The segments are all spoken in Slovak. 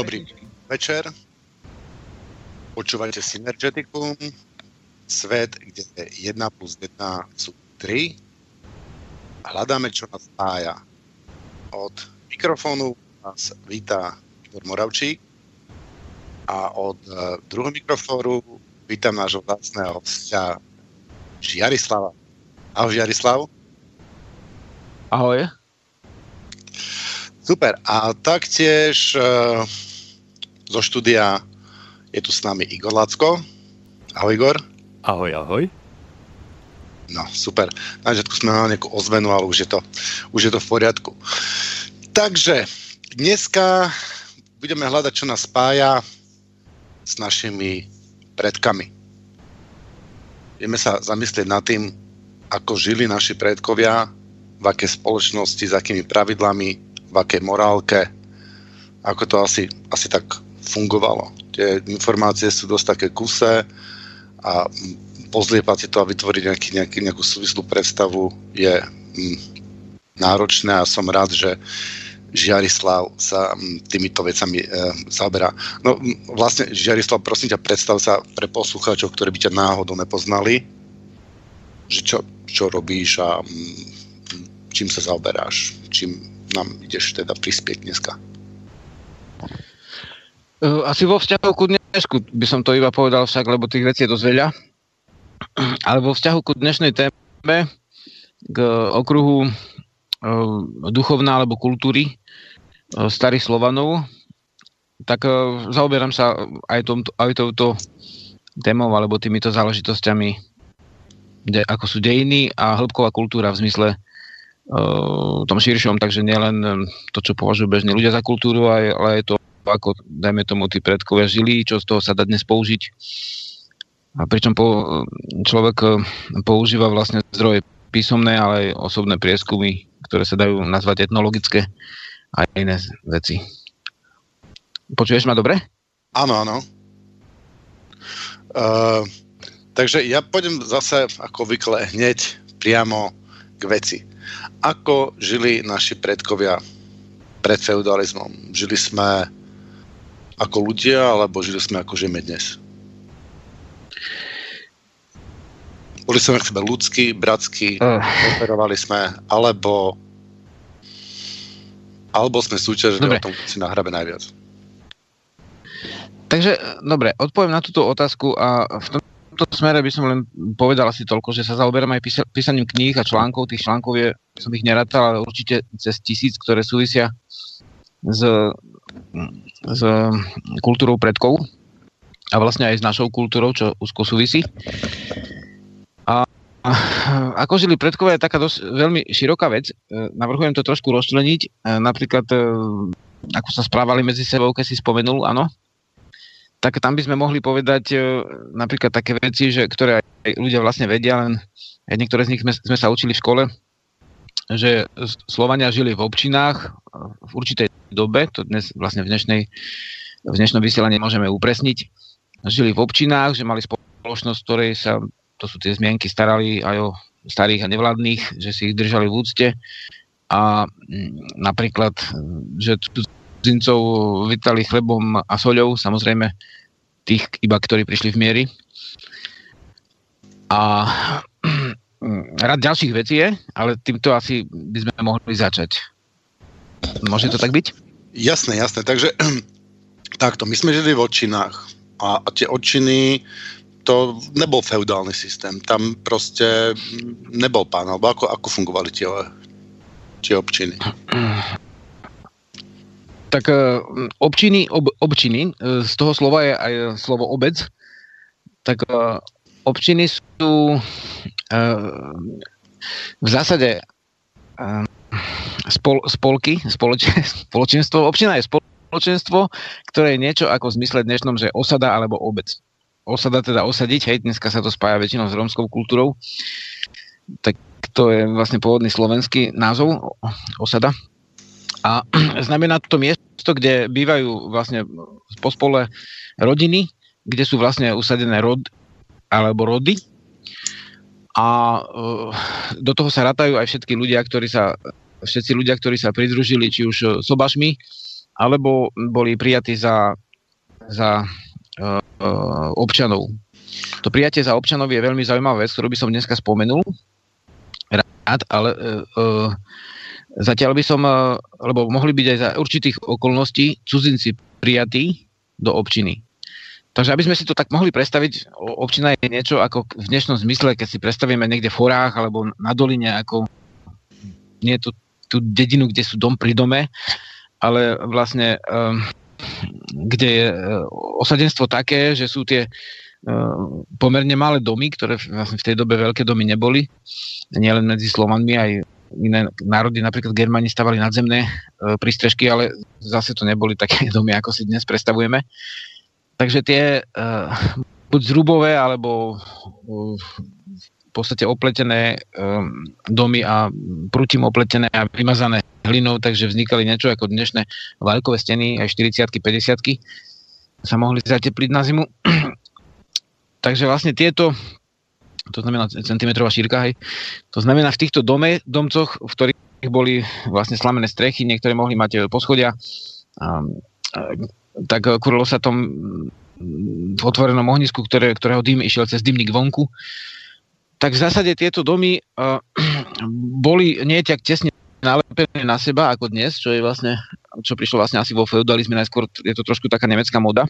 Dobrý večer. Počúvajte Synergeticum, svet, kde 1 plus 1 sú 3. Hľadáme, čo nás spája. Od mikrofónu nás vítá Igor Moravčík a od uh, druhého mikrofónu vítam nášho vlastného hostia Žiarislava. Ahoj Žiarislav. Ahoj. Super. A taktiež uh, zo štúdia je tu s nami Igor Lacko. Ahoj Igor. Ahoj, ahoj. No, super. Na začiatku sme mali nejakú ozvenu, ale už je, to, už je to v poriadku. Takže dneska budeme hľadať, čo nás spája s našimi predkami. Ideme sa zamyslieť nad tým, ako žili naši predkovia, v aké spoločnosti, s akými pravidlami, v akej morálke, ako to asi, asi tak fungovalo. Tie informácie sú dosť také kusé a pozliepať si to a vytvoriť nejaký, nejaký, nejakú súvislú predstavu je mm, náročné a som rád, že Žiarislav sa mm, týmito vecami e, zaoberá. No vlastne, Žiarislav, prosím ťa, predstav sa pre poslucháčov, ktorí by ťa náhodou nepoznali, že čo, čo robíš a mm, čím sa zaoberáš, čím nám ideš teda prispieť dneska? Asi vo vzťahu ku dnesku by som to iba povedal však, lebo tých vecí je dosť veľa. Ale vo vzťahu ku dnešnej téme, k okruhu duchovná alebo kultúry starých Slovanov, tak zaoberám sa aj, tomto, aj touto témou alebo týmito záležitosťami, ako sú dejiny a hĺbková kultúra v zmysle v tom širšom, takže nielen to, čo považujú bežní ľudia za kultúru, ale aj to, ako, dajme tomu, tí predkovia žili, čo z toho sa dá dnes použiť. A pričom po, človek používa vlastne zdroje písomné, ale aj osobné prieskumy, ktoré sa dajú nazvať etnologické a iné veci. Počuješ ma dobre? Áno, áno. Uh, takže ja pôjdem zase ako vykle hneď priamo k veci. Ako žili naši predkovia pred feudalizmom? Žili sme ako ľudia, alebo žili sme ako žijeme dnes? Boli sme k sebe ľudskí, bratskí, uh. operovali sme, alebo alebo sme súťažili o tom, si nahrabe najviac. Takže, dobre, odpoviem na túto otázku a v tom tomto smere by som len povedal asi toľko, že sa zaoberám aj písa- písaním kníh a článkov. Tých článkov je, som ich nerátal, ale určite cez tisíc, ktoré súvisia s, s kultúrou predkov a vlastne aj s našou kultúrou, čo úzko súvisí. A, a ako žili predkovia je taká dosť veľmi široká vec. E, navrhujem to trošku rozčleniť. E, napríklad, e, ako sa správali medzi sebou, keď si spomenul, áno, tak tam by sme mohli povedať napríklad také veci, že, ktoré aj ľudia vlastne vedia, len aj niektoré z nich sme, sme sa učili v škole, že Slovania žili v občinách e, v určitej dobe, to dnes vlastne v, dnešnej, v dnešnom vysielaní môžeme upresniť, žili v občinách, že mali spoločnosť, ktorej sa, to sú tie zmienky, starali aj o starých a nevládnych, že si ich držali v úcte a napríklad, že cudzincov vytali chlebom a soľou, samozrejme tých iba, ktorí prišli v miery. A rad ďalších vecí je, ale týmto asi by sme mohli začať. Môže to tak byť? Jasné, jasné. Takže takto, my sme žili v odčinách a, a tie odčiny to nebol feudálny systém. Tam proste nebol pán, alebo ako, ako fungovali tie, tie občiny? Tak e, občiny, ob, občiny, e, z toho slova je aj slovo obec, tak e, občiny sú v zásade spol, spolky, spoločen, spoločenstvo. Občina je spoločenstvo, ktoré je niečo ako v zmysle dnešnom, že osada alebo obec. Osada teda osadiť, hej, dneska sa to spája väčšinou s rómskou kultúrou. Tak to je vlastne pôvodný slovenský názov, osada. A znamená to miesto, kde bývajú vlastne pospole rodiny, kde sú vlastne usadené rod alebo rody. A e, do toho sa ratajú aj všetky ľudia, ktorí sa, všetci ľudia, ktorí sa pridružili či už sobašmi, alebo boli prijatí za, za uh, občanov. To prijatie za občanov je veľmi zaujímavá vec, ktorú by som dneska spomenul. Rád, ale uh, zatiaľ by som, uh, lebo mohli byť aj za určitých okolností cudzinci prijatí do občiny. Takže aby sme si to tak mohli predstaviť, občina je niečo ako v dnešnom zmysle, keď si predstavíme niekde v horách alebo na doline, ako nie to tú dedinu, kde sú dom pri dome, ale vlastne um, kde je uh, osadenstvo také, že sú tie uh, pomerne malé domy, ktoré vlastne v tej dobe veľké domy neboli, nielen medzi Slovanmi, aj iné národy, napríklad Germani stavali nadzemné uh, prístrežky, ale zase to neboli také domy, ako si dnes predstavujeme. Takže tie uh, buď zrubové, alebo uh, v podstate opletené um, domy a prutím opletené a vymazané hlinou, takže vznikali niečo ako dnešné válkové steny, aj 40 50 sa mohli zatepliť na zimu. takže vlastne tieto, to znamená centimetrová šírka, hej, to znamená v týchto dome, domcoch, v ktorých boli vlastne slamené strechy, niektoré mohli mať poschodia, um, tak kurilo sa tom v otvorenom ohnisku, ktoré, ktorého dým išiel cez dymník vonku. Tak v zásade tieto domy uh, boli nie tak tesne nalepené na seba ako dnes, čo je vlastne, čo prišlo vlastne asi vo feudalizme, najskôr je to trošku taká nemecká moda,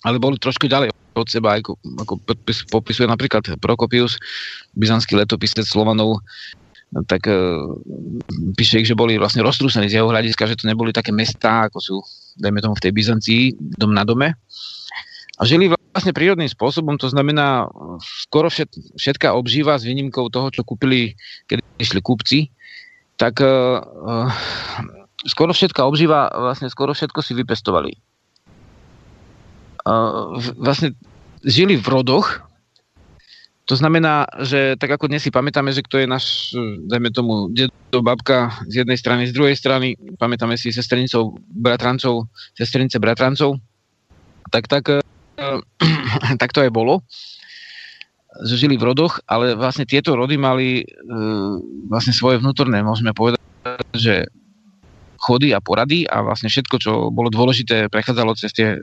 ale boli trošku ďalej od seba, ako, ako popisuje napríklad Prokopius, byzantský letopisec Slovanov, tak uh, píše ich, že boli vlastne roztrúsení z jeho hľadiska, že to neboli také mestá, ako sú, dajme tomu, v tej Byzancii, dom na dome, a žili vlastne prírodným spôsobom, to znamená skoro všet, všetká obžíva s výnimkou toho, čo kúpili, keď išli kúpci, tak uh, skoro všetká obžíva, vlastne skoro všetko si vypestovali. Uh, vlastne žili v rodoch, to znamená, že tak ako dnes si pamätáme, že kto je náš, dajme tomu, dedo, babka z jednej strany, z druhej strany, pamätáme si sestrincov, bratrancov, sestrinice bratrancov, tak tak tak to aj bolo žili v rodoch, ale vlastne tieto rody mali e, vlastne svoje vnútorné, môžeme povedať, že chody a porady a vlastne všetko, čo bolo dôležité, prechádzalo cez tie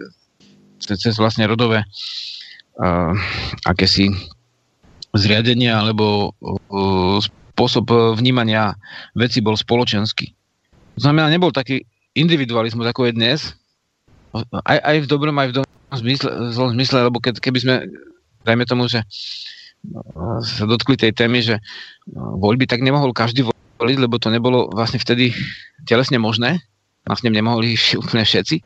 cez vlastne rodové e, akési zriadenia alebo e, spôsob vnímania veci bol spoločenský. To znamená, nebol taký individualizmus, ako je dnes, aj, aj v dobrom, aj v dobrom zmysle, zlom zmysle, lebo keď, keby sme, dajme tomu, že no, sa dotkli tej témy, že no, voľby, tak nemohol každý voliť, lebo to nebolo vlastne vtedy telesne možné. Vlastne nemohli úplne všetci.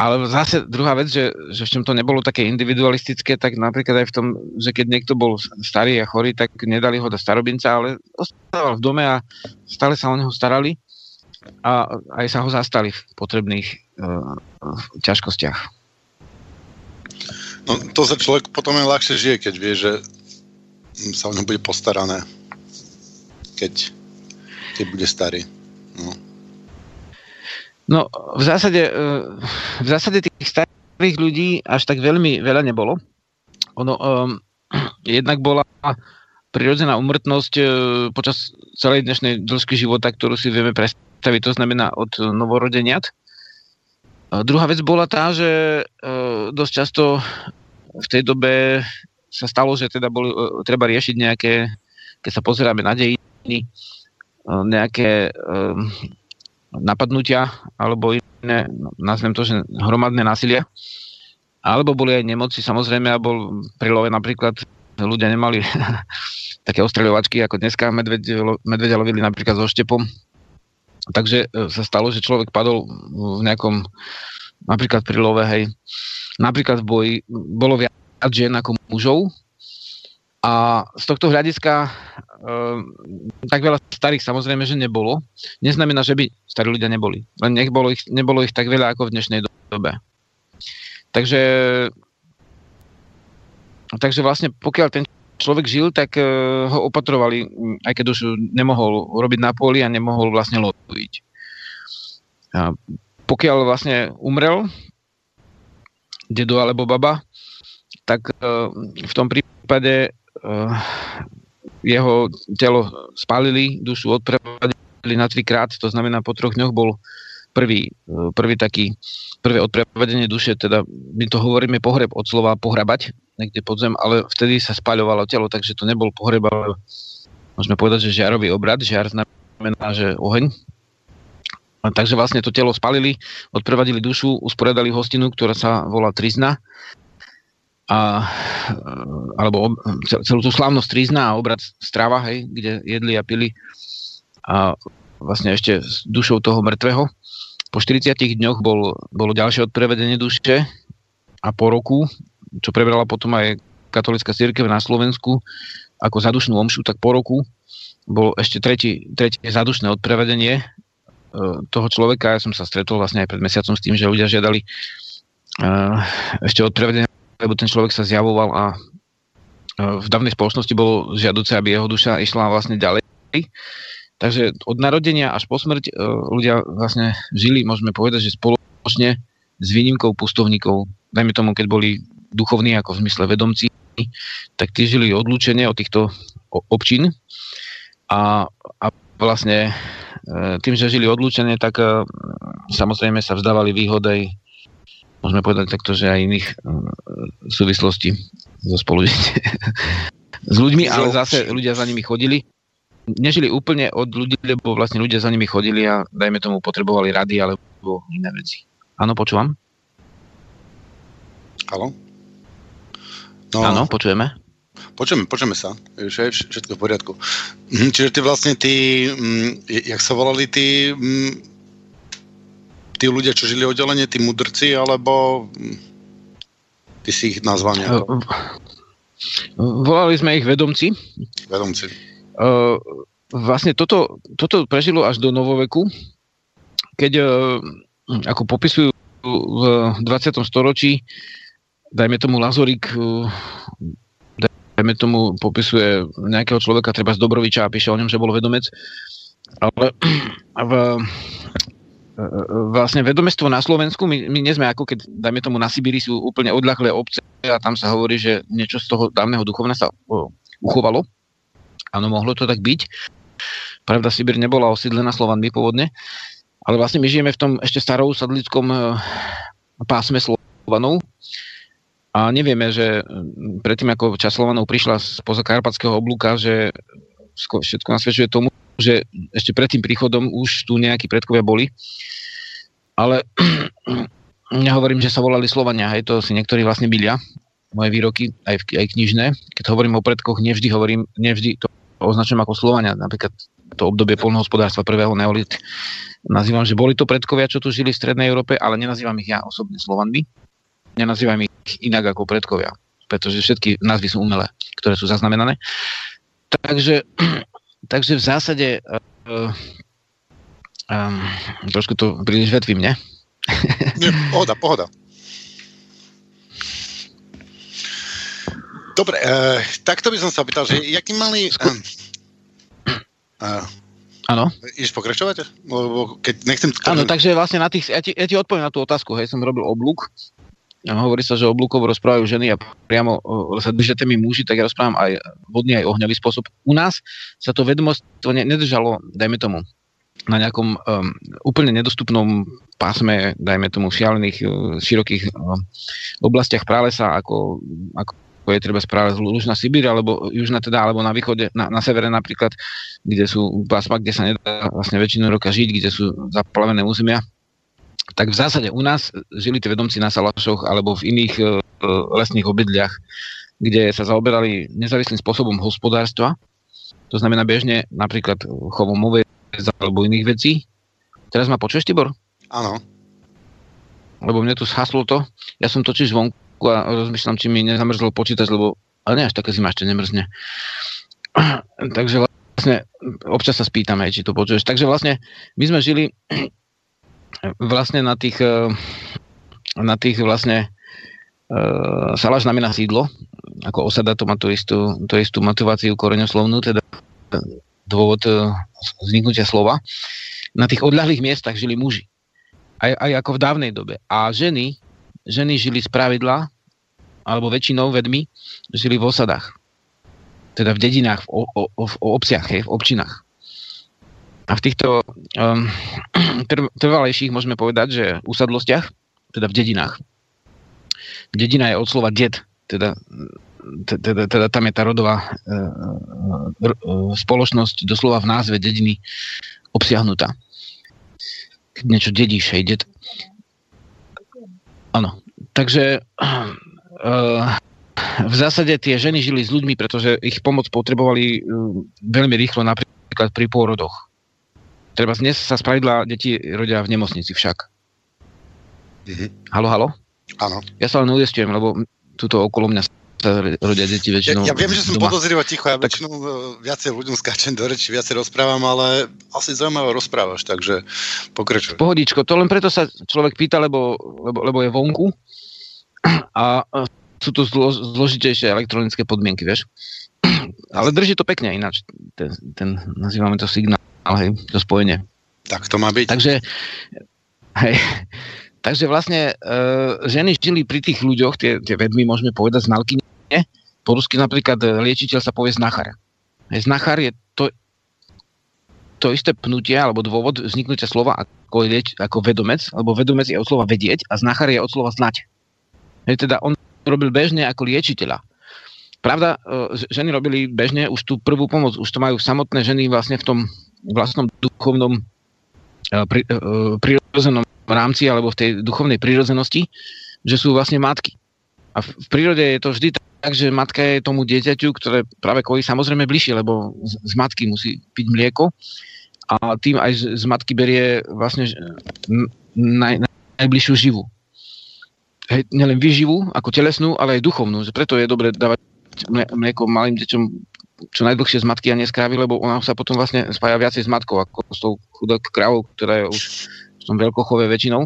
Ale zase druhá vec, že, že v čom to nebolo také individualistické, tak napríklad aj v tom, že keď niekto bol starý a chorý, tak nedali ho do starobinca, ale ostával v dome a stále sa o neho starali a aj sa ho zastali v potrebných uh, ťažkostiach. No to sa človek potom aj ľahšie žije, keď vie, že sa o ňom bude postarané, keď, keď bude starý. No. No v zásade, e, v zásade tých starých ľudí až tak veľmi veľa nebolo. Ono um, jednak bola prirodzená umrtnosť uh, počas celej dnešnej dĺžky života, ktorú si vieme predstaviť to znamená od novorodeniat. Druhá vec bola tá, že e, dosť často v tej dobe sa stalo, že teda boli, e, treba riešiť nejaké, keď sa pozeráme na dejiny, e, nejaké napadnutia alebo iné, nazvem to, že hromadné násilia. Alebo boli aj nemoci, samozrejme, a bol pri love napríklad ľudia nemali také ostreľovačky ako dneska, medvedia lovili napríklad so štepom, Takže e, sa stalo, že človek padol v nejakom, napríklad pri love, hej, napríklad v boji bolo viac žien ako mužov. A z tohto hľadiska tak veľa starých samozrejme, že nebolo. Neznamená, že by starí ľudia neboli. Len nech ich, nebolo ich tak veľa ako v dnešnej dobe. Takže takže vlastne pokiaľ ten človek žil, tak uh, ho opatrovali, aj keď už nemohol robiť na poli a nemohol vlastne loviť. A pokiaľ vlastne umrel dedo alebo baba, tak uh, v tom prípade uh, jeho telo spálili, dušu odprevádzali na trikrát, to znamená po troch dňoch bol prvý, prvý taký, prvé odprevedenie duše, teda my to hovoríme pohreb od slova pohrabať, niekde pod zem, ale vtedy sa spaľovalo telo, takže to nebol pohreb, ale môžeme povedať, že žiarový obrad, žiar znamená, že oheň. A takže vlastne to telo spalili, odprevadili dušu, usporiadali hostinu, ktorá sa volá Trizna, a, alebo celú tú slávnosť Trizna a obrad strava, hej, kde jedli a pili a vlastne ešte s dušou toho mŕtvého. Po 40 dňoch bol, bolo ďalšie odprevedenie duše a po roku, čo prebrala potom aj katolická církev na Slovensku, ako zadušnú omšu, tak po roku bol ešte tretí, tretie zadušné odprevedenie e, toho človeka. Ja som sa stretol vlastne aj pred mesiacom s tým, že ľudia žiadali e, ešte odprevedenie, lebo ten človek sa zjavoval a e, v dávnej spoločnosti bolo žiaduce, aby jeho duša išla vlastne ďalej. Takže od narodenia až po smrť ľudia vlastne žili, môžeme povedať, že spoločne s výnimkou pustovníkov. Dajme tomu, keď boli duchovní ako v zmysle vedomci, tak tí žili odlúčenie od týchto občín a, a vlastne e, tým, že žili odlúčenie, tak e, samozrejme sa vzdávali výhodej môžeme povedať takto, že aj iných e, súvislostí so spolužitie s ľuďmi, ale zase ľudia za nimi chodili. Nežili úplne od ľudí, lebo vlastne ľudia za nimi chodili a dajme tomu potrebovali rady alebo iné veci. Áno, počúvam? Halo? No, Áno, počujeme. Počujeme, počujeme sa. Že je všetko v poriadku. Mhm, čiže ty vlastne, ty, mm, jak sa volali tí, mm, tí ľudia, čo žili oddelenie, tí mudrci, alebo ty si ich nazval nejako? Volali sme ich vedomci. Vedomci. Vlastne toto, toto prežilo až do novoveku, keď ako popisujú v 20. storočí dajme tomu Lazorik, dajme tomu popisuje nejakého človeka, treba z Dobroviča a píše o ňom, že bol vedomec, ale v, vlastne vedomestvo na Slovensku, my, my nie sme ako keď, dajme tomu, na Sibíri sú úplne odľahlé obce a tam sa hovorí, že niečo z toho dávneho duchovna sa uchovalo. Áno, mohlo to tak byť. Pravda, Sibír nebola osídlená Slovanmi pôvodne, ale vlastne my žijeme v tom ešte starou sadlickom e, pásme Slovanov, a nevieme, že predtým, ako Časlovanov prišla z pozakarpatského oblúka, že všetko nasvedčuje tomu, že ešte pred tým príchodom už tu nejakí predkovia boli. Ale nehovorím, že sa volali Slovania, hej, to si niektorí vlastne bylia, moje výroky, aj, aj knižné. Keď hovorím o predkoch, nevždy hovorím, nevždy to označujem ako Slovania, napríklad to obdobie polnohospodárstva prvého neolit. Nazývam, že boli to predkovia, čo tu žili v Strednej Európe, ale nenazývam ich ja osobne Slovanmi nenazývam ich inak ako predkovia, pretože všetky názvy sú umelé, ktoré sú zaznamenané. Takže, takže v zásade uh, um, trošku to príliš vetvím, ne? Nie, pohoda, pohoda. Dobre, uh, takto by som sa opýtal, že jaký mali... Uh, uh, Áno. Ideš pokračovať? Lebo keď nechcem... Áno, takže vlastne na tých, ja ti, ja ti odpoviem na tú otázku, hej, som robil oblúk hovorí sa, že oblúkov rozprávajú ženy a priamo sa držate mi muži, tak ja rozprávam aj vodný, aj ohňový spôsob. U nás sa to vedomostvo nedržalo, dajme tomu, na nejakom um, úplne nedostupnom pásme, dajme tomu, šialených, uh, širokých uh, oblastiach pralesa, ako, ako je treba práve Lužná Sibír, alebo Južná teda, alebo na východe, na, na severe napríklad, kde sú pásma, kde sa nedá vlastne väčšinu roka žiť, kde sú zaplavené územia tak v zásade u nás žili tí vedomci na Salašoch alebo v iných e, lesných obydliach, kde sa zaoberali nezávislým spôsobom hospodárstva. To znamená bežne napríklad chovom oviec alebo iných vecí. Teraz ma počuješ, Tibor? Áno. Lebo mne tu zhaslo to. Ja som točíš vonku a rozmýšľam, či mi nezamrzlo počítač, lebo ale nie až také zima ešte nemrzne. Takže vlastne občas sa spýtame, či to počuješ. Takže vlastne my sme žili vlastne na tých, eh, na tých vlastne uh, Salaš znamená sídlo, ako osada to má tú istú, tú istú motiváciu koreňoslovnú, teda dôvod uh, vzniknutia slova. Na tých odľahlých miestach žili muži. Aj, aj ako v dávnej dobe. A ženy, ženy žili z pravidla, alebo väčšinou vedmi, žili v osadách. Teda v dedinách, v, o, o, v obciach, hej, v občinách. A v týchto um, trvalejších môžeme povedať, že v usadlostiach, teda v dedinách. Dedina je od slova ded, teda, teda, teda tam je tá rodová uh, uh, spoločnosť doslova v názve dediny obsiahnutá. Keď niečo dedíš, hej, ded. Áno. Takže uh, v zásade tie ženy žili s ľuďmi, pretože ich pomoc potrebovali veľmi rýchlo, napríklad pri pôrodoch Treba dnes sa spravidla deti rodia v nemocnici však. Mm-hmm. Halo, halo? Áno. Ja sa len uistujem, lebo tuto okolo mňa sa rodia deti väčšinou Ja, ja viem, že som podozrivo ticho, ja tak... väčšinou e, viacej ľuďom skáčem do reči, viacej rozprávam, ale asi zaujímavé rozprávaš, takže pokračuj. Pohodičko, to len preto sa človek pýta, lebo, lebo, lebo je vonku a sú tu zlo, zložitejšie elektronické podmienky, vieš. Ale drží to pekne ináč, ten, ten nazývame to signál hej, to spojenie. Tak to má byť. Takže, hej, takže vlastne e, ženy žili pri tých ľuďoch, tie, tie vedmy môžeme povedať znalky, nie? Po rusky napríklad e, liečiteľ sa povie znachar. Hej, znachar je to, to isté pnutie alebo dôvod vzniknutia slova ako, lieč, ako vedomec, alebo vedomec je od slova vedieť a znachar je od slova znať. Hej, teda on robil bežne ako liečiteľa. Pravda, e, ženy robili bežne už tú prvú pomoc, už to majú samotné ženy vlastne v tom vlastnom duchovnom eh, pri, eh, prirodzenom rámci alebo v tej duchovnej prírodzenosti, že sú vlastne matky. A v, prírode je to vždy tak, že matka je tomu dieťaťu, ktoré práve kvôli samozrejme bližšie, lebo z, matky musí piť mlieko a tým aj z, matky berie vlastne naj, najbližšiu živu. Hej, nielen vyživú ako telesnú, ale aj duchovnú. Preto je dobre dávať mlieko malým deťom čo najdlhšie z matky a nie z krávy, lebo ona sa potom vlastne spája viacej s matkou ako s tou chudok krávou, ktorá je už v tom veľkochove väčšinou.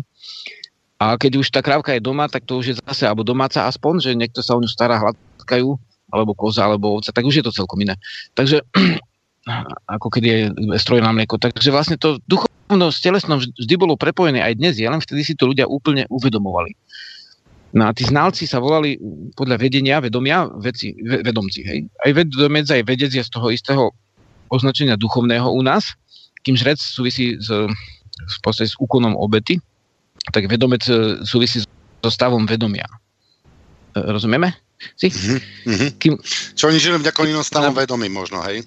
A keď už tá krávka je doma, tak to už je zase, alebo domáca aspoň, že niekto sa o ňu stará, hladkajú, alebo koza, alebo ovca, tak už je to celkom iné. Takže ako keď je stroj na mlieko. Takže vlastne to duchovno s telesnom vždy bolo prepojené, aj dnes je, len vtedy si to ľudia úplne uvedomovali. No a tí znalci sa volali podľa vedenia, vedomia, veci, vedomci. Hej. Aj vedomec, aj vedec je z toho istého označenia duchovného u nás, kým žrec súvisí s, v podstate s úkonom obety, tak vedomec e, súvisí so stavom vedomia. E, rozumieme? Si? Mm-hmm. Kým... Čo oni žili vďaka inom stavom vedomí možno, hej?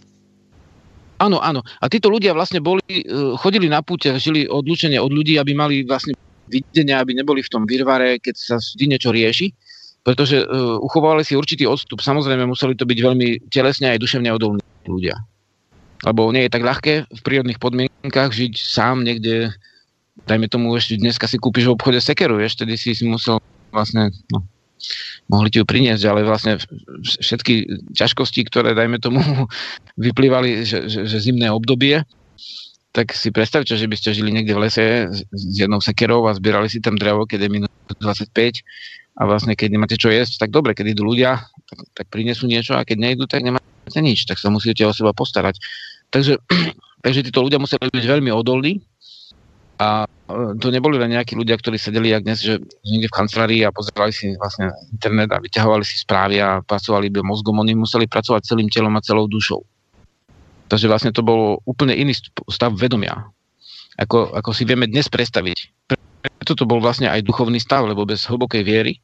Áno, áno. A títo ľudia vlastne boli, e, chodili na púte, žili odlučenie od ľudí, aby mali vlastne videnia, aby neboli v tom virvare, keď sa vždy niečo rieši, pretože uh, uchovávali si určitý odstup. Samozrejme, museli to byť veľmi telesne aj duševne odolní ľudia. Lebo nie je tak ľahké v prírodných podmienkach žiť sám niekde, dajme tomu ešte dneska si kúpiš v obchode sekeru, vieš, tedy si si musel vlastne, no, mohli ti ju priniesť, ale vlastne všetky ťažkosti, ktoré, dajme tomu, vyplývali, že, že, že zimné obdobie, tak si predstavte, že by ste žili niekde v lese s jednou sekerou a zbierali si tam drevo, keď je minus 25 a vlastne keď nemáte čo jesť, tak dobre, keď idú ľudia, tak, tak prinesú niečo a keď nejdu, tak nemáte nič, tak sa musíte o seba postarať. Takže, takže títo ľudia museli byť veľmi odolní a e, to neboli len nejakí ľudia, ktorí sedeli jak dnes, že niekde v kancelárii a pozerali si vlastne internet a vyťahovali si správy a pracovali by mozgom, oni museli pracovať celým telom a celou dušou. Takže vlastne to bol úplne iný stav vedomia, ako, ako si vieme dnes predstaviť. Preto to bol vlastne aj duchovný stav, lebo bez hlbokej viery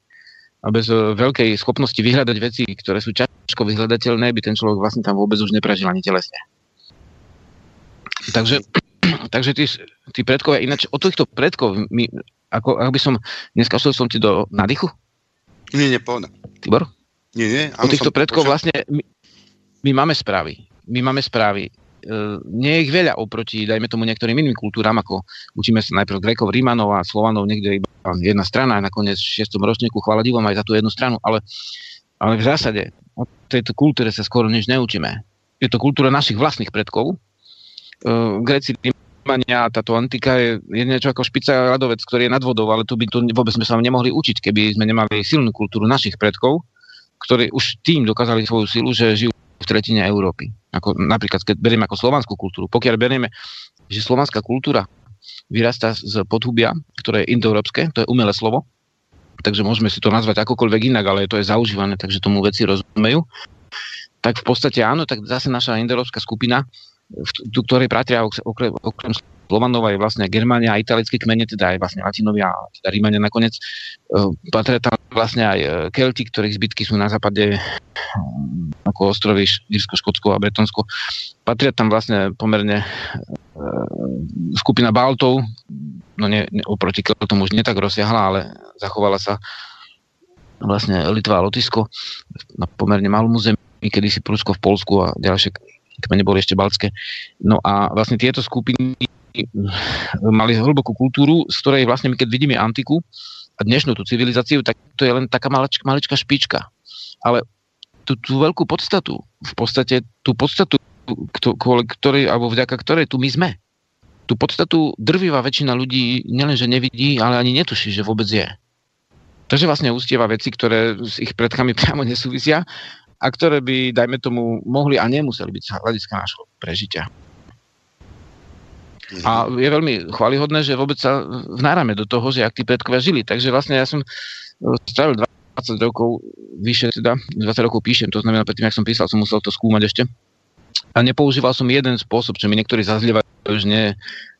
a bez e, veľkej schopnosti vyhľadať veci, ktoré sú ťažko vyhľadateľné, by ten človek vlastne tam vôbec už neprežil ani telesne. Takže, takže tí, tí predkovia, ináč od týchto predkov, my, ako, ak by som, dneska som ti do nádychu? Nie, nie, povedal. Tibor? Nie, nie. Od týchto predkov vlastne my, my máme správy my máme správy. E, nie je ich veľa oproti, dajme tomu, niektorým iným kultúram, ako učíme sa najprv Grekov, Rímanov a Slovanov, niekde iba jedna strana, a nakoniec v 6. ročníku chvála divom aj za tú jednu stranu, ale, ale v zásade o tejto kultúre sa skoro nič neučíme. Je to kultúra našich vlastných predkov. E, Gréci, Rímania, táto antika je, je niečo ako špica radovec, ktorý je nad vodou, ale tu by to vôbec sme sa nemohli učiť, keby sme nemali silnú kultúru našich predkov, ktorí už tým dokázali svoju silu, že žijú v tretine Európy. Ako, napríklad, keď berieme ako slovanskú kultúru. Pokiaľ berieme, že slovanská kultúra vyrastá z podhubia, ktoré je indoeurópske, to je umelé slovo, takže môžeme si to nazvať akokoľvek inak, ale to je zaužívané, takže tomu veci rozumejú. Tak v podstate áno, tak zase naša indoeurópska skupina v ktorej patria okrem, okrem Slovanov aj vlastne Germánia a italické kmene, teda aj vlastne Latinovia a teda Rímania nakoniec. Patria tam vlastne aj Kelti, ktorých zbytky sú na západe ako ostrovy Írsko, Škótsko a Bretonsko. Patria tam vlastne pomerne skupina Baltov, no nie, ne, oproti Keltom už netak rozsiahla, ale zachovala sa vlastne Litva a Lotisko na pomerne malom území, kedysi Prusko v Polsku a ďalšie kmene boli ešte baltské. No a vlastne tieto skupiny mali hlbokú kultúru, z ktorej vlastne my keď vidíme antiku a dnešnú tú civilizáciu, tak to je len taká malička, malička špička. Ale tú, tú veľkú podstatu, v podstate tú podstatu, ktorej, alebo vďaka ktorej tu my sme, tú podstatu drvivá väčšina ľudí nielenže nevidí, ale ani netuší, že vôbec je. Takže vlastne ústieva veci, ktoré s ich predkami priamo nesúvisia a ktoré by, dajme tomu, mohli a nemuseli byť z hľadiska nášho prežitia. A je veľmi chválihodné, že vôbec sa vnárame do toho, že ak tí predkovia žili. Takže vlastne ja som e, strávil 20 rokov, vyše teda, 20 rokov píšem, to znamená, predtým, ak som písal, som musel to skúmať ešte. A nepoužíval som jeden spôsob, čo mi niektorí zazlievajú, že ne,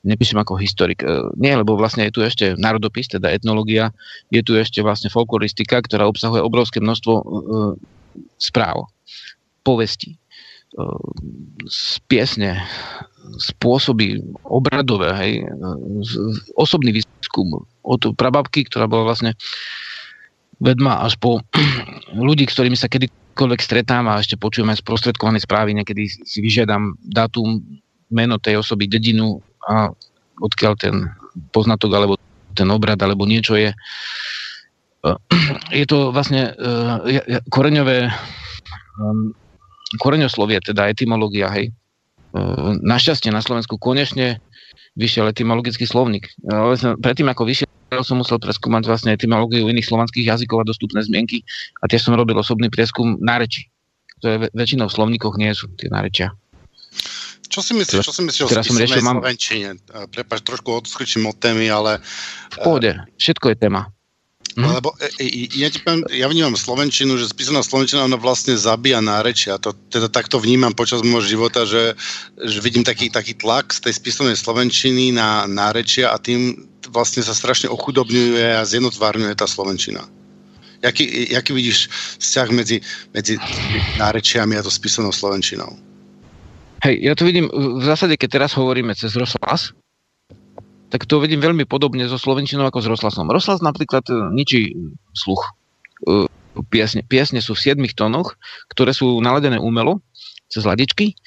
nepíšem ako historik. E, nie, lebo vlastne je tu ešte národopis, teda etnológia, je tu ešte vlastne folkloristika, ktorá obsahuje obrovské množstvo uh, správ, povesti, uh, z piesne, spôsoby obradové, hej, osobný výskum od prababky, ktorá bola vlastne vedma až po ľudí, s ktorými sa kedykoľvek stretám a ešte počujem aj sprostredkované správy, niekedy si vyžiadam dátum, meno tej osoby, dedinu a odkiaľ ten poznatok alebo ten obrad alebo niečo je. Je to vlastne uh, koreňové koreňoslovie, teda etymológia, hej, Ehm, našťastie na Slovensku konečne vyšiel etymologický slovník. Ehm, predtým, ako vyšiel, som musel preskúmať vlastne etymológiu iných slovanských jazykov a dostupné zmienky a tiež som robil osobný prieskum nárečí, ktoré väčšinou v slovníkoch nie sú tie nárečia. Čo si myslíš, čo si myslíš o spísanej mám... Slovenčine? Prepač, trošku odskočím od témy, ale... V pohode, všetko je téma. Mm. Lebo e, e, ja, ti poviem, ja vnímam Slovenčinu, že spísaná Slovenčina ona vlastne zabíja nárečia. To, teda takto vnímam počas môjho života, že, že vidím taký, taký tlak z tej spísanej Slovenčiny na nárečia a tým vlastne sa strašne ochudobňuje a zjednotvárňuje tá Slovenčina. Jaký, jaký vidíš vzťah medzi, medzi nárečiami a to spísanou Slovenčinou? Hej, ja to vidím v zásade, keď teraz hovoríme cez rozhlas, tak to vedím veľmi podobne so Slovenčinou ako s Roslasom. Roslas napríklad e, ničí sluch. E, piesne, piesne sú v 7 tónoch, ktoré sú naladené umelo cez ladičky.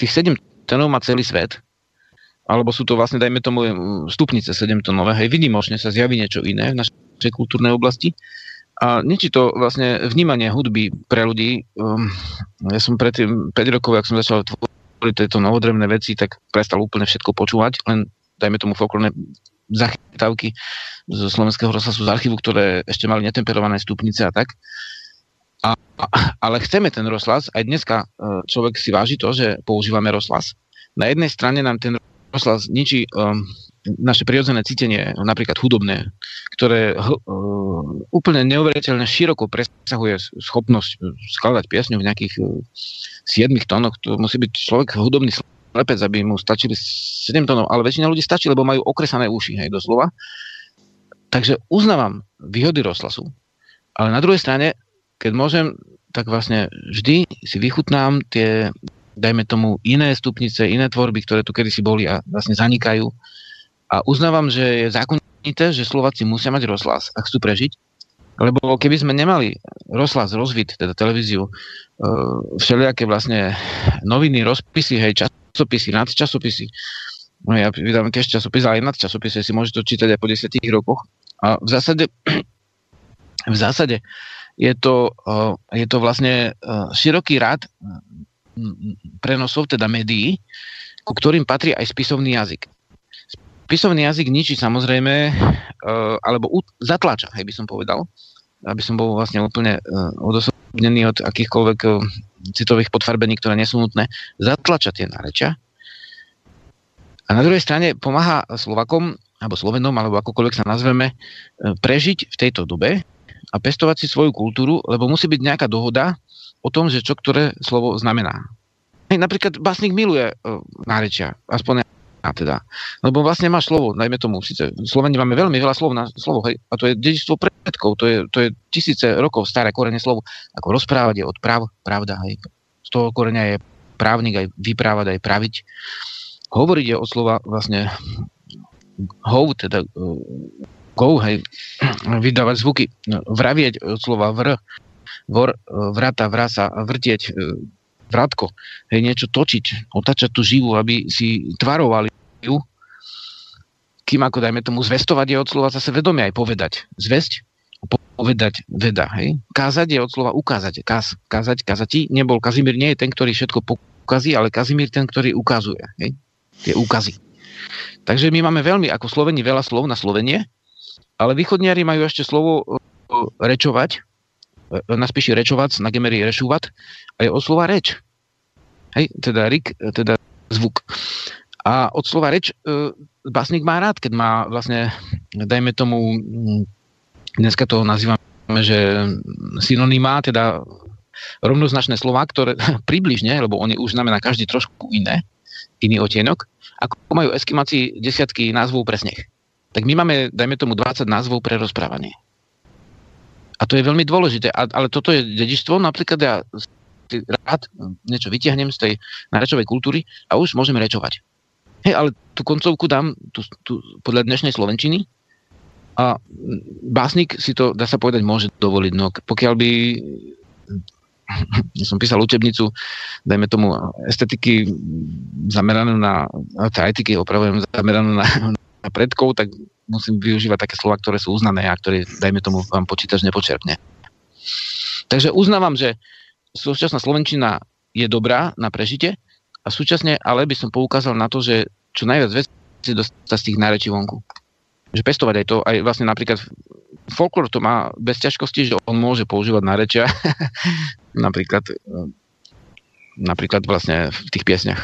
Tých 7 tónov má celý svet. Alebo sú to vlastne, dajme tomu, e, stupnice 7 tónové. Hej, vidimočne sa zjaví niečo iné v našej kultúrnej oblasti. A niečo to vlastne vnímanie hudby pre ľudí. Ja som predtým 5 rokov, ak som začal tvoriť tieto novodrevné veci, tak prestal úplne všetko počúvať, len dajme tomu folklórne zachytávky zo slovenského rozhlasu z archívu, ktoré ešte mali netemperované stupnice a tak. A, ale chceme ten rozhlas, aj dneska e, človek si váži to, že používame rozhlas. Na jednej strane nám ten rozhlas ničí um, naše prirodzené cítenie, napríklad hudobné, ktoré uh, úplne neuveriteľne široko presahuje schopnosť skladať piesňu v nejakých uh, 7 tónoch. To musí byť človek hudobný lepec, aby mu stačili 7 tónov, ale väčšina ľudí stačí, lebo majú okresané uši, hej, doslova. Takže uznávam výhody rozhlasu, ale na druhej strane, keď môžem, tak vlastne vždy si vychutnám tie, dajme tomu, iné stupnice, iné tvorby, ktoré tu kedysi boli a vlastne zanikajú. A uznávam, že je zákonité, že Slováci musia mať rozhlas, ak chcú prežiť, lebo keby sme nemali rozhlas, rozvid, teda televíziu, e, všelijaké vlastne noviny, rozpisy, hej, čas, časopisy, nadčasopisy. No ja vydám cash časopis, ale aj nadčasopisy si môžete čítať aj po 10 rokoch. A v zásade, v zásade je to, je to vlastne široký rád prenosov, teda médií, ku ktorým patrí aj spisovný jazyk. Spisovný jazyk ničí samozrejme, alebo zatláča, hej by som povedal, aby som bol vlastne úplne odosobnený od akýchkoľvek citových podfarbení, ktoré nie sú nutné, zatlača tie nárečia. A na druhej strane pomáha Slovakom, alebo Slovenom, alebo akokoľvek sa nazveme, e, prežiť v tejto dobe a pestovať si svoju kultúru, lebo musí byť nejaká dohoda o tom, že čo ktoré slovo znamená. Napríklad básnik miluje uh, nárečia, aspoň ja teda. Lebo vlastne má slovo, najmä tomu, síce Sloveni máme veľmi veľa slov na slovo, hej, a to je dedičstvo predkov, to je, to je tisíce rokov staré korene slovo, ako rozprávať je od práv, pravda, hej. Z toho koreňa je právnik aj vyprávať, aj praviť. Hovoriť je od slova vlastne hov, teda go, hej, vydávať zvuky. Vravieť od slova vr, vor, vrata, vrasa, vrtieť, vrátko, hej, niečo točiť, otačať tú živu, aby si tvarovali ju, kým ako dajme tomu zvestovať je od slova zase vedomie aj povedať. Zvesť, povedať veda, hej. Kázať je od slova ukázať. Káz, kázať, kázati. Nebol Kazimír nie je ten, ktorý všetko pokazí, ale Kazimír ten, ktorý ukazuje, hej. Tie úkazy. Takže my máme veľmi, ako Sloveni, veľa slov na Slovenie, ale východniari majú ešte slovo rečovať, na spíši rečovac, na gemeri rešúvat, a je od slova reč. Hej, teda rik, teda zvuk. A od slova reč e, básnik má rád, keď má vlastne, dajme tomu, dneska to nazývame, že synonymá, teda rovnoznačné slova, ktoré približne, lebo oni už znamená každý trošku iné, iný otienok, ako majú eskimáci desiatky názvov pre sneh. Tak my máme, dajme tomu, 20 názvov pre rozprávanie. A to je veľmi dôležité. A, ale toto je dedičstvo. Napríklad ja rád niečo vytiahnem z tej narečovej kultúry a už môžeme rečovať. Hej, ale tú koncovku dám tú, tú, podľa dnešnej Slovenčiny a básnik si to, dá sa povedať, môže dovoliť. No, pokiaľ by ja som písal učebnicu, dajme tomu estetiky zameranú na, etiky opravujem, zameranú na, na predkov, tak musím využívať také slova, ktoré sú uznané a ktoré, dajme tomu, vám počítač nepočerpne. Takže uznávam, že súčasná Slovenčina je dobrá na prežite a súčasne ale by som poukázal na to, že čo najviac vecí dostať z tých nárečí vonku. Že pestovať aj to, aj vlastne napríklad folklor to má bez ťažkosti, že on môže používať nárečia napríklad, napríklad vlastne v tých piesniach.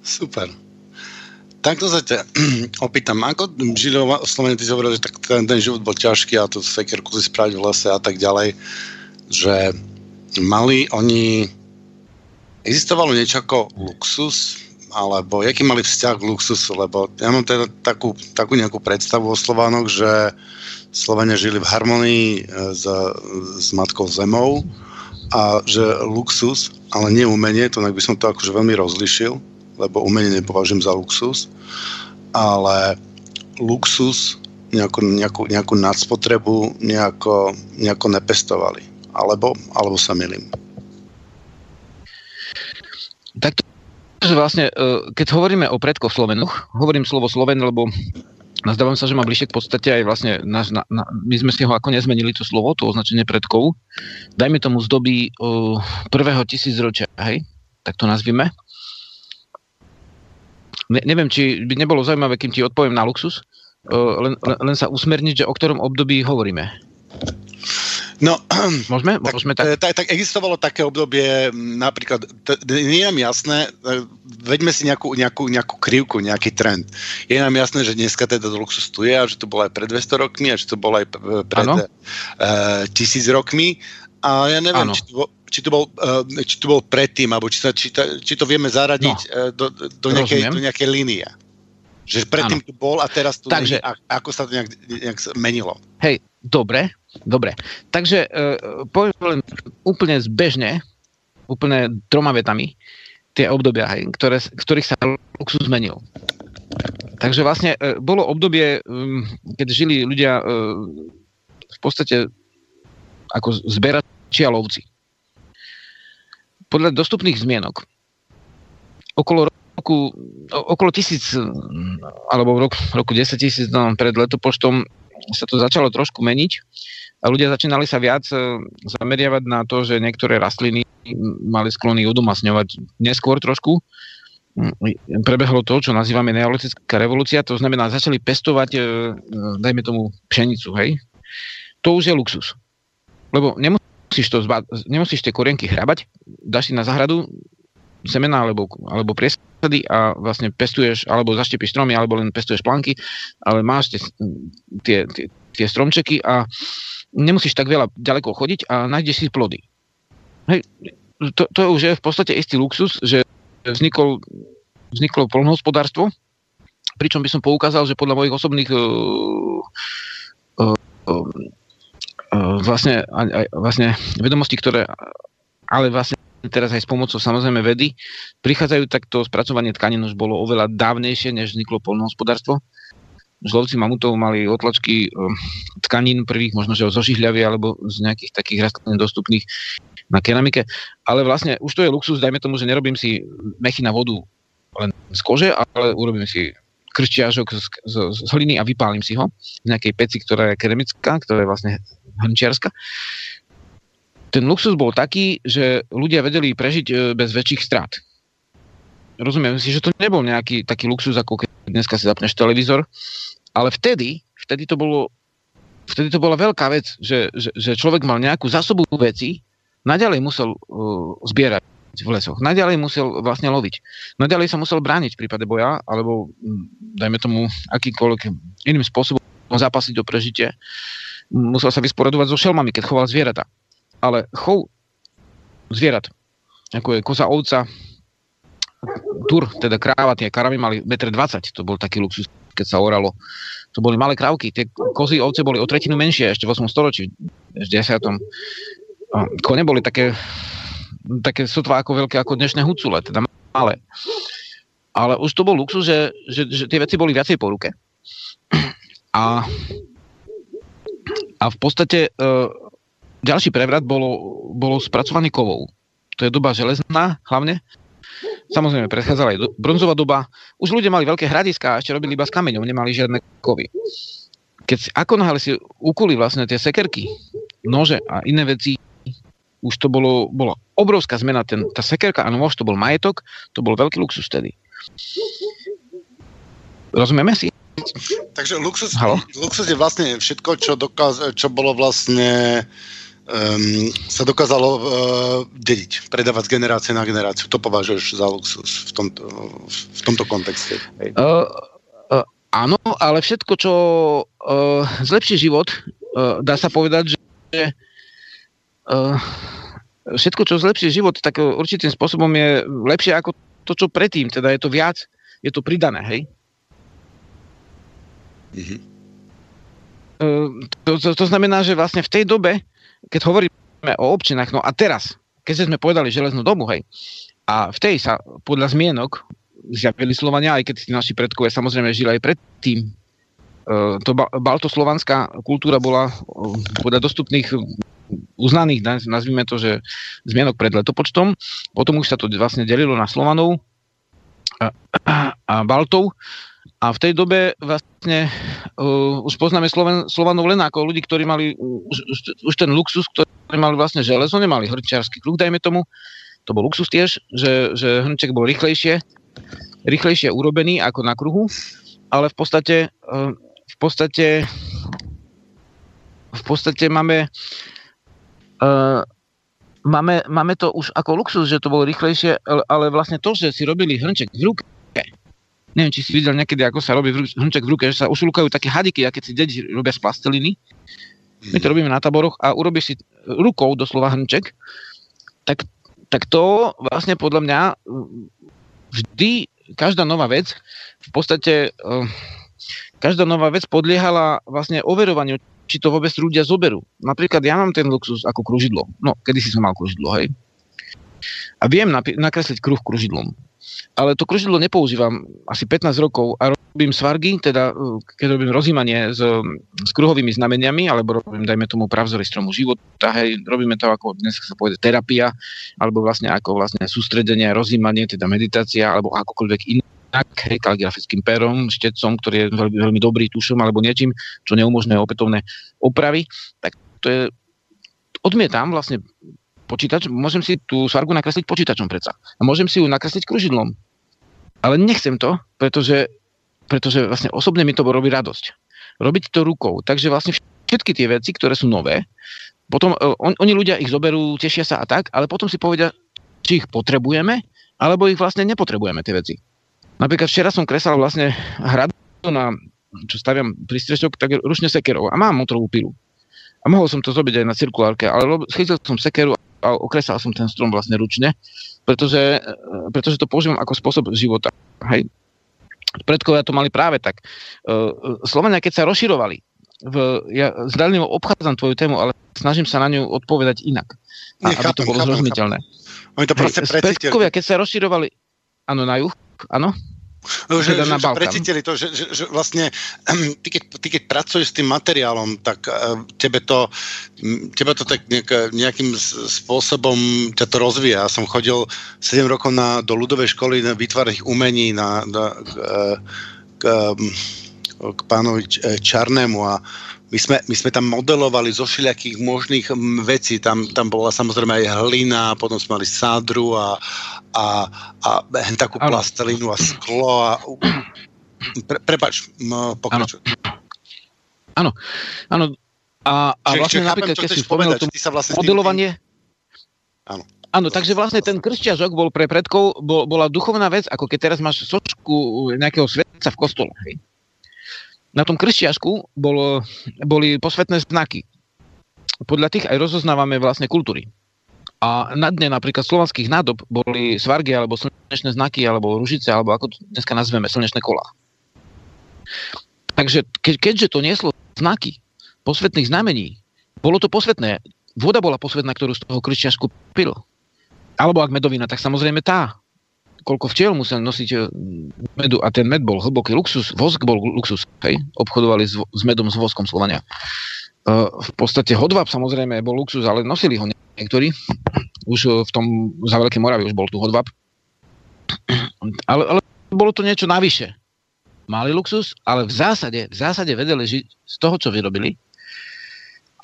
Super. Takto sa ťa opýtam, ako žili Slovenia, ty si hovoril, že tak ten, ten život bol ťažký a to sekerku si spraviť v lese a tak ďalej, že mali oni, existovalo niečo ako luxus, alebo jaký mali vzťah k luxusu, lebo ja mám teda takú, takú nejakú predstavu o Slovánoch, že Slovania žili v harmonii e, s, s Matkou Zemou a že luxus, ale nie umenie, to by som to akože veľmi rozlišil, lebo umenie nepovažujem za luxus, ale luxus, nejakú, nejakú, nejakú nadspotrebu nejako, nejako nepestovali. Alebo, alebo sa milím. Tak že vlastne, e, keď hovoríme o predkoch Slovenoch, hovorím slovo Sloven, lebo nazdávam sa, že má bližšie k podstate aj vlastne, na, na, na, my sme si ho ako nezmenili to slovo, to označenie predkov. Dajme tomu z doby uh, prvého tisícročia, hej, tak to nazvime ne, neviem, či by nebolo zaujímavé, kým ti odpoviem na luxus, len, len, len sa usmerniť, že o ktorom období hovoríme. No, môžeme? Tak, môžeme tak? Tak, tak existovalo také obdobie, napríklad, t- nie je nám jasné, e, veďme si nejakú, nejakú, nejakú krivku, nejaký trend. Je nám jasné, že dneska teda luxus tu je a že to bolo aj pred 200 rokmi a že to bolo aj pred uh, tisíc rokmi. A ja neviem, či to, či to, bol, eh, či to bol predtým, alebo či, sa, či, ta, či to vieme zaradiť no, eh, do, do, nejakej, do nejakej línie. Že predtým ano. tu bol a teraz tu Takže, nie, ako sa to nejak, nejak menilo. Hej, dobre, dobre. Takže uh, poviem len úplne zbežne, úplne troma vetami, tie obdobia, hej, ktoré, ktorých sa luxus zmenil. Takže vlastne uh, bolo obdobie, um, keď žili ľudia uh, v podstate ako zberači a lovci podľa dostupných zmienok okolo roku, okolo tisíc, alebo v roku, roku 10 tisíc no, pred letopoštom sa to začalo trošku meniť a ľudia začínali sa viac e, zameriavať na to, že niektoré rastliny mali sklony udomasňovať neskôr trošku. Prebehlo to, čo nazývame neolitická revolúcia, to znamená, začali pestovať, e, dajme tomu, pšenicu, hej? To už je luxus. Lebo nemusí nemusíš, to zba- nemusíš tie korienky hrabať, dáš si na zahradu semená alebo, alebo priesady a vlastne pestuješ, alebo zaštepíš stromy, alebo len pestuješ planky, ale máš tie, tie, tie, tie stromčeky a nemusíš tak veľa ďaleko chodiť a nájdeš si plody. Hej, to, to už je v podstate istý luxus, že vznikol, vzniklo polnohospodárstvo, pričom by som poukázal, že podľa mojich osobných uh, uh, vlastne, aj, vlastne vedomostí, ktoré ale vlastne teraz aj s pomocou samozrejme vedy, prichádzajú takto spracovanie tkanín už bolo oveľa dávnejšie, než vzniklo polnohospodárstvo. Žlovci mamutov mali otlačky tkanín prvých, možno že zo žižľavy alebo z nejakých takých rastlín dostupných na keramike. Ale vlastne už to je luxus, dajme tomu, že nerobím si mechy na vodu len z kože, ale urobím si krščiažok z, z, z hliny a vypálim si ho v nejakej peci, ktorá je keramická, ktorá je vlastne hrnčiarska. Ten luxus bol taký, že ľudia vedeli prežiť e, bez väčších strát. Rozumiem si, že to nebol nejaký taký luxus, ako keď dneska si zapneš televízor, ale vtedy, vtedy to bolo vtedy to bola veľká vec, že, že, že človek mal nejakú zásobu veci, naďalej musel uh, zbierať v lesoch. Naďalej musel vlastne loviť. Naďalej sa musel brániť v prípade boja, alebo dajme tomu akýkoľvek iným spôsobom zápasiť do prežitie. Musel sa vysporadovať so šelmami, keď choval zvieratá. Ale chov zvierat, ako je koza, ovca, tur, teda kráva, tie kravy mali 1,20 m, to bol taký luxus, keď sa oralo. To boli malé krávky, tie kozy, ovce boli o tretinu menšie ešte v 8. storočí, v 10 kone boli také, také sotva ako veľké ako dnešné hucule, teda malé. Ale už to bol luxus, že, že, že tie veci boli viacej po ruke. A, a v podstate e, ďalší prevrat bolo, bolo spracovaný kovou. To je doba železná hlavne. Samozrejme, predchádzala aj do, bronzová doba. Už ľudia mali veľké hradiska a ešte robili iba s kameňom, nemali žiadne kovy. Keď si, ako náhle si ukuli vlastne tie sekerky, nože a iné veci už to bolo, bola obrovská zmena. Ten, tá sekerka a nôž, to bol majetok, to bol veľký luxus vtedy. Rozumieme si? Takže luxus, luxus je vlastne všetko, čo, dokaz, čo bolo vlastne um, sa dokázalo uh, dediť, predávať z generácie na generáciu. To považuješ za luxus v tomto, v tomto kontexte? Uh, uh, áno, ale všetko, čo uh, zlepší život, uh, dá sa povedať, že uh, všetko, čo zlepší život, tak určitým spôsobom je lepšie ako to, čo predtým. Teda je to viac, je to pridané, hej? Mm-hmm. Uh, to, to, to znamená, že vlastne v tej dobe, keď hovoríme o občinách, no a teraz, keď sme povedali železnú dobu, hej, a v tej sa podľa zmienok zjavili Slovania, aj keď naši predkovia samozrejme žili aj predtým. Uh, to ba- baltoslovanská kultúra bola uh, podľa dostupných uznaných, nazvime to, že zmienok pred letopočtom. Potom už sa to vlastne delilo na Slovanov a, a, a Baltov. A v tej dobe vlastne uh, už poznáme Sloven, Slovanov len ako ľudí, ktorí mali už, už, už ten luxus, ktorí mali vlastne železo, nemali hrčiarsky kruh, dajme tomu. To bol luxus tiež, že, že hrnček bol rýchlejšie, rýchlejšie urobený ako na kruhu, ale v podstate, uh, v podstate v podstate máme Uh, máme, máme to už ako luxus, že to bolo rýchlejšie, ale vlastne to, že si robili hrnček v ruke, neviem, či si videl niekedy, ako sa robí hrnček v ruke, že sa ušulkajú také hadiky, aké si deti robia z plasteliny. My to robíme na taboroch a urobíš si rukou doslova hrnček, tak, tak to vlastne podľa mňa vždy, každá nová vec, v podstate uh, každá nová vec podliehala vlastne overovaniu či to vôbec ľudia zoberú. Napríklad ja mám ten luxus ako kružidlo. No, kedy si som mal kružidlo, hej. A viem napi- nakresliť kruh kružidlom. Ale to kružidlo nepoužívam asi 15 rokov a robím svargy, teda uh, keď robím rozímanie s, s kruhovými znameniami, alebo robím, dajme tomu, pravzory stromu života, hej, robíme to ako dnes sa povede terapia, alebo vlastne ako vlastne sústredenie, rozímanie, teda meditácia, alebo akokoľvek iné inak, hej, kaligrafickým perom, štecom, ktorý je veľmi, veľmi dobrý tušom alebo niečím, čo neumožňuje opätovné opravy, tak to je, odmietam vlastne počítač, môžem si tú svargu nakresliť počítačom predsa. A môžem si ju nakresliť kružidlom. Ale nechcem to, pretože, pretože vlastne osobne mi to robí radosť. Robiť to rukou. Takže vlastne všetky tie veci, ktoré sú nové, potom e, on, oni ľudia ich zoberú, tešia sa a tak, ale potom si povedia, či ich potrebujeme, alebo ich vlastne nepotrebujeme tie veci. Napríklad včera som kresal vlastne hradu na, čo staviam prístrešok, tak ručne sekerov a mám motorovú pilu. A mohol som to zrobiť aj na cirkulárke, ale chytil som sekeru a okresal som ten strom vlastne ručne, pretože, pretože to používam ako spôsob života. Hej. Predkovia to mali práve tak. Slovania, keď sa rozširovali, v, ja zdanlivo obchádzam tvoju tému, ale snažím sa na ňu odpovedať inak. A, aby to bolo zrozumiteľné. Oni to proste Hej, predkovia, keď sa rozširovali, áno, na juh, áno, No, že, teda na že, precítili to, že, že, že vlastne ty keď, ty keď pracuješ s tým materiálom, tak uh, tebe to, tebe to tak nejak, nejakým spôsobom ťa to rozvíja. Ja som chodil 7 rokov na, do ľudovej školy na výtvarných umení na, na, k, k, k pánovi Čarnému a my sme, my sme tam modelovali zo všelijakých možných vecí. Tam, tam bola samozrejme aj hlina, potom sme mali sádru a, a, a takú plastelinu a sklo. A, pre, prepač, pokračuj. Áno, áno. A, a vlastne napríklad, keď si spomenul to vlastne modelovanie... Áno. Áno, takže vlastne ten kršťažok bol pre predkov, bol, bola duchovná vec, ako keď teraz máš sočku nejakého svetca v kostole. Hej na tom krstiašku bolo, boli posvetné znaky. Podľa tých aj rozoznávame vlastne kultúry. A na dne napríklad slovanských nádob boli svargy alebo slnečné znaky alebo ružice alebo ako to dneska nazveme slnečné kola. Takže ke, keďže to nieslo znaky posvetných znamení, bolo to posvetné. Voda bola posvetná, ktorú z toho kršťašku pil. Alebo ak medovina, tak samozrejme tá koľko včiel musel nosiť e, medu a ten med bol hlboký luxus, vosk bol luxus, hej, obchodovali s, s medom, s voskom Slovania. Uh, v podstate hodvab samozrejme bol luxus, ale nosili ho niektorí. Už v tom, za Veľké Moravy už bol tu hodvab. Ale, ale bolo to niečo navyše. Mali luxus, ale v zásade, v zásade vedeli žiť z toho, čo vyrobili.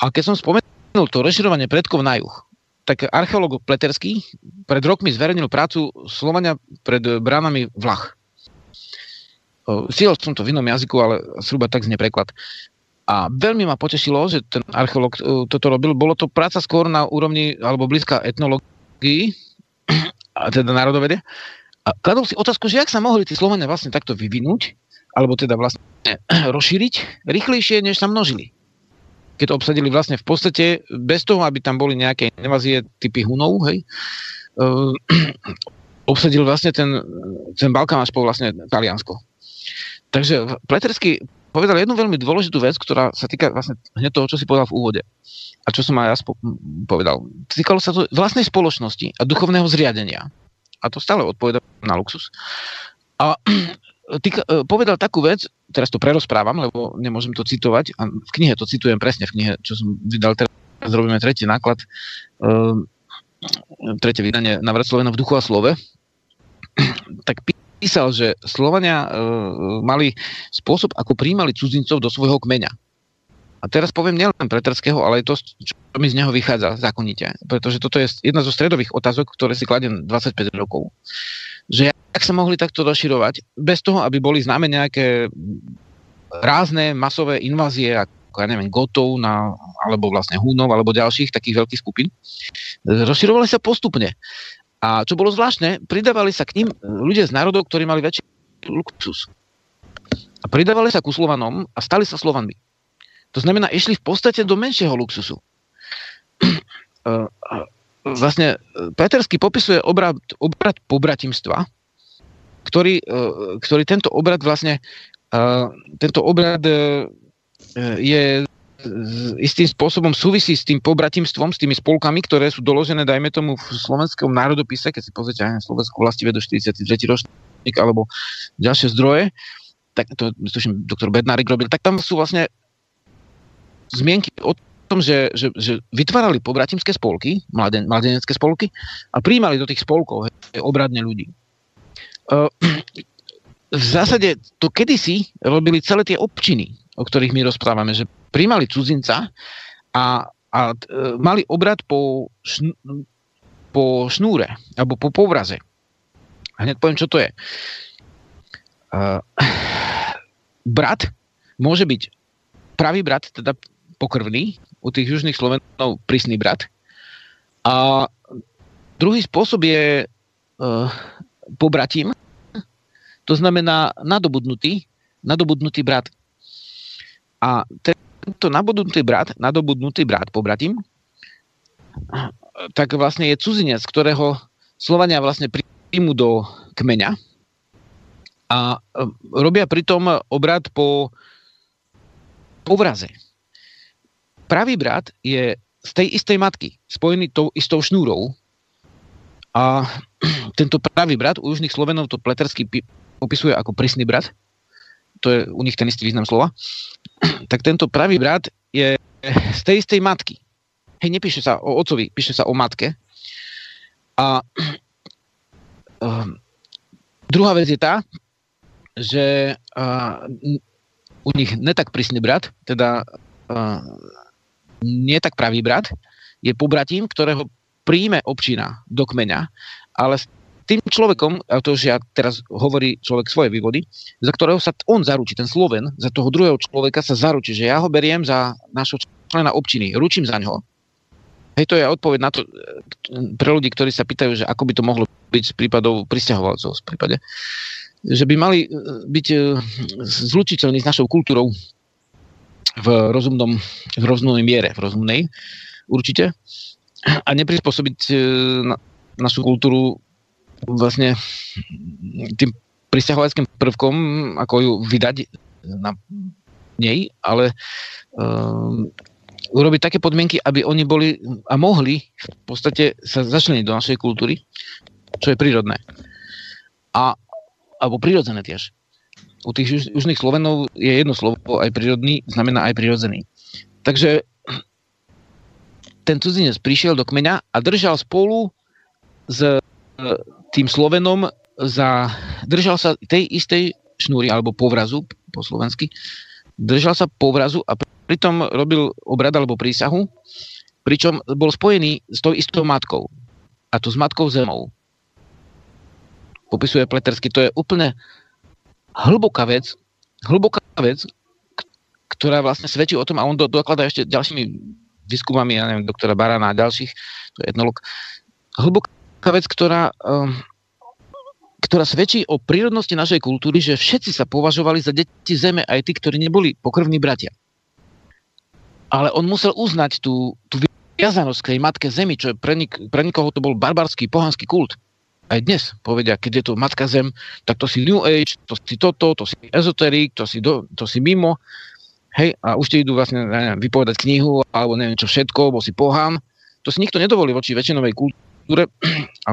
A keď som spomenul to rozširovanie predkov na juh, tak archeológ Pleterský pred rokmi zverejnil prácu Slovania pred bránami Vlach. Siel som to v inom jazyku, ale zhruba tak znie preklad. A veľmi ma potešilo, že ten archeológ toto robil. Bolo to práca skôr na úrovni, alebo blízka etnológii, a teda národovede. A kladol si otázku, že ak sa mohli tí Slovania vlastne takto vyvinúť, alebo teda vlastne rozšíriť rýchlejšie, než sa množili keď obsadili vlastne v podstate bez toho, aby tam boli nejaké invázie typy Hunov, hej, uh, obsadil vlastne ten, ten Balkán až po vlastne Taliansko. Takže Pletersky povedal jednu veľmi dôležitú vec, ktorá sa týka vlastne hneď toho, čo si povedal v úvode. A čo som aj ja spo- povedal. Týkalo sa to vlastnej spoločnosti a duchovného zriadenia. A to stále odpoveda na luxus. A týka, e, povedal takú vec, teraz to prerozprávam, lebo nemôžem to citovať, a v knihe to citujem presne, v knihe, čo som vydal teraz, robíme tretí náklad, uh, tretie vydanie Navrat Slovena v duchu a slove, tak písal, že Slovania uh, mali spôsob, ako príjmali cudzincov do svojho kmeňa. A teraz poviem nielen Pretrského, ale aj to, čo mi z neho vychádza zákonite. Pretože toto je jedna zo stredových otázok, ktoré si kladiem 25 rokov. Že ak sa mohli takto rozširovať, bez toho, aby boli známe nejaké rázne masové invázie, ako ja neviem, Gotov na, alebo vlastne Hunov, alebo ďalších takých veľkých skupín. Rozširovali sa postupne. A čo bolo zvláštne, pridávali sa k ním ľudia z národov, ktorí mali väčší luxus. A pridávali sa ku Slovanom a stali sa Slovanmi. To znamená, išli v podstate do menšieho luxusu. vlastne Petersky popisuje obrad, obrad pobratimstva, ktorý, ktorý tento obrad vlastne tento obrad je istým spôsobom súvisí s tým pobratimstvom, s tými spolkami, ktoré sú doložené, dajme tomu, v slovenskom národopise, keď si pozrite aj na Slovensku vlasti do 43. ročník alebo ďalšie zdroje, tak to, tuším, doktor Bednárik robil, tak tam sú vlastne zmienky o tom, že, že, že vytvárali pobratimské spolky, mladen, mladenecké spolky a príjmali do tých spolkov hej, obradne ľudí. Uh, v zásade to kedysi robili celé tie občiny, o ktorých my rozprávame, že príjmali cudzinca a, a uh, mali obrad po, šn, po šnúre alebo po povraze. Hneď poviem, čo to je. Uh, brat môže byť pravý brat, teda pokrvný, u tých južných Slovenov prísny brat. A druhý spôsob je uh, pobratím, to znamená nadobudnutý, nadobudnutý brat. A tento nadobudnutý brat, nadobudnutý brat, pobratím, tak vlastne je cudzinec, ktorého Slovania vlastne príjmu do kmeňa a robia pritom obrad po povraze. Pravý brat je z tej istej matky, spojený tou istou šnúrou. A tento pravý brat u južných Slovenov to pletersky opisuje ako prísny brat. To je u nich ten istý význam slova. Tak tento pravý brat je z tej istej matky. Hej, nepíše sa o ocovi, píše sa o matke. A uh, druhá vec je tá, že uh, u nich netak prísny brat, teda uh, nie tak pravý brat, je pobratím, ktorého príjme občina do kmeňa, ale s tým človekom, a to už ja teraz hovorí človek svoje vývody, za ktorého sa on zaručí, ten Sloven, za toho druhého človeka sa zaručí, že ja ho beriem za našho člena občiny, ručím za ňo. Hej, to je odpoveď na to pre ľudí, ktorí sa pýtajú, že ako by to mohlo byť z prípadov pristahovalcov v prípade. Že by mali e, byť e, zlučiteľní s našou kultúrou v rozumnom, v rozumnej miere, v rozumnej určite a neprispôsobiť e, na, našu kultúru vlastne tým pristahovaleckým prvkom, ako ju vydať na nej, ale um, urobiť také podmienky, aby oni boli a mohli v podstate sa začleniť do našej kultúry, čo je prírodné. A, alebo prírodzené tiež u tých južných Slovenov je jedno slovo, aj prírodný, znamená aj prírodzený. Takže ten cudzinec prišiel do kmeňa a držal spolu s e, tým Slovenom za, držal sa tej istej šnúry, alebo povrazu po slovensky, držal sa povrazu a pritom robil obrad alebo prísahu, pričom bol spojený s tou istou matkou. A to s matkou zemou. Popisuje Pletersky. To je úplne hlboká vec, hlboká vec, ktorá vlastne svedčí o tom, a on do, dokladá ešte ďalšími výskumami, ja neviem, doktora Barana a ďalších, to je etnolog, hlboká vec, ktorá, um, ktorá svedčí o prírodnosti našej kultúry, že všetci sa považovali za deti zeme, aj tí, ktorí neboli pokrvní bratia. Ale on musel uznať tú, tú viazanosť k tej matke zemi, čo je pre, nik, pre nikoho to bol barbarský pohanský kult aj dnes povedia, keď je to Matka Zem, tak to si New Age, to si toto, to si ezoterik, to si, do, to si mimo. Hej, a už ti idú vlastne neviem, vypovedať knihu, alebo neviem čo všetko, bo si pohán. To si nikto nedovolí voči väčšinovej kultúre a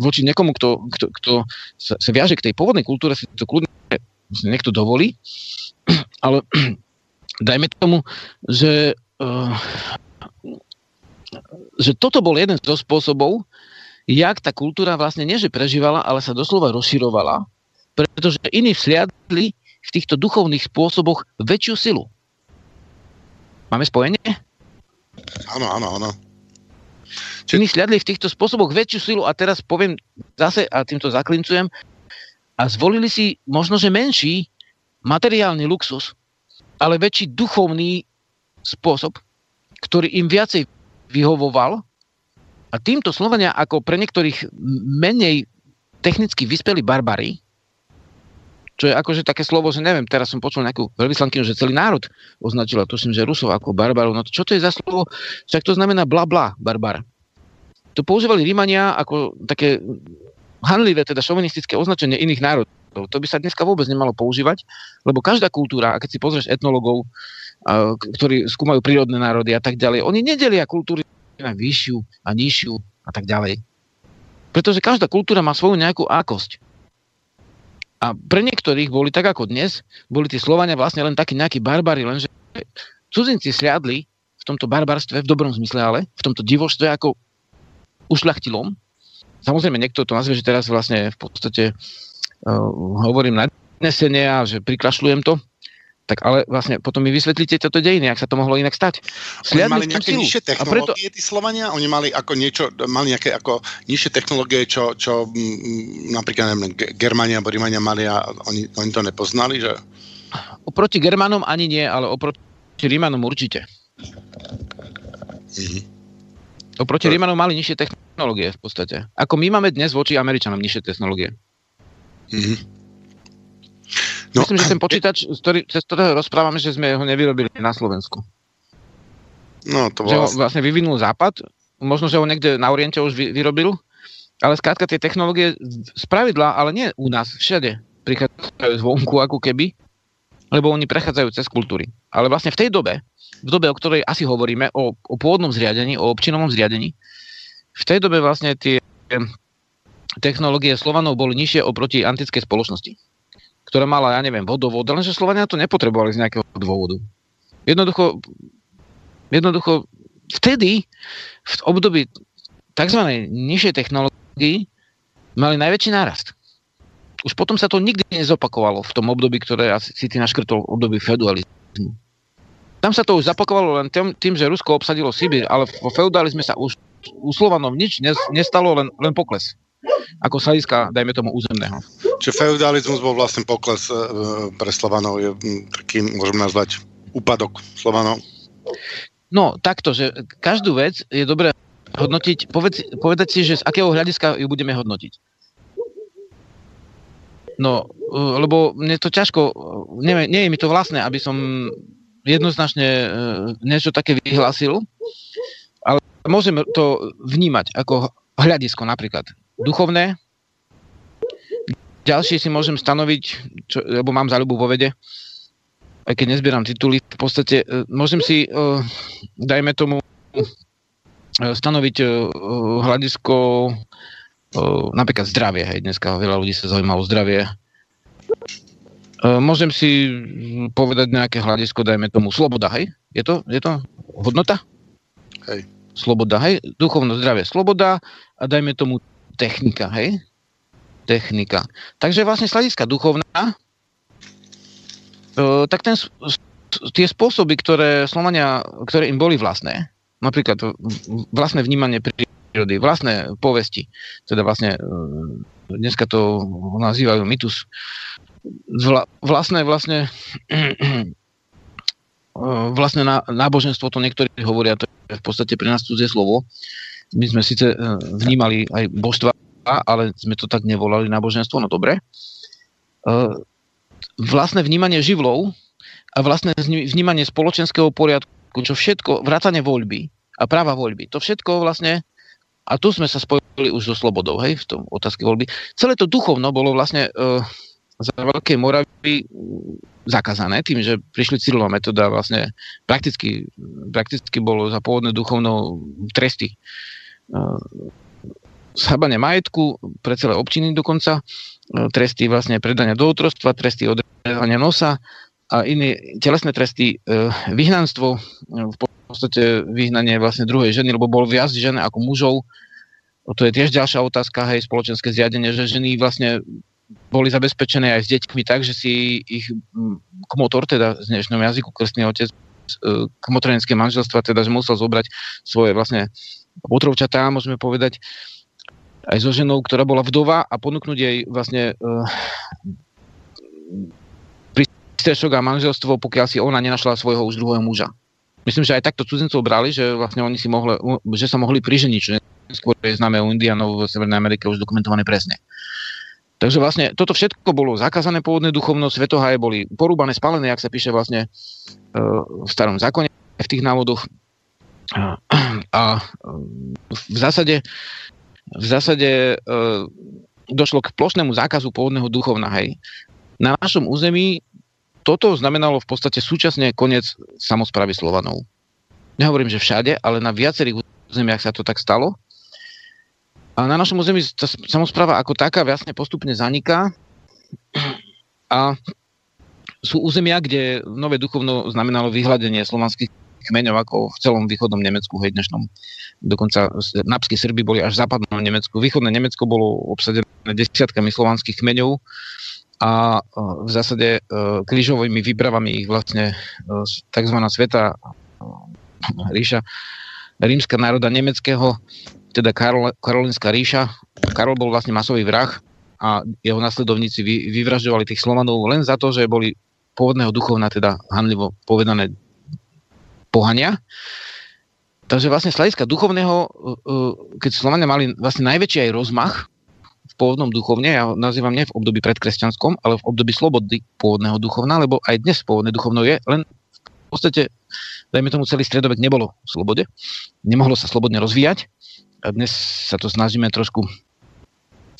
voči niekomu, kto, kto, kto sa, sa viaže k tej pôvodnej kultúre, si to kľudne niekto dovolí. Ale dajme tomu, že, uh, že toto bol jeden zo spôsobov, jak tá kultúra vlastne nie, že prežívala, ale sa doslova rozširovala, pretože iní vsliadli v týchto duchovných spôsoboch väčšiu silu. Máme spojenie? Áno, áno, áno. Či... Iní sliadli v týchto spôsoboch väčšiu silu a teraz poviem zase, a týmto zaklincujem, a zvolili si možno, že menší materiálny luxus, ale väčší duchovný spôsob, ktorý im viacej vyhovoval a týmto Slovania ako pre niektorých menej technicky vyspelí barbary, čo je akože také slovo, že neviem, teraz som počul nejakú veľvyslankyňu, že celý národ označila, tuším, že Rusov ako barbarov. No to čo to je za slovo? Však to znamená bla bla, barbar. To používali Rímania ako také hanlivé, teda šovinistické označenie iných národov. To by sa dneska vôbec nemalo používať, lebo každá kultúra, a keď si pozrieš etnologov, ktorí skúmajú prírodné národy a tak ďalej, oni nedelia kultúry na vyššiu a nižšiu a tak ďalej. Pretože každá kultúra má svoju nejakú akosť. A pre niektorých boli tak ako dnes, boli tie Slovania vlastne len takí nejakí barbari, lenže cudzinci sliadli v tomto barbarstve, v dobrom zmysle ale, v tomto divoštve ako ušľachtilom. Samozrejme, niekto to nazve, že teraz vlastne v podstate uh, hovorím nadnesenie a že priklašľujem to, tak ale vlastne potom mi vysvetlíte toto dejiny, ak sa to mohlo inak stať. Sliadli oni mali nejaké silu. nižšie technológie, preto... tí Slovania? Oni mali ako niečo, mali nejaké ako nižšie technológie, čo, čo m, napríklad neviem, Germania alebo Rímania mali a oni, oni to nepoznali, že? Oproti Germanom ani nie, ale oproti Rímanom určite. Mhm. Oproti to... Rímanom mali nižšie technológie v podstate. Ako my máme dnes voči Američanom nižšie technológie. Mhm. No, Myslím, že ten počítač, ktorý, cez ktorého rozprávame, že sme ho nevyrobili na Slovensku. No, to bolo... Že ho vlastne vyvinul Západ možno, že ho niekde na Oriente už vy, vyrobil, ale skrátka tie technológie z pravidla, ale nie u nás, všade prichádzajú zvonku ako keby, lebo oni prechádzajú cez kultúry. Ale vlastne v tej dobe, v dobe, o ktorej asi hovoríme, o, o pôvodnom zriadení, o občinovom zriadení, v tej dobe vlastne tie technológie Slovanov boli nižšie oproti antickej spoločnosti, ktorá mala, ja neviem, vodovod, lenže Slovania to nepotrebovali z nejakého dôvodu. Jednoducho, jednoducho vtedy, v období tzv. nižšej technológii, mali najväčší nárast. Už potom sa to nikdy nezopakovalo v tom období, ktoré si ty naškrtol období feudalizmu. Tam sa to už zapakovalo len tým, tým že Rusko obsadilo Sibír, ale vo feudalizme sa už u Slovanov nič nestalo, len, len pokles. Ako sa hľadiska, dajme tomu, územného. Čiže feudalizmus bol vlastne pokles e, pre Slovanov, je taký, môžeme nazvať, úpadok Slovanov? No, takto, že každú vec je dobré hodnotiť, povedz, povedať si, že z akého hľadiska ju budeme hodnotiť. No, e, lebo mne to ťažko, nie, nie je mi to vlastné, aby som jednoznačne e, niečo také vyhlásil, ale môžem to vnímať ako hľadisko napríklad duchovné. Ďalšie si môžem stanoviť, čo, lebo mám záľubu vo vede, aj keď nezbieram tituly, v podstate e, môžem si, dajme tomu, stanoviť hľadisko napríklad zdravie, hej, dneska veľa ľudí sa zaujíma o zdravie. Môžem si povedať nejaké hľadisko, dajme tomu sloboda, hej? Je to, je to hodnota? Hej. Sloboda, hej? Duchovno zdravie, sloboda a dajme tomu technika, hej? Technika. Takže vlastne z hľadiska duchovná, tak ten, tie spôsoby, ktoré Slovania, ktoré im boli vlastné, napríklad vlastné vnímanie prírody, vlastné povesti, teda vlastne e, dneska to nazývajú mytus, Vla, vlastné, vlastne e, vlastne náboženstvo, to niektorí hovoria, to je v podstate pre nás cudzie slovo. My sme síce e, vnímali aj božstva, ale sme to tak nevolali náboženstvo, no dobre. Vlastné vnímanie živlov a vlastné vnímanie spoločenského poriadku, čo všetko, vrátane voľby a práva voľby, to všetko vlastne a tu sme sa spojili už so slobodou, hej, v tom otázke voľby. Celé to duchovno bolo vlastne uh, za Veľkej Moravy zakázané tým, že prišli Cyrilova metóda vlastne prakticky, prakticky bolo za pôvodné duchovno tresty. Uh, Schabanie majetku pre celé občiny dokonca, uh, tresty vlastne predania do otrostva, tresty odrezania nosa a iné telesné tresty, uh, vyhnanstvo, v podstate vyhnanie vlastne druhej ženy, lebo bol viac žen ako mužov. To je tiež ďalšia otázka, hej, spoločenské zriadenie, že ženy vlastne boli zabezpečené aj s deťmi tak, že si ich kmotor, teda z dnešnom jazyku krstný otec, kmotronecké manželstva, teda, že musel zobrať svoje vlastne otrovčatá, môžeme povedať, aj so ženou, ktorá bola vdova a ponúknuť jej vlastne uh, prístrešok a manželstvo, pokiaľ si ona nenašla svojho už druhého muža. Myslím, že aj takto cudzincov brali, že vlastne oni si mohli, že sa mohli priženiť, čo skôr je známe u Indianov v Severnej Amerike už dokumentované presne. Takže vlastne toto všetko bolo zakázané pôvodné duchovno, svetohaje boli porúbané, spálené, ak sa píše vlastne e, v starom zákone, v tých návodoch. A v zásade, v zásade e, došlo k plošnému zákazu pôvodného duchovna. Hej. Na našom území toto znamenalo v podstate súčasne koniec samozprávy Slovanov. Nehovorím, že všade, ale na viacerých územiach sa to tak stalo. A na našom území tá samozpráva ako taká vlastne postupne zaniká. A sú územia, kde nové duchovno znamenalo vyhľadenie slovanských kmeňov ako v celom východnom Nemecku, hej dnešnom. Dokonca napskí Srby boli až v západnom Nemecku. Východné Nemecko bolo obsadené desiatkami slovanských kmeňov a v zásade e, krížovými výpravami ich vlastne e, tzv. sveta e, ríša rímska národa nemeckého, teda Karol, Karolinská ríša. Karol bol vlastne masový vrah a jeho nasledovníci vy, vyvražďovali tých Slovanov len za to, že boli pôvodného duchovna, teda hanlivo povedané pohania. Takže vlastne z hľadiska duchovného, keď Slovania mali vlastne najväčší aj rozmach, v pôvodnom duchovne, ja ho nazývam nie v období predkresťanskom, ale v období slobody pôvodného duchovna, lebo aj dnes pôvodné duchovno je, len v podstate dajme tomu celý stredovek nebolo v slobode, nemohlo sa slobodne rozvíjať a dnes sa to snažíme trošku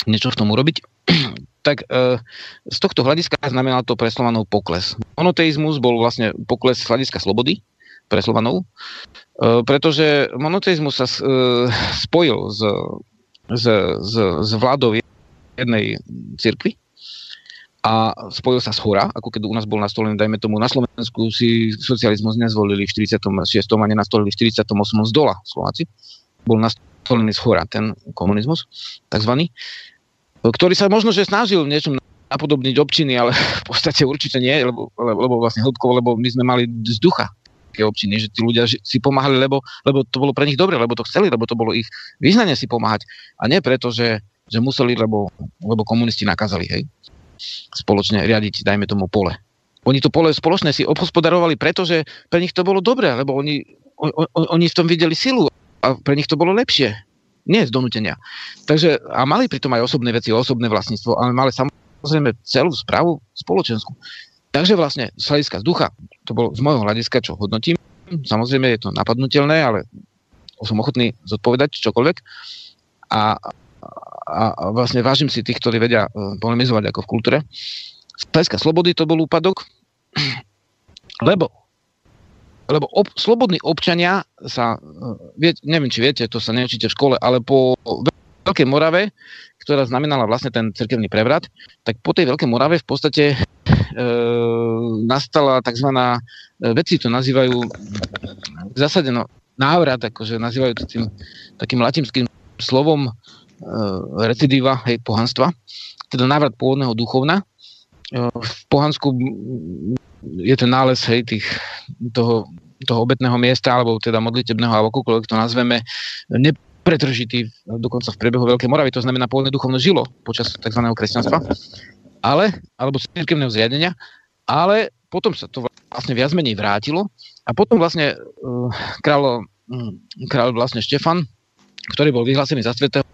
niečo v tom urobiť, tak e, z tohto hľadiska znamená to pre Slovanov pokles. Monoteizmus bol vlastne pokles z hľadiska slobody pre Slovanov, e, pretože monoteizmus sa e, spojil s, s, s, s vládou jednej cirkvi a spojil sa s hora, ako keď u nás bol nastolený, dajme tomu, na Slovensku si socializmus nezvolili v 46. a nenastolili v 48. z dola Slováci. Bol nastolený z hora ten komunizmus, takzvaný, ktorý sa možno, že snažil v niečom napodobniť občiny, ale v podstate určite nie, lebo, lebo, lebo vlastne hĺbkovo, lebo my sme mali z ducha také občiny, že tí ľudia si pomáhali, lebo, lebo to bolo pre nich dobre, lebo to chceli, lebo to bolo ich význanie si pomáhať. A nie preto, že, že museli, lebo, lebo komunisti nakázali, hej spoločne riadiť, dajme tomu, pole. Oni to pole spoločné si obhospodarovali, pretože pre nich to bolo dobré, lebo oni, on, oni v tom videli silu a pre nich to bolo lepšie. Nie z donútenia. Takže, a mali pritom aj osobné veci, osobné vlastníctvo, ale mali samozrejme celú správu spoločenskú. Takže vlastne z hľadiska z ducha, to bolo z môjho hľadiska, čo hodnotím, samozrejme je to napadnutelné, ale som ochotný zodpovedať čokoľvek. A, a vlastne vážim si tých, ktorí vedia e, polemizovať ako v kultúre. Z hľadiska slobody to bol úpadok, lebo lebo ob, slobodní občania sa, e, vie, neviem, či viete, to sa neučíte v škole, ale po Veľkej Morave, ktorá znamenala vlastne ten cirkevný prevrat, tak po tej Veľkej Morave v podstate nastala tzv. E, veci to nazývajú v zásade no, návrat, akože nazývajú to tým takým latinským slovom E, recidíva hej, pohanstva, teda návrat pôvodného duchovna. E, v Pohansku je ten nález hej, tých, toho, toho obetného miesta, alebo teda modlitebného, alebo akokoľvek to nazveme, nepretržitý dokonca v priebehu Veľkej Moravy, to znamená pôvodné duchovno žilo počas tzv. kresťanstva, ale, alebo cirkevného zriadenia, ale potom sa to vlastne viac menej vrátilo a potom vlastne uh, kráľ, um, kráľ vlastne Štefan, ktorý bol vyhlásený za svetého,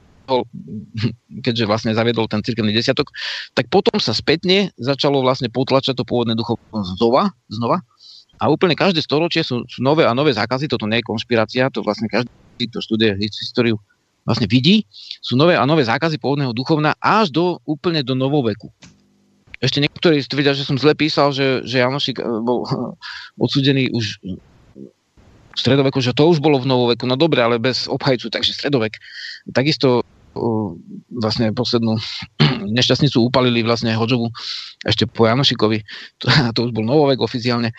keďže vlastne zaviedol ten cirkevný desiatok, tak potom sa spätne začalo vlastne potlačať to pôvodné ducho znova, znova. A úplne každé storočie sú, sú nové a nové zákazy, toto nie je konšpirácia, to vlastne každý, kto študuje históriu, vlastne vidí, sú nové a nové zákazy pôvodného duchovna až do úplne do novoveku. Ešte niektorí tvrdia, že som zle písal, že, že Janošik eh, bol odsudený už v stredoveku, že to už bolo v novoveku. No dobre, ale bez obhajcu, takže stredovek. Takisto vlastne poslednú nešťastnicu upalili vlastne Hodžovu ešte po Janošikovi. To, to už bol novovek oficiálne.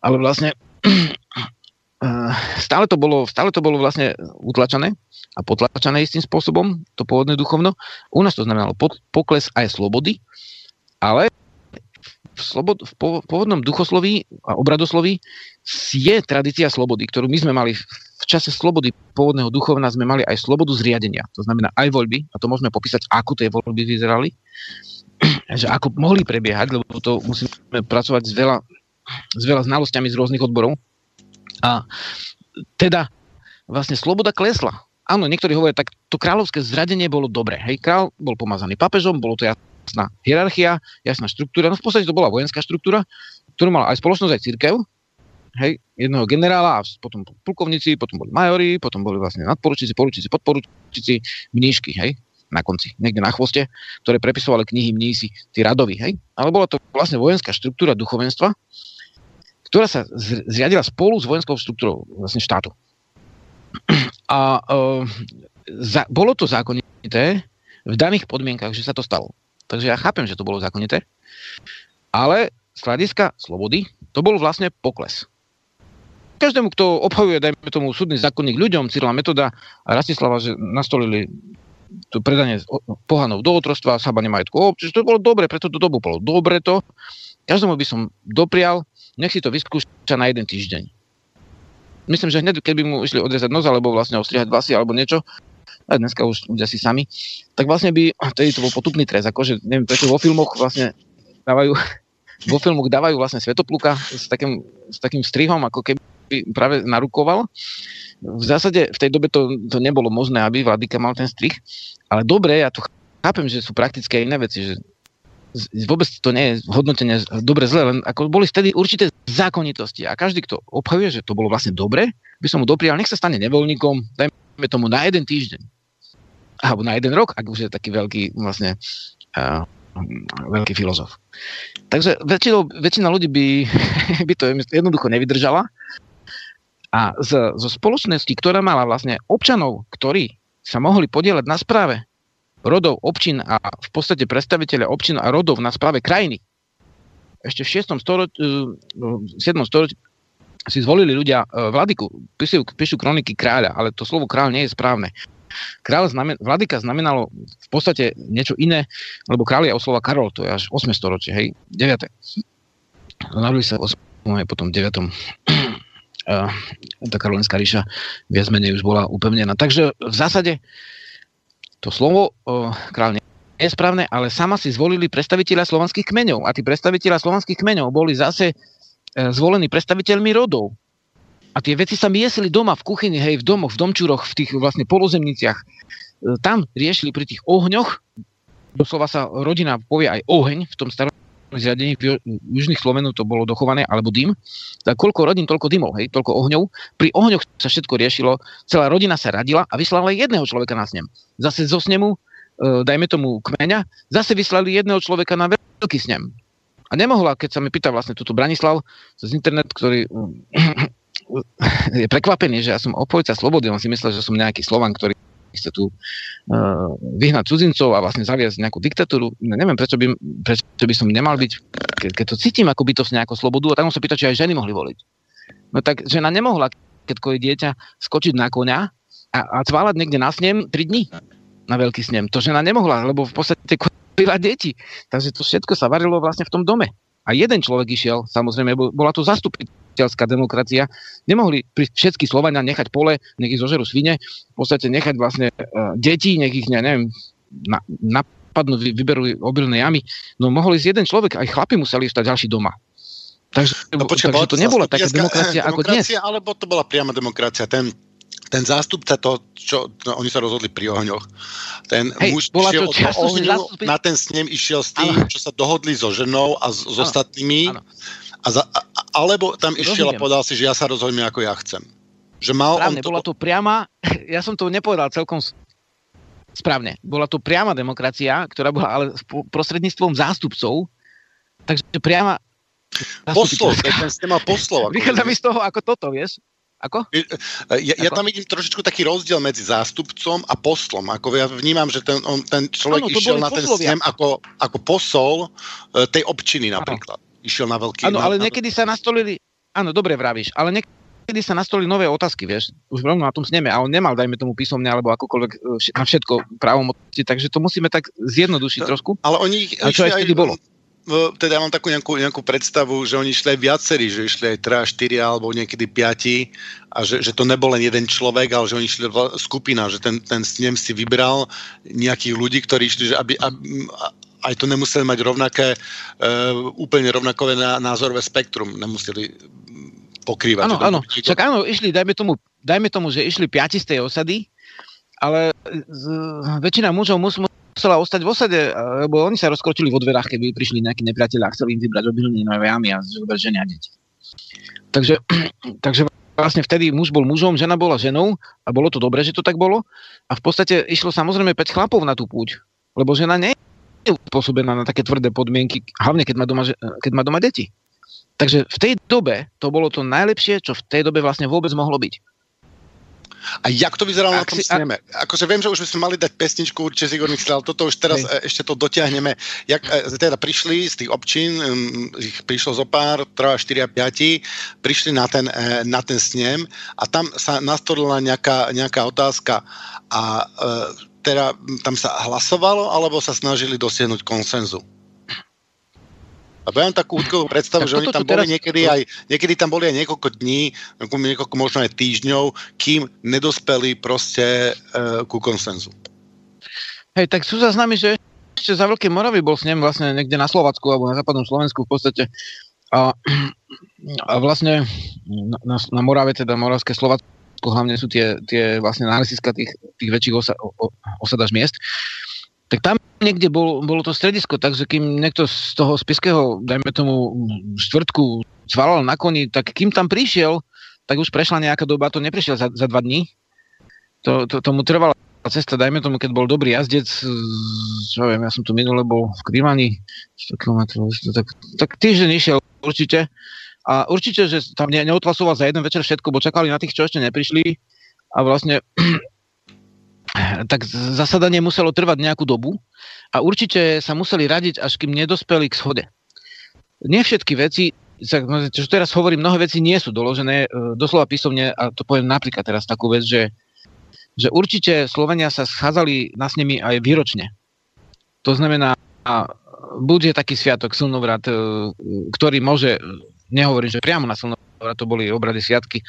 Ale vlastne stále to bolo, stále to bolo vlastne utlačané a potlačané istým spôsobom, to pôvodné duchovno. U nás to znamenalo pokles aj slobody, ale v, slobod, v pôvodnom duchosloví a obradosloví je tradícia slobody, ktorú my sme mali v čase slobody pôvodného duchovna sme mali aj slobodu zriadenia. To znamená aj voľby, a to môžeme popísať, ako tie voľby vyzerali, že ako mohli prebiehať, lebo to musíme pracovať s veľa, s veľa znalosťami z rôznych odborov. A teda vlastne sloboda klesla. Áno, niektorí hovoria, tak to kráľovské zradenie bolo dobré. Hej, král bol pomazaný papežom, bolo to jasná hierarchia, jasná štruktúra. No v podstate to bola vojenská štruktúra, ktorú mala aj spoločnosť, aj církev hej, jedného generála a potom plukovníci, potom boli majori, potom boli vlastne nadporučíci, poručíci, podporučíci, mníšky, hej, na konci, niekde na chvoste, ktoré prepisovali knihy mnísi, tí radoví, hej. Ale bola to vlastne vojenská štruktúra duchovenstva, ktorá sa zriadila spolu s vojenskou štruktúrou vlastne štátu. A uh, za, bolo to zákonité v daných podmienkach, že sa to stalo. Takže ja chápem, že to bolo zákonité, ale z hľadiska slobody to bol vlastne pokles každému, kto obhajuje, dajme tomu, súdny zákonník ľuďom, Cyrila Metoda a Rastislava, že nastolili to predanie pohanov do otrostva, sábanie majetku. Čiže to bolo dobre, preto to dobu bolo dobre to. Každému by som doprial, nech si to vyskúša na jeden týždeň. Myslím, že hneď, keby mu išli odrezať nos, alebo vlastne ostrihať vlasy, alebo niečo, a dneska už ľudia si sami, tak vlastne by, tedy to bol potupný trest, akože neviem, prečo vo filmoch vlastne dávajú, vo filmoch dávajú vlastne svetopluka s takým, s takým strihom, ako keby práve narukoval. V zásade v tej dobe to, to nebolo možné, aby Vladika mal ten strich, ale dobre, ja to chápem, že sú praktické iné veci, že vôbec to nie je hodnotenie dobre zle, len ako boli vtedy určité zákonitosti a každý, kto obhajuje, že to bolo vlastne dobre, by som mu doprial, nech sa stane nevoľníkom, dajme tomu na jeden týždeň. Alebo na jeden rok, ak už je taký veľký vlastne uh, veľký filozof. Takže väčšinou, väčšina ľudí by, by to jednoducho nevydržala a z, zo spoločnosti, ktorá mala vlastne občanov, ktorí sa mohli podielať na správe rodov, občin a v podstate predstaviteľe občin a rodov na správe krajiny. Ešte v 6. storočí, 7. storočí si zvolili ľudia e, vladiku, píšu, píšu kroniky kráľa, ale to slovo kráľ nie je správne. Kráľ znamen, vladyka znamenalo v podstate niečo iné, lebo kráľ je oslova Karol, to je až 8. storočie, hej, 9. Narodili sa v 8. potom 9. tá Karolinská ríša viac menej už bola upevnená. Takže v zásade to slovo kráľ nie je správne, ale sama si zvolili predstaviteľa slovanských kmeňov. A tí predstaviteľa slovanských kmeňov boli zase e, zvolení predstaviteľmi rodov. A tie veci sa miesili doma, v kuchyni, hej, v domoch, v domčuroch, v tých vlastne polozemniciach. E, tam riešili pri tých ohňoch, doslova sa rodina povie aj oheň v tom starom zriadení v južných Slovenov to bolo dochované, alebo dym, tak koľko rodín, toľko dymov, hej, toľko ohňov. Pri ohňoch sa všetko riešilo, celá rodina sa radila a vyslala jedného človeka na snem. Zase zo snemu, e, dajme tomu kmeňa, zase vyslali jedného človeka na veľký snem. A nemohla, keď sa mi pýta vlastne túto Branislav cez internet, ktorý je prekvapený, že ja som opojica slobody, on si myslel, že som nejaký Slovan, ktorý chce tu uh, vyhnať cudzincov a vlastne zaviesť nejakú diktatúru. Neviem, prečo by, prečo by som nemal byť, ke, keď to cítim ako bytosť nejakú slobodu, a tak sa pýta, či aj ženy mohli voliť. No tak žena nemohla, keď je dieťa, skočiť na koňa a, a cválať niekde na snem 3 dní na veľký snem. To žena nemohla, lebo v podstate kojila deti. Takže to všetko sa varilo vlastne v tom dome. A jeden človek išiel, samozrejme, bola to zastupiteľ zastupiteľská demokracia, nemohli pri všetky Slovania nechať pole, nech ich zožerú svine, v podstate nechať vlastne uh, deti, nech ich, ne, neviem, na, napadnú, vy, vyberú obilné jamy. No mohol ísť jeden človek, aj chlapi museli stať ďalší doma. Takže, no, počkej, takže to nebola taká demokracia, demokracia ako dnes. Alebo to bola priama demokracia. Ten, ten zástupca, to, čo no, oni sa rozhodli pri ohňoch, ten Hej, muž bola išiel to od ohňu, zástupy... na ten snem išiel s tým, ano. čo sa dohodli so ženou a s, s ostatnými. Ano. A za, a, alebo tam išiel a povedal si, že ja sa rozhodnem, ako ja chcem. Že mal správne, on to... bola to priama, ja som to nepovedal celkom správne. Bola to priama demokracia, ktorá bola ale prostredníctvom zástupcov, takže priama Poslov, ten ste mal poslov. Vychádza mi z toho ako toto, vieš? Ako? Ja, ja tam vidím trošičku taký rozdiel medzi zástupcom a poslom. Ako ja vnímam, že ten, on, ten človek ano, išiel na ten snem ako, ako posol e, tej občiny napríklad. Ano išiel na veľký... Áno, ale niekedy sa nastolili... Áno, dobre vravíš, ale niekedy sa nastolili nové otázky, vieš, už rovno na tom sneme a on nemal, dajme tomu písomne, alebo akokoľvek e, na všetko právomoci, takže to musíme tak zjednodušiť no, trošku. Ale oni a čo aj vtedy bolo? teda ja mám takú nejakú, nejakú predstavu, že oni išli aj viacerí, že išli aj 3, 4 alebo niekedy 5 a že, že to nebol len jeden človek, ale že oni išli skupina, že ten, ten snem si vybral nejakých ľudí, ktorí išli, že aby, aby, aj to nemuseli mať rovnaké, uh, úplne rovnakové názorové spektrum, nemuseli pokrývať. Áno, áno, však áno, išli, dajme tomu, dajme tomu, že išli piati z tej osady, ale z, väčšina mužov mus, musela ostať v osade, lebo oni sa rozkročili vo dverách, keby prišli nejakí nepriatelia a chceli im vybrať obilný nové jamy a zobrať ženia deti. Takže, takže vlastne vtedy muž bol mužom, žena bola ženou a bolo to dobré, že to tak bolo. A v podstate išlo samozrejme 5 chlapov na tú púť, lebo žena nie uspôsobená na také tvrdé podmienky, hlavne keď má doma, keď má doma deti. Takže v tej dobe to bolo to najlepšie, čo v tej dobe vlastne vôbec mohlo byť. A jak to vyzeralo Ak na tom si, sneme? A... Akože viem, že už by sme mali dať pesničku, určite si Igor myslel, toto už teraz Hej. ešte to dotiahneme. Jak e, teda prišli z tých občín, ich prišlo zo pár, 3, 4 a 5, prišli na ten, e, na ten snem a tam sa nastolila nejaká, nejaká otázka a teda tam sa hlasovalo, alebo sa snažili dosiahnuť konsenzu? Lebo ja mám takú útkovú predstavu, že oni tam boli teraz... niekedy aj, niekedy tam boli aj niekoľko dní, niekoľko možno aj týždňov, kým nedospeli proste uh, ku konsenzu. Hej, tak sú záznamy, že ešte za Veľkej Moravy bol s ním vlastne niekde na Slovacku alebo na západnom Slovensku v podstate. A, a vlastne na, na Morave, teda Moravské Slovacko, hlavne sú tie, tie vlastne nálesiska tých, tých väčších osa, osadaž miest. tak tam niekde bol, bolo to stredisko, takže kým niekto z toho spiského, dajme tomu štvrtku, zvalal na koni, tak kým tam prišiel, tak už prešla nejaká doba, to neprišiel za, za dva dní. To, to, tomu trvala cesta, dajme tomu, keď bol dobrý jazdec, čo viem, ja som tu minule bol v Krivani, 100 km, tak, tak týždeň išiel určite. A určite, že tam ne, neotlasoval za jeden večer všetko, bo čakali na tých, čo ešte neprišli. A vlastne tak zasadanie muselo trvať nejakú dobu a určite sa museli radiť, až kým nedospeli k schode. Nie všetky veci, čo teraz hovorím, mnohé veci nie sú doložené e, doslova písomne a to poviem napríklad teraz takú vec, že, že určite Slovenia sa schádzali na s nimi aj výročne. To znamená, buď je taký sviatok, slnovrat, e, ktorý môže, nehovorím, že priamo na slnovrat to boli obrady sviatky,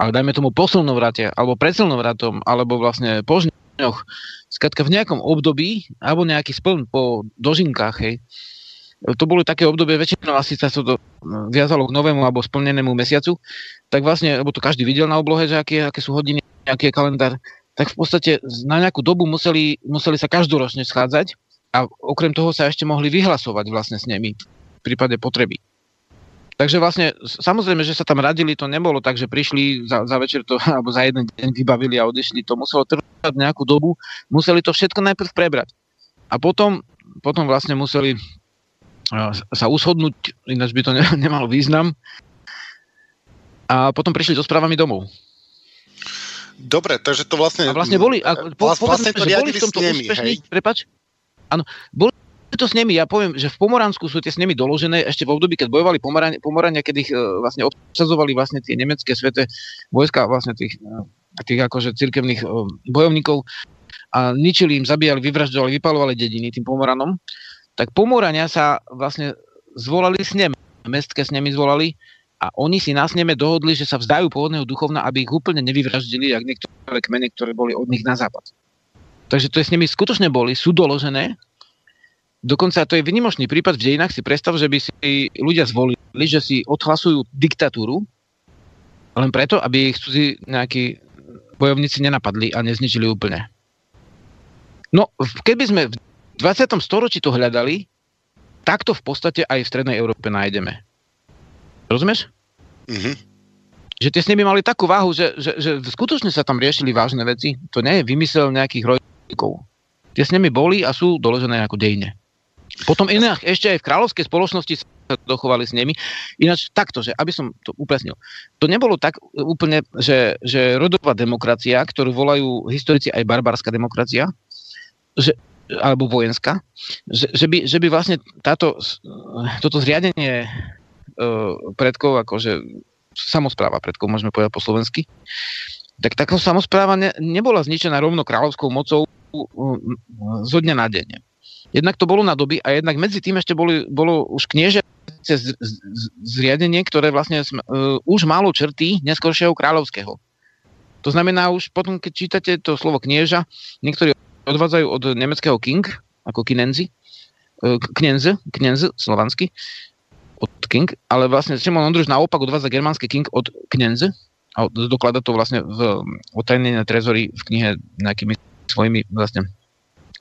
ale dajme tomu po slnovrate, alebo pred slnovratom, alebo vlastne po žňoch, skratka v nejakom období, alebo nejaký spln po dožinkách, hej, to boli také obdobie, väčšinou asi sa to viazalo k novému alebo splnenému mesiacu, tak vlastne, lebo to každý videl na oblohe, že aké, aké sú hodiny, aký je kalendár, tak v podstate na nejakú dobu museli, museli sa každoročne schádzať a okrem toho sa ešte mohli vyhlasovať vlastne s nimi v prípade potreby. Takže vlastne, samozrejme, že sa tam radili, to nebolo tak, že prišli za, za večer to, alebo za jeden deň vybavili a odišli. To muselo trvať nejakú dobu, museli to všetko najprv prebrať. A potom, potom vlastne museli sa ushodnúť, ináč by to ne, nemalo význam. A potom prišli so správami domov. Dobre, takže to vlastne... A vlastne boli, a po, vlastne to že boli v tomto úspešní, prepač, áno, boli to s nimi, ja poviem, že v Pomoransku sú tie s nimi doložené ešte v období, keď bojovali Pomorania, Pomorania keď ich uh, vlastne obsazovali vlastne tie nemecké svete vojska, vlastne tých, uh, tých akože cirkevných uh, bojovníkov a ničili im, zabíjali, vyvražďovali, vypalovali dediny tým Pomoranom, tak Pomorania sa vlastne zvolali s nem, mestské s nimi zvolali a oni si na sneme dohodli, že sa vzdajú pôvodného duchovna, aby ich úplne nevyvraždili, jak niektoré kmeny, ktoré boli od nich na západ. Takže to je s nimi skutočne boli, sú doložené Dokonca to je vynimočný prípad v dejinách. Si predstav, že by si ľudia zvolili, že si odhlasujú diktatúru len preto, aby ich cudzí nejakí bojovníci nenapadli a nezničili úplne. No, keby sme v 20. storočí to hľadali, tak to v podstate aj v Strednej Európe nájdeme. Rozumieš? Mm-hmm. Že tie s nimi mali takú váhu, že, že, že skutočne sa tam riešili vážne veci. To nie je vymysel nejakých rojkov. Tie s nimi boli a sú doložené ako dejne. Potom inak ešte aj v kráľovskej spoločnosti sa dochovali s nimi. Ináč takto, že aby som to upresnil. To nebolo tak úplne, že, že rodová demokracia, ktorú volajú historici aj barbárska demokracia, že, alebo vojenská, že, že, by, že by vlastne táto, toto zriadenie uh, predkov, akože samozpráva predkov, môžeme povedať po slovensky, tak taká samozpráva ne, nebola zničená rovno kráľovskou mocou uh, zo dňa na deň. Jednak to bolo na doby a jednak medzi tým ešte boli, bolo už knieže zriadenie, ktoré vlastne uh, už malo črty neskôršieho kráľovského. To znamená už potom, keď čítate to slovo knieža, niektorí odvádzajú od nemeckého king, ako kinenzi, uh, knienze, knienze, slovansky, od king, ale vlastne Šimon Ondruš naopak odvádza germánsky king od knienze a doklada to vlastne v otajnenie trezory v knihe nejakými svojimi vlastne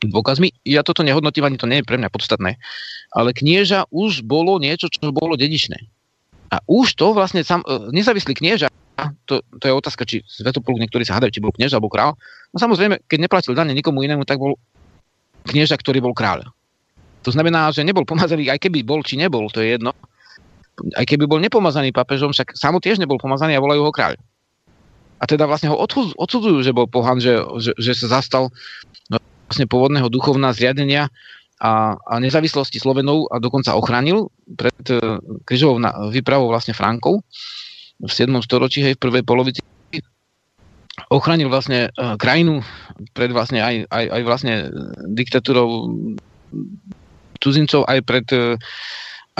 dôkazmi. Ja toto nehodnotím, ani to nie je pre mňa podstatné. Ale knieža už bolo niečo, čo bolo dedičné. A už to vlastne sam, e, nezávislý knieža, to, to je otázka, či Svetopluk niektorí sa hádajú, či bol knieža alebo král. No samozrejme, keď neplatil dane nikomu inému, tak bol knieža, ktorý bol kráľ. To znamená, že nebol pomazaný, aj keby bol, či nebol, to je jedno. Aj keby bol nepomazaný papežom, však samo tiež nebol pomazaný a volajú ho kráľ. A teda vlastne ho odsudzujú, že bol pohan, že, že, že sa zastal no, vlastne pôvodného duchovná zriadenia a, a nezávislosti Slovenov a dokonca ochránil pred uh, križovou výpravou vlastne Frankov v 7. storočí, hej, v prvej polovici ochránil vlastne uh, krajinu pred vlastne aj, aj, aj vlastne diktatúrou cudzincov, aj pred uh,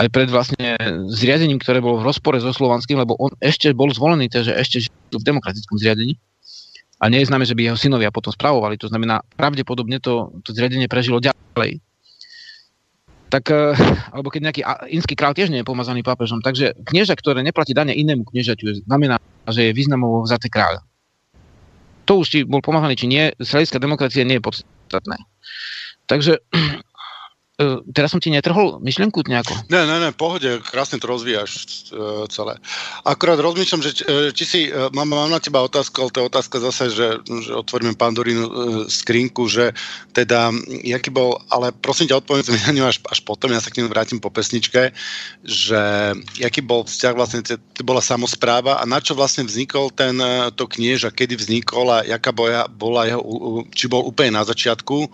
aj pred vlastne zriadením, ktoré bolo v rozpore so slovanským, lebo on ešte bol zvolený, takže ešte v demokratickom zriadení a nie je známe, že by jeho synovia potom spravovali. To znamená, pravdepodobne to, to zriadenie prežilo ďalej. Tak, eh, alebo keď nejaký inský král tiež nie je pomazaný pápežom, takže knieža, ktoré neplatí dane inému kniežaťu, znamená, že je významovo vzatý kráľ. To už či bol pomazaný, či nie, z hľadiska demokracie nie je podstatné. Takže E, teraz som ti netrhol myšlienku nejako? Ne, ne, ne, pohode, krásne to rozvíjaš uh, celé. Akorát rozmýšľam, že uh, či si, uh, mám, mám na teba otázku, ale to je otázka zase, že, že otvoríme Pandorínu uh, skrinku, že teda, jaký bol, ale prosím ťa odpovedz mi na ňu až, až potom, ja sa k ním vrátim po pesničke, že jaký bol vzťah vlastne, to bola samozpráva a na čo vlastne vznikol ten, to kniež a kedy vznikol a jaká bola, bola jeho, či bol úplne na začiatku,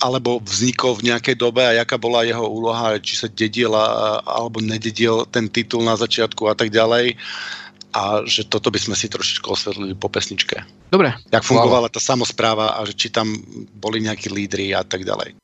alebo vznikol v nejakej dobe a jaká bola jeho úloha, či sa dedil alebo nededil ten titul na začiatku a tak ďalej a že toto by sme si trošičku osvetlili po pesničke. Dobre. Jak fungovala tá samozpráva a že či tam boli nejakí lídry a tak ďalej.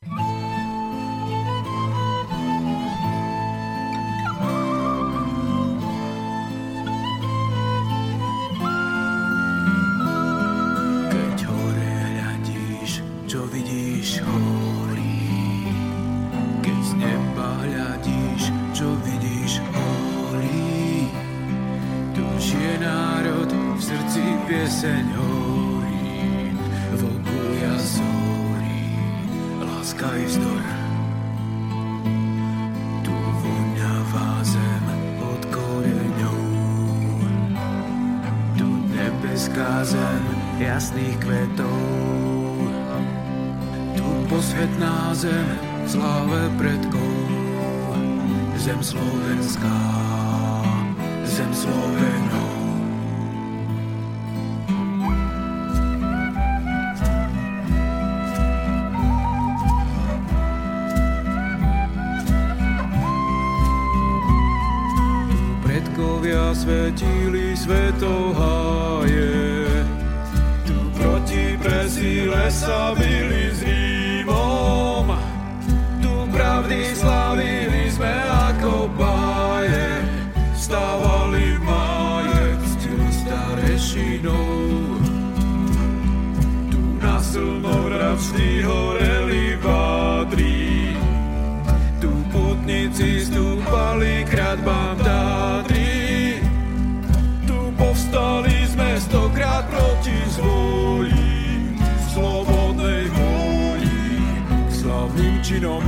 Svetili svetoháje. Tu proti presíle sa byli s Rímom, tu pravdy slavili sme ako báje. Stávali máje, ctili starešinou. Tu na slnovravství horeli vádri, tu putníci stúpali kradbám Tátry. Proti zvoli, slobodnej vôli, slavným činom.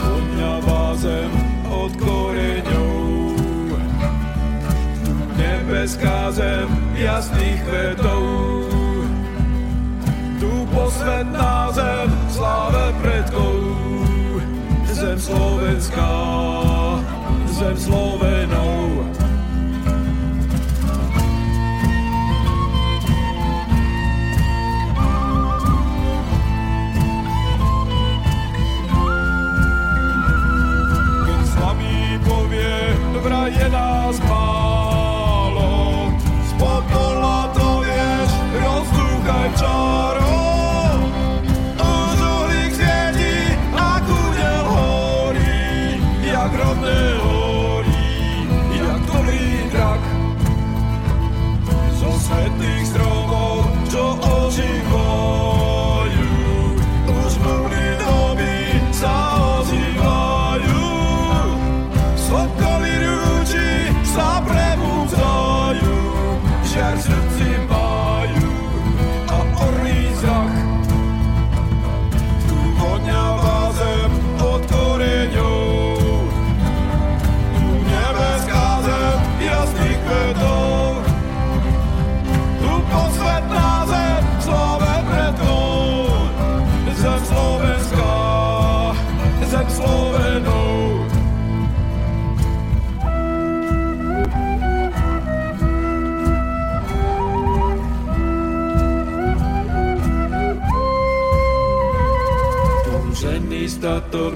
Odňavá zem od koreňov, nebeská zem jasných kvetov. Tu posvetná zem sláve predkov, zem slovenská, zem Slovenov. Je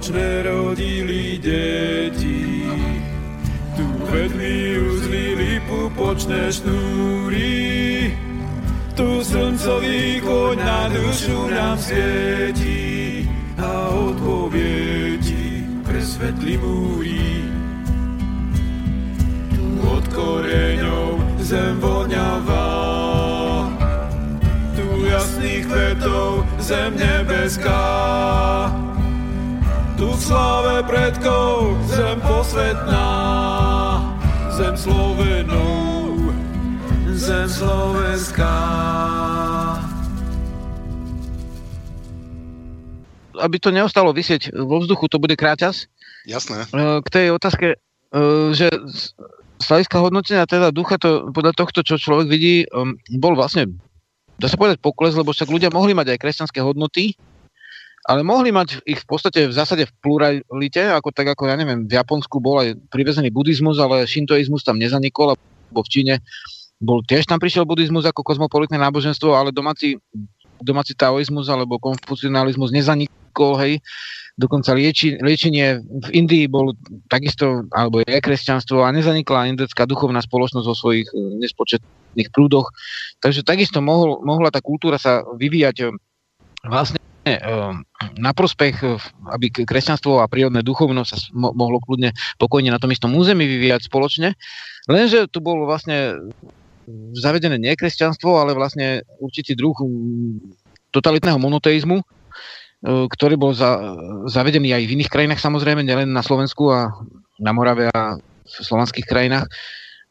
statočné rodili deti. Tu vedli uzlili pupočné šnúry, tu slncový koň na dušu nám svieti a odpoviedi presvetli múry. Tu od koreňov zem voňavá, tu jasných kvetov zem nebeská sláve predkov zem posvetná, zem Slovenov, zem slovenská. aby to neostalo vysieť vo vzduchu, to bude kráťas. Jasné. K tej otázke, že z hľadiska hodnotenia teda ducha, to podľa tohto, čo človek vidí, bol vlastne, dá sa povedať pokles, lebo však ľudia mohli mať aj kresťanské hodnoty, ale mohli mať ich v podstate v zásade v pluralite, ako tak ako ja neviem, v Japonsku bol aj privezený buddhizmus, ale šintoizmus tam nezanikol, alebo v Číne bol tiež tam prišiel buddhizmus ako kozmopolitné náboženstvo, ale domáci, domáci taoizmus alebo konfucionalizmus nezanikol, hej. Dokonca lieči, liečenie v Indii bol takisto, alebo je kresťanstvo a nezanikla indická duchovná spoločnosť vo svojich eh, nespočetných prúdoch. Takže takisto mohol, mohla tá kultúra sa vyvíjať eh, vlastne na prospech, eh, aby kresťanstvo a prírodné duchovnosť sa mohlo kľudne pokojne na tom istom území vyvíjať spoločne. Lenže tu bolo vlastne zavedené nie kresťanstvo, ale vlastne určitý druh mm, totalitného monoteizmu, eh, ktorý bol za, zavedený aj v iných krajinách samozrejme, nielen na Slovensku a na Morave a v slovanských krajinách.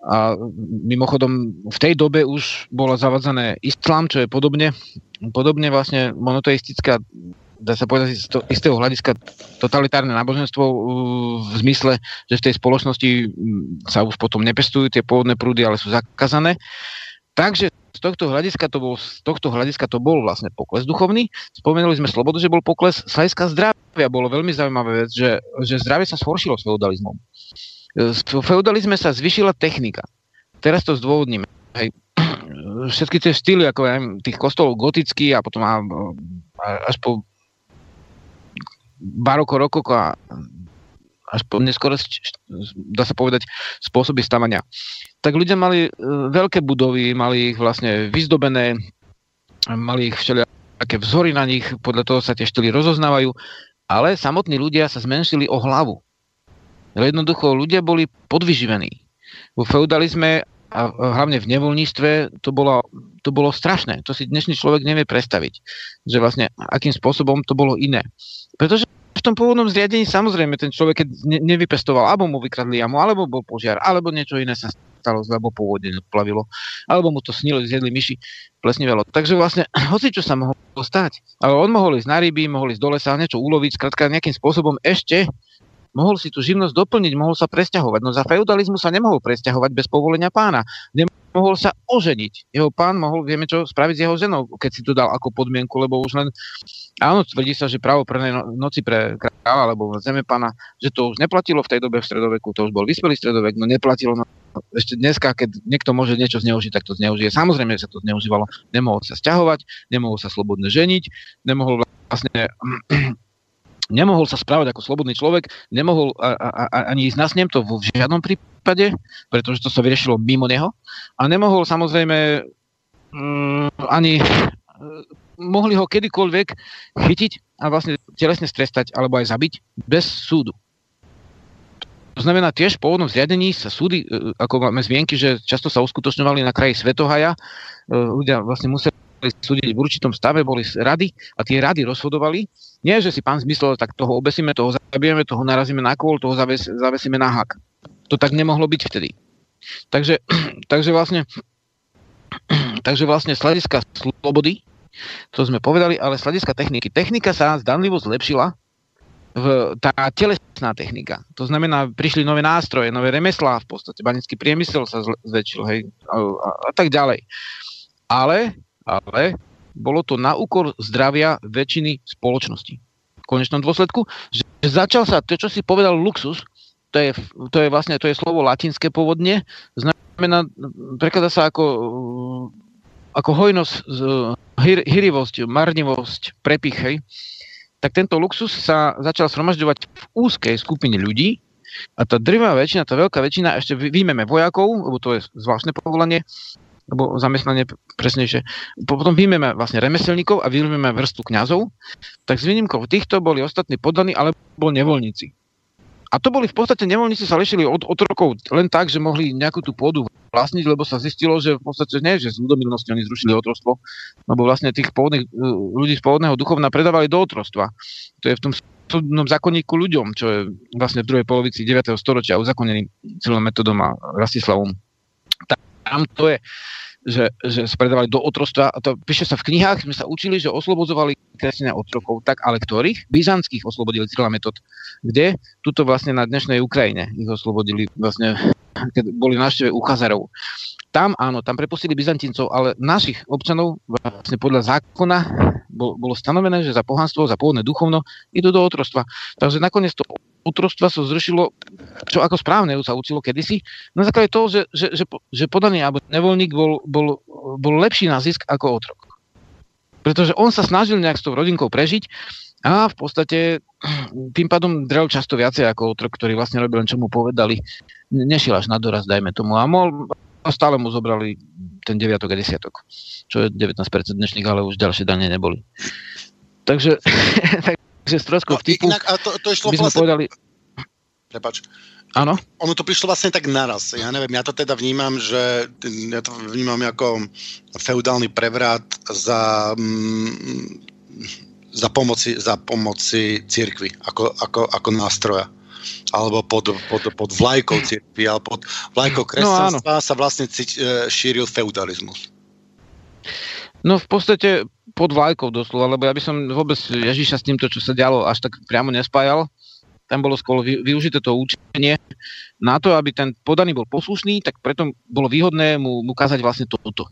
A mimochodom v tej dobe už bolo zavadzané islám, čo je podobne, podobne vlastne monoteistická dá sa povedať z to, istého hľadiska totalitárne náboženstvo v zmysle, že v tej spoločnosti sa už potom nepestujú tie pôvodné prúdy, ale sú zakázané. Takže z tohto hľadiska to bol, z tohto hľadiska to bol vlastne pokles duchovný. Spomenuli sme slobodu, že bol pokles. Z zdravia bolo veľmi zaujímavé vec, že, že zdravie sa zhoršilo s feudalizmom. V feudalizme sa zvyšila technika. Teraz to zdôvodníme. Hej. Všetky tie štýly, ako aj tých kostolov gotický a potom a, a, až po baroko, rokoko a až po neskôr, dá sa povedať, spôsoby stavania. Tak ľudia mali e, veľké budovy, mali ich vlastne vyzdobené, mali ich všelijaké vzory na nich, podľa toho sa tie štýly rozoznávajú, ale samotní ľudia sa zmenšili o hlavu. Jednoducho ľudia boli podvyživení. Vo feudalizme a hlavne v nevoľníctve to bolo, to bolo strašné. To si dnešný človek nevie predstaviť. Že vlastne akým spôsobom to bolo iné. Pretože v tom pôvodnom zriadení samozrejme ten človek, keď ne, nevypestoval, alebo mu vykradli jamu, alebo bol požiar, alebo niečo iné sa stalo, lebo pôvodne odplavilo, alebo mu to snilo, zjedli myši, plesnivelo. Takže vlastne hoci čo sa mohlo stať. Ale on mohol ísť na ryby, mohol ísť do lesa, niečo uloviť, skrátka nejakým spôsobom ešte mohol si tú živnosť doplniť, mohol sa presťahovať. No za feudalizmu sa nemohol presťahovať bez povolenia pána. Nemohol sa oženiť. Jeho pán mohol, vieme čo, spraviť s jeho ženou, keď si to dal ako podmienku, lebo už len, áno, tvrdí sa, že právo pre no, noci pre kráľa alebo zeme pána, že to už neplatilo v tej dobe v stredoveku, to už bol vyspelý stredovek, no neplatilo no, ešte dneska, keď niekto môže niečo zneužiť, tak to zneužije. Samozrejme, že sa to zneužívalo. Nemohol sa sťahovať, nemohol sa slobodne ženiť, nemohol vlastne nemohol sa správať ako slobodný človek, nemohol a, a, ani ísť na snem, to v žiadnom prípade, pretože to sa vyriešilo mimo neho. A nemohol samozrejme mm, ani mohli ho kedykoľvek chytiť a vlastne telesne strestať alebo aj zabiť bez súdu. To znamená, tiež v pôvodnom zriadení sa súdy, e, ako máme zvienky, že často sa uskutočňovali na kraji Svetohaja, e, ľudia vlastne museli súdiť v určitom stave, boli rady a tie rady rozhodovali. Nie, že si pán zmyslel, tak toho obesíme, toho zabijeme, toho narazíme na kôl, toho zaves, zavesíme na hak. To tak nemohlo byť vtedy. Takže, takže vlastne takže vlastne z hľadiska slobody, to sme povedali, ale z techniky. Technika sa zdanlivo zlepšila, v, tá telesná technika. To znamená, prišli nové nástroje, nové remeslá, v podstate banický priemysel sa zväčšil, hej, a, a, a tak ďalej. Ale ale bolo to na úkor zdravia väčšiny spoločnosti. V konečnom dôsledku, že začal sa, to čo si povedal luxus, to je, to je vlastne to je slovo latinské pôvodne, znamená, prekladá sa ako, ako hojnosť, hir, hirivosť, marnivosť, prepich. Tak tento luxus sa začal sromažďovať v úzkej skupine ľudí, a tá drvá väčšina, tá veľká väčšina, ešte výjmeme vojakov, lebo to je zvláštne povolanie, alebo zamestnanie presnejšie. Potom vyjmeme vlastne remeselníkov a vyjmeme vrstu kňazov, tak s výnimkou týchto boli ostatní poddaní alebo nevoľníci. A to boli v podstate nevoľníci sa lišili od otrokov len tak, že mohli nejakú tú pôdu vlastniť, lebo sa zistilo, že v podstate nie, že z ľudomilnosti oni zrušili otrostvo, lebo vlastne tých pôvodných, e, ľudí z pôvodného duchovna predávali do otrostva. To je v tom súdnom zákonníku ľuďom, čo je vlastne v druhej polovici 9. storočia uzakonený celým metodom a Rastislavom. Tam to je že, že sa do otrostva. A to píše sa v knihách, sme sa učili, že oslobodzovali kresťania otrokov, tak ale ktorých? Byzantských oslobodili Cyrila Metod. Kde? Tuto vlastne na dnešnej Ukrajine ich oslobodili vlastne, keď boli návšteve u Chazarov. Tam áno, tam prepustili Byzantíncov, ale našich občanov vlastne podľa zákona bolo stanovené, že za pohanstvo, za pôvodné duchovno idú do otrostva. Takže nakoniec to otrostva sa zrušilo, čo ako správne sa učilo kedysi, na základe toho, že, že, že, že podaný alebo nevoľník bol, bol, bol lepší na zisk ako otrok. Pretože on sa snažil nejak s tou rodinkou prežiť a v podstate tým pádom drel často viacej ako otrok, ktorý vlastne robil len čo mu povedali. Nešiel až na doraz, dajme tomu. A mohol, a stále mu zobrali ten deviatok a desiatok, čo je 19% dnešných, ale už ďalšie dane neboli. Takže, takže z trošku no, vtipu inak, a to, to išlo by sme vlastne... povedali... Prepač. Áno? Ono to prišlo vlastne tak naraz. Ja neviem, ja to teda vnímam, že ja to vnímam ako feudálny prevrat za, mm, za pomoci, za pomoci církvy, ako, ako, ako nástroja alebo pod, pod, pod vlajkou církvy, alebo pod vlajkou no, kresťanstva no, sa vlastne e, šíril feudalizmus. No v podstate pod vlajkou doslova, lebo ja by som vôbec Ježiša s týmto, čo sa dialo, až tak priamo nespájal. Tam bolo skôr využité to učenie na to, aby ten podaný bol poslušný, tak preto bolo výhodné mu, mu kázať vlastne toto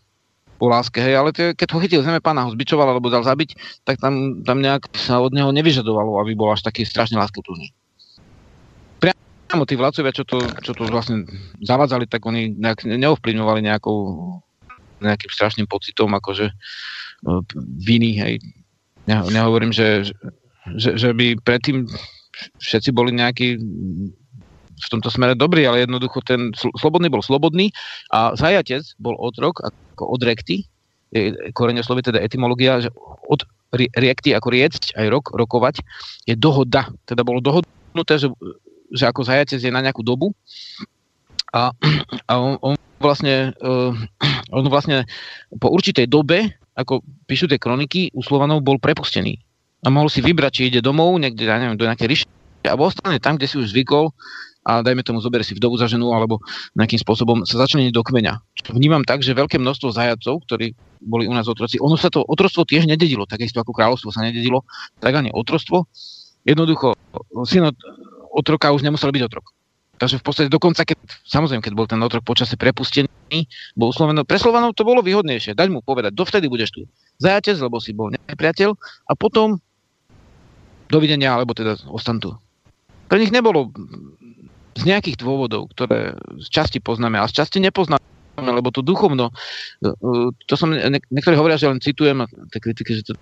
po láske, hej, ale tie, keď ho chytil zeme pána, ho zbičoval alebo dal zabiť, tak tam, tam nejak sa od neho nevyžadovalo, aby bol až taký strašne láskyplný. Priamo tí vládcovia, čo to, čo to vlastne zavádzali, tak oni nejak neovplyvňovali nejakou nejakým strašným pocitom, akože viny, hej. Ne, nehovorím, že, že, že by predtým všetci boli nejakí v tomto smere dobrí, ale jednoducho ten slobodný bol slobodný a zajatec bol otrok ako odrekty, korene slovy teda etymológia, že od riekty ako riecť, aj rok, rokovať, je dohoda. Teda bolo dohodnuté, že, že ako zajatec je na nejakú dobu a, a on, on vlastne uh, on vlastne po určitej dobe, ako píšu tie kroniky, u Slovanov bol prepustený. A mohol si vybrať, či ide domov, niekde, ja neviem, do nejakej ríše, alebo ostane tam, kde si už zvykol a dajme tomu, zoberie si vdovu za ženu alebo nejakým spôsobom sa začne do kmeňa. Vnímam tak, že veľké množstvo zajacov, ktorí boli u nás otroci, ono sa to otrostvo tiež nededilo, takisto ako kráľovstvo sa nededilo, tak ani otrostvo. Jednoducho, syn otroka už nemusel byť otrok. Takže v podstate dokonca, keď, samozrejme, keď bol ten otrok počase prepustený, bol Sloveno, pre Slovanov to bolo výhodnejšie. Dať mu povedať, dovtedy budeš tu zajatec, lebo si bol nepriateľ a potom dovidenia, alebo teda ostan tu. Pre nich nebolo z nejakých dôvodov, ktoré z časti poznáme a z časti nepoznáme, lebo to duchovno, e, to som, niektorí hovoria, že len citujem tie kritiky, že to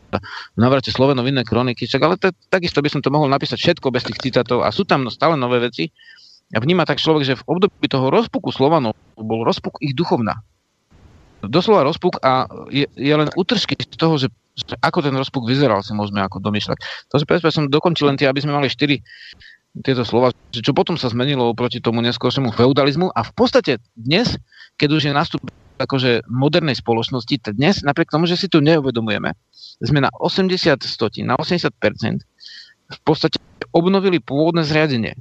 navrate Slovenov iné kroniky, čak, ale to, takisto by som to mohol napísať všetko bez tých citátov a sú tam stále nové veci, a vníma tak človek, že v období toho rozpuku Slovanov bol rozpuk ich duchovná. Doslova rozpuk a je, je len utržky z toho, že, ako ten rozpuk vyzeral, si môžeme ako domýšľať. Takže presne som dokončil len tie, aby sme mali štyri tieto slova, čo potom sa zmenilo oproti tomu neskôršemu feudalizmu a v podstate dnes, keď už je nastup akože modernej spoločnosti, tak dnes, napriek tomu, že si tu neuvedomujeme, sme na 80 stotín, na 80% v podstate obnovili pôvodné zriadenie.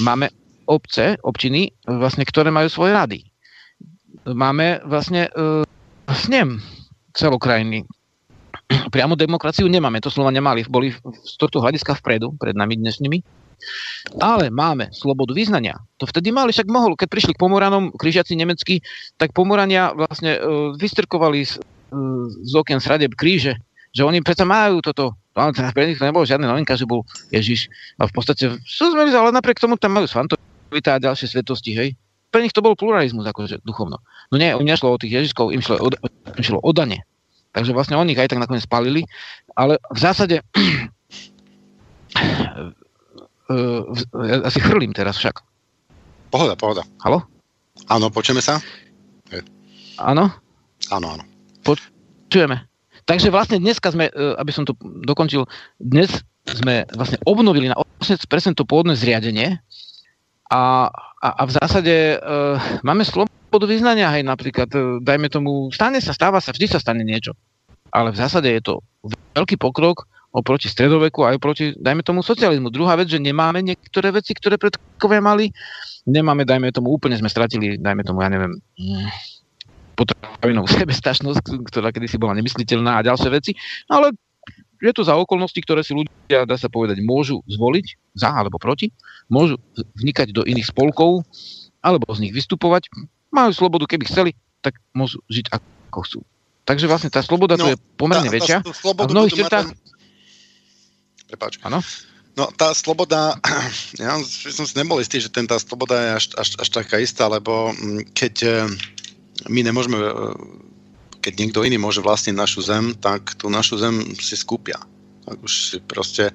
Máme obce, občiny, vlastne, ktoré majú svoje rady. Máme vlastne uh, snem celokrajiny. Priamo demokraciu nemáme, to slova nemali, boli z tohto hľadiska vpredu, pred nami dnešnými. Ale máme slobodu vyznania. To vtedy mali, však mohol, keď prišli k Pomoranom, križiaci nemeckí, tak Pomorania vlastne uh, vystrkovali z, uh, z okien sradeb kríže, že oni predsa majú toto, ale pre nich to nebolo žiadne novinka, že bol Ježiš. A v podstate sú zmeli, ale napriek tomu tam majú svanto a ďalšie svetosti, hej. Pre nich to bol pluralizmus, akože duchovno. No nie, im nešlo o tých Ježiškov, im šlo, o, im šlo o dane. Takže vlastne oni ich aj tak nakoniec spalili, ale v zásade ja asi chrlím teraz však. Pohoda, pohoda. Halo? Áno, počujeme sa? Áno? Áno, áno. Počujeme. Takže vlastne dneska sme, e, aby som to dokončil, dnes sme vlastne obnovili na 80% to pôvodné zriadenie, a, a, a v zásade uh, máme slobodu vyznania, hej, napríklad, uh, dajme tomu, stane sa, stáva sa, vždy sa stane niečo. Ale v zásade je to veľký pokrok oproti stredoveku aj oproti, dajme tomu, socializmu. Druhá vec, že nemáme niektoré veci, ktoré predkovia mali. Nemáme, dajme tomu, úplne sme stratili, dajme tomu, ja neviem, potravinovú sebestačnosť, ktorá kedysi bola nemysliteľná a ďalšie veci. No ale je to za okolnosti, ktoré si ľudia, dá sa povedať, môžu zvoliť za alebo proti, môžu vnikať do iných spolkov alebo z nich vystupovať, majú slobodu, keby chceli, tak môžu žiť ako chcú. Takže vlastne tá sloboda no, tu je pomerne tá, väčšia. Tá, tá a v mnohých črtách... Prepáč. Áno? No tá sloboda, ja som si nebol istý, že ten, tá sloboda je až, až, až taká istá, lebo mm, keď eh, my nemôžeme, eh, keď niekto iný môže vlastniť našu zem, tak tú našu zem si skúpia. Tak už si proste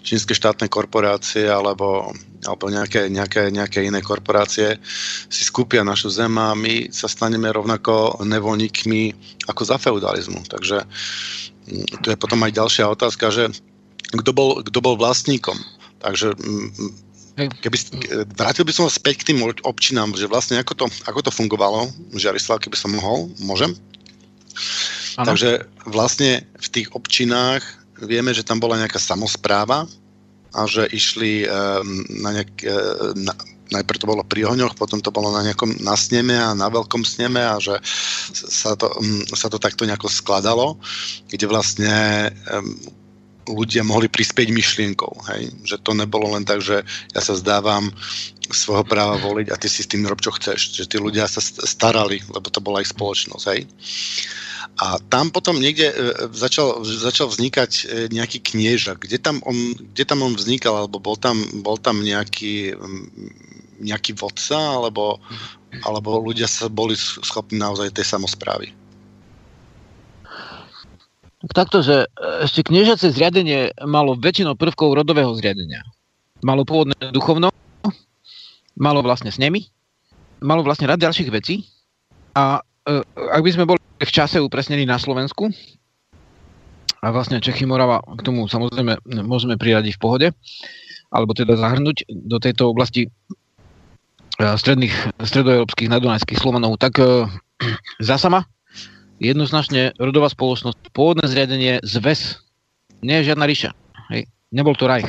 čínske štátne korporácie alebo, alebo nejaké, nejaké, nejaké iné korporácie si skúpia našu zem a my sa staneme rovnako nevoľníkmi ako za feudalizmu. Takže mm, tu je potom aj ďalšia otázka, že kto bol, kto bol vlastníkom. Takže keby, vrátil by som vás späť k tým občinám, že vlastne ako to, ako to fungovalo, Žiarislav, keby som mohol, môžem? Ano. Takže vlastne v tých občinách vieme, že tam bola nejaká samozpráva a že išli na nejak, e, na, najprv to bolo pri ohňoch, potom to bolo na nejakom na sneme a na veľkom sneme a že sa to, sa to takto nejako skladalo, kde vlastne ľudia mohli prispieť myšlienkou. Hej? Že to nebolo len tak, že ja sa zdávam svojho práva voliť a ty si s tým rob, čo chceš. Že tí ľudia sa starali, lebo to bola ich spoločnosť. Hej? A tam potom niekde e, začal, začal vznikať e, nejaký knieža. Kde tam on, kde tam on vznikal? Alebo bol tam, bol tam nejaký, nejaký vodca? Alebo, alebo ľudia sa boli schopní naozaj tej samozprávy? Takto, že e, ešte kniežacie zriadenie malo väčšinou prvkov rodového zriadenia. Malo pôvodné duchovno, malo vlastne s nimi, malo vlastne rad ďalších vecí a e, ak by sme boli v čase upresnení na Slovensku, a vlastne Čechy Morava k tomu samozrejme môžeme priradiť v pohode, alebo teda zahrnúť do tejto oblasti e, stredných, stredoeurópskych nadunajských Slovanov, tak e, sama jednoznačne rodová spoločnosť, pôvodné zriadenie zväz, nie je žiadna ríša. Hej. Nebol to Reich,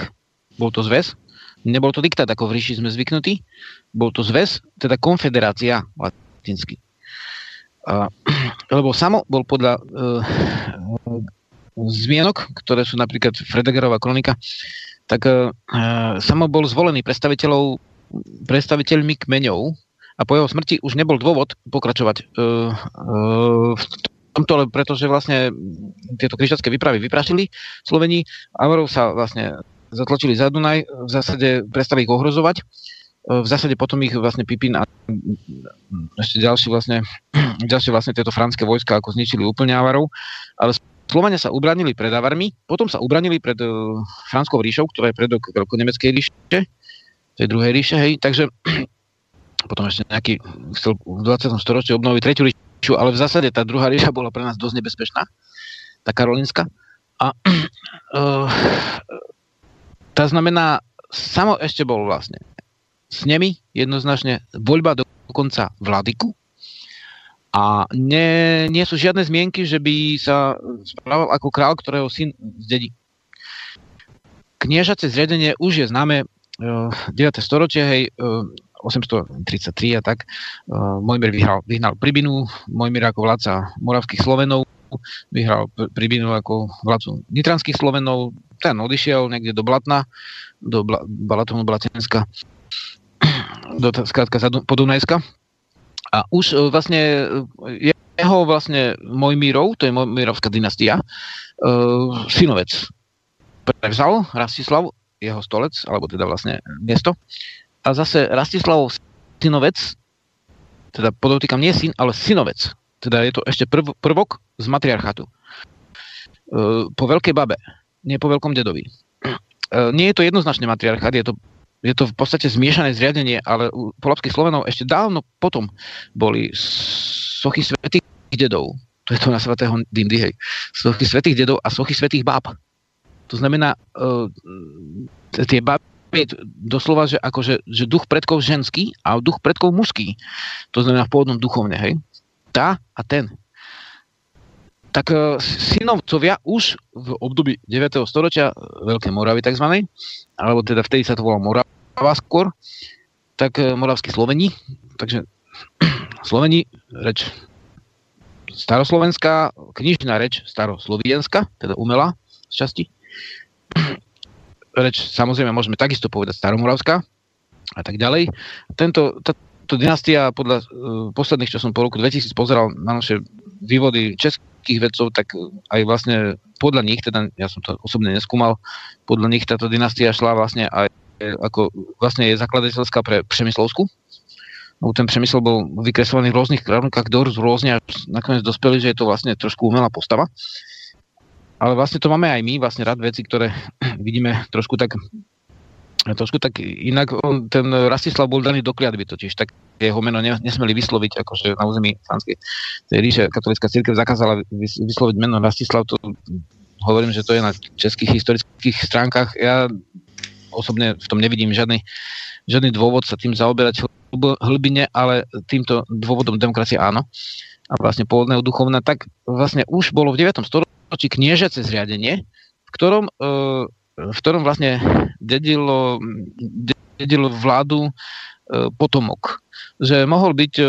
bol to zväz, nebol to diktát, ako v ríši sme zvyknutí, bol to zväz, teda konfederácia latinsky. Uh, lebo samo bol podľa uh, zmienok, ktoré sú napríklad Fredegerová kronika, tak uh, samo bol zvolený predstaviteľov, predstaviteľmi kmeňov a po jeho smrti už nebol dôvod pokračovať uh, uh, v tomto, pretože vlastne tieto križacké výpravy vyprašili Slovení, Avarov sa vlastne zatlačili za Dunaj, v zásade prestali ich ohrozovať, uh, v zásade potom ich vlastne Pipin a ešte ďalšie vlastne, ďalšie vlastne tieto franské vojska ako zničili úplne Avarov, ale Slovania sa ubranili pred Avarmi, potom sa ubranili pred uh, Franskou ríšou, ktorá je predok veľkonemeckej ríše, tej druhej ríše, hej, takže potom ešte nejaký chcel v 20. storočí obnoviť tretiu ríšu, ale v zásade tá druhá ríša bola pre nás dosť nebezpečná, tá karolínska. A uh, tá znamená, samo ešte bol vlastne s nimi jednoznačne voľba dokonca vladyku a nie, nie sú žiadne zmienky, že by sa správal ako král, ktorého syn zdedí. Kniežace zriadenie už je známe 9. storočie, hej, 833 a tak. Uh, Mojmir vyhral, vyhnal Pribinu, Mojmir ako vládca moravských Slovenov, vyhral Pribinu ako vládcu nitranských Slovenov, ten odišiel niekde do Blatna, do Bla, Balatonu Blatenska, do skrátka Podunajska. A už uh, vlastne uh, jeho vlastne Mojmírov, to je Mojmírovská dynastia, uh, synovec prevzal Rastislav, jeho stolec, alebo teda vlastne miesto a zase Rastislavov synovec, teda podotýkam nie syn, ale synovec, teda je to ešte prv, prvok z matriarchatu. E, po veľkej babe, nie po veľkom dedovi. E, nie je to jednoznačne matriarchát, je to, je to v podstate zmiešané zriadenie, ale u polapských Slovenov ešte dávno potom boli sochy svetých dedov. To je to na svetého Dindy, hej. Sochy svetých dedov a sochy svetých báb. To znamená, uh, tie baby doslova, že, akože, že duch predkov ženský a duch predkov mužský. To znamená v pôvodnom duchovne, hej. Tá a ten. Tak uh, synovcovia už v období 9. storočia, Veľké Moravy tzv., alebo teda vtedy sa to volalo Morava skôr, tak uh, moravskí Sloveni, takže Sloveni, reč staroslovenská, knižná reč staroslovienská, teda umelá z časti. Reč samozrejme môžeme takisto povedať staromoravská a tak ďalej. Tento, táto dynastia podľa uh, posledných, čo som po roku 2000 pozeral na naše vývody českých vedcov, tak aj vlastne podľa nich, teda ja som to osobne neskúmal, podľa nich táto dynastia šla vlastne aj ako vlastne je zakladateľská pre Přemyslovsku, lebo ten přemysel bol vykreslovaný v rôznych kráľovkách dosť rôzne a nakoniec dospeli, že je to vlastne trošku umelá postava. Ale vlastne to máme aj my, vlastne rád veci, ktoré vidíme trošku tak trošku tak inak, on, ten Rastislav bol daný do kliatby totiž, tak jeho meno nesmeli vysloviť, akože na území Sanskej tej ríše katolická církev zakázala vysloviť meno Rastislav, to hovorím, že to je na českých historických stránkach. Ja osobne v tom nevidím žiadny, žiadny dôvod sa tým zaoberať hlbine, ale týmto dôvodom demokracie áno a vlastne pôvodného duchovna, tak vlastne už bolo v 9. storočí kniežace zriadenie, v ktorom, e, v ktorom vlastne dedilo, dedilo vládu e, potomok. Že mohol byť e,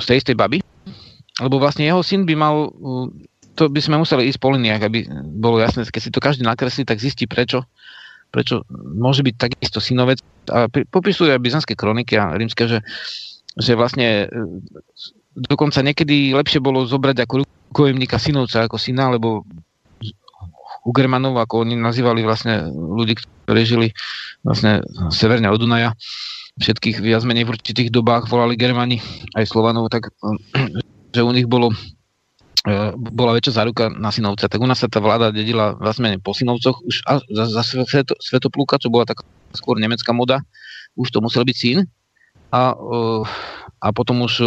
z tej istej baby, lebo vlastne jeho syn by mal, to by sme museli ísť po liniách, aby bolo jasné, keď si to každý nakreslí, tak zistí prečo prečo môže byť takisto synovec. A popisujú aj byzantské kroniky a rímske, že, že vlastne dokonca niekedy lepšie bolo zobrať ako rukojemníka synovca ako syna, lebo u Germanov, ako oni nazývali vlastne ľudí, ktorí žili vlastne severne od Dunaja, všetkých viac menej v určitých dobách volali Germani aj Slovanov, tak že u nich bolo E, bola väčšia záruka na synovca. Tak u nás sa tá vláda dedila vlastne po synovcoch už za, za sveto, svetoplúka, čo bola taká skôr nemecká moda, už to musel byť syn. A, e, a potom už e,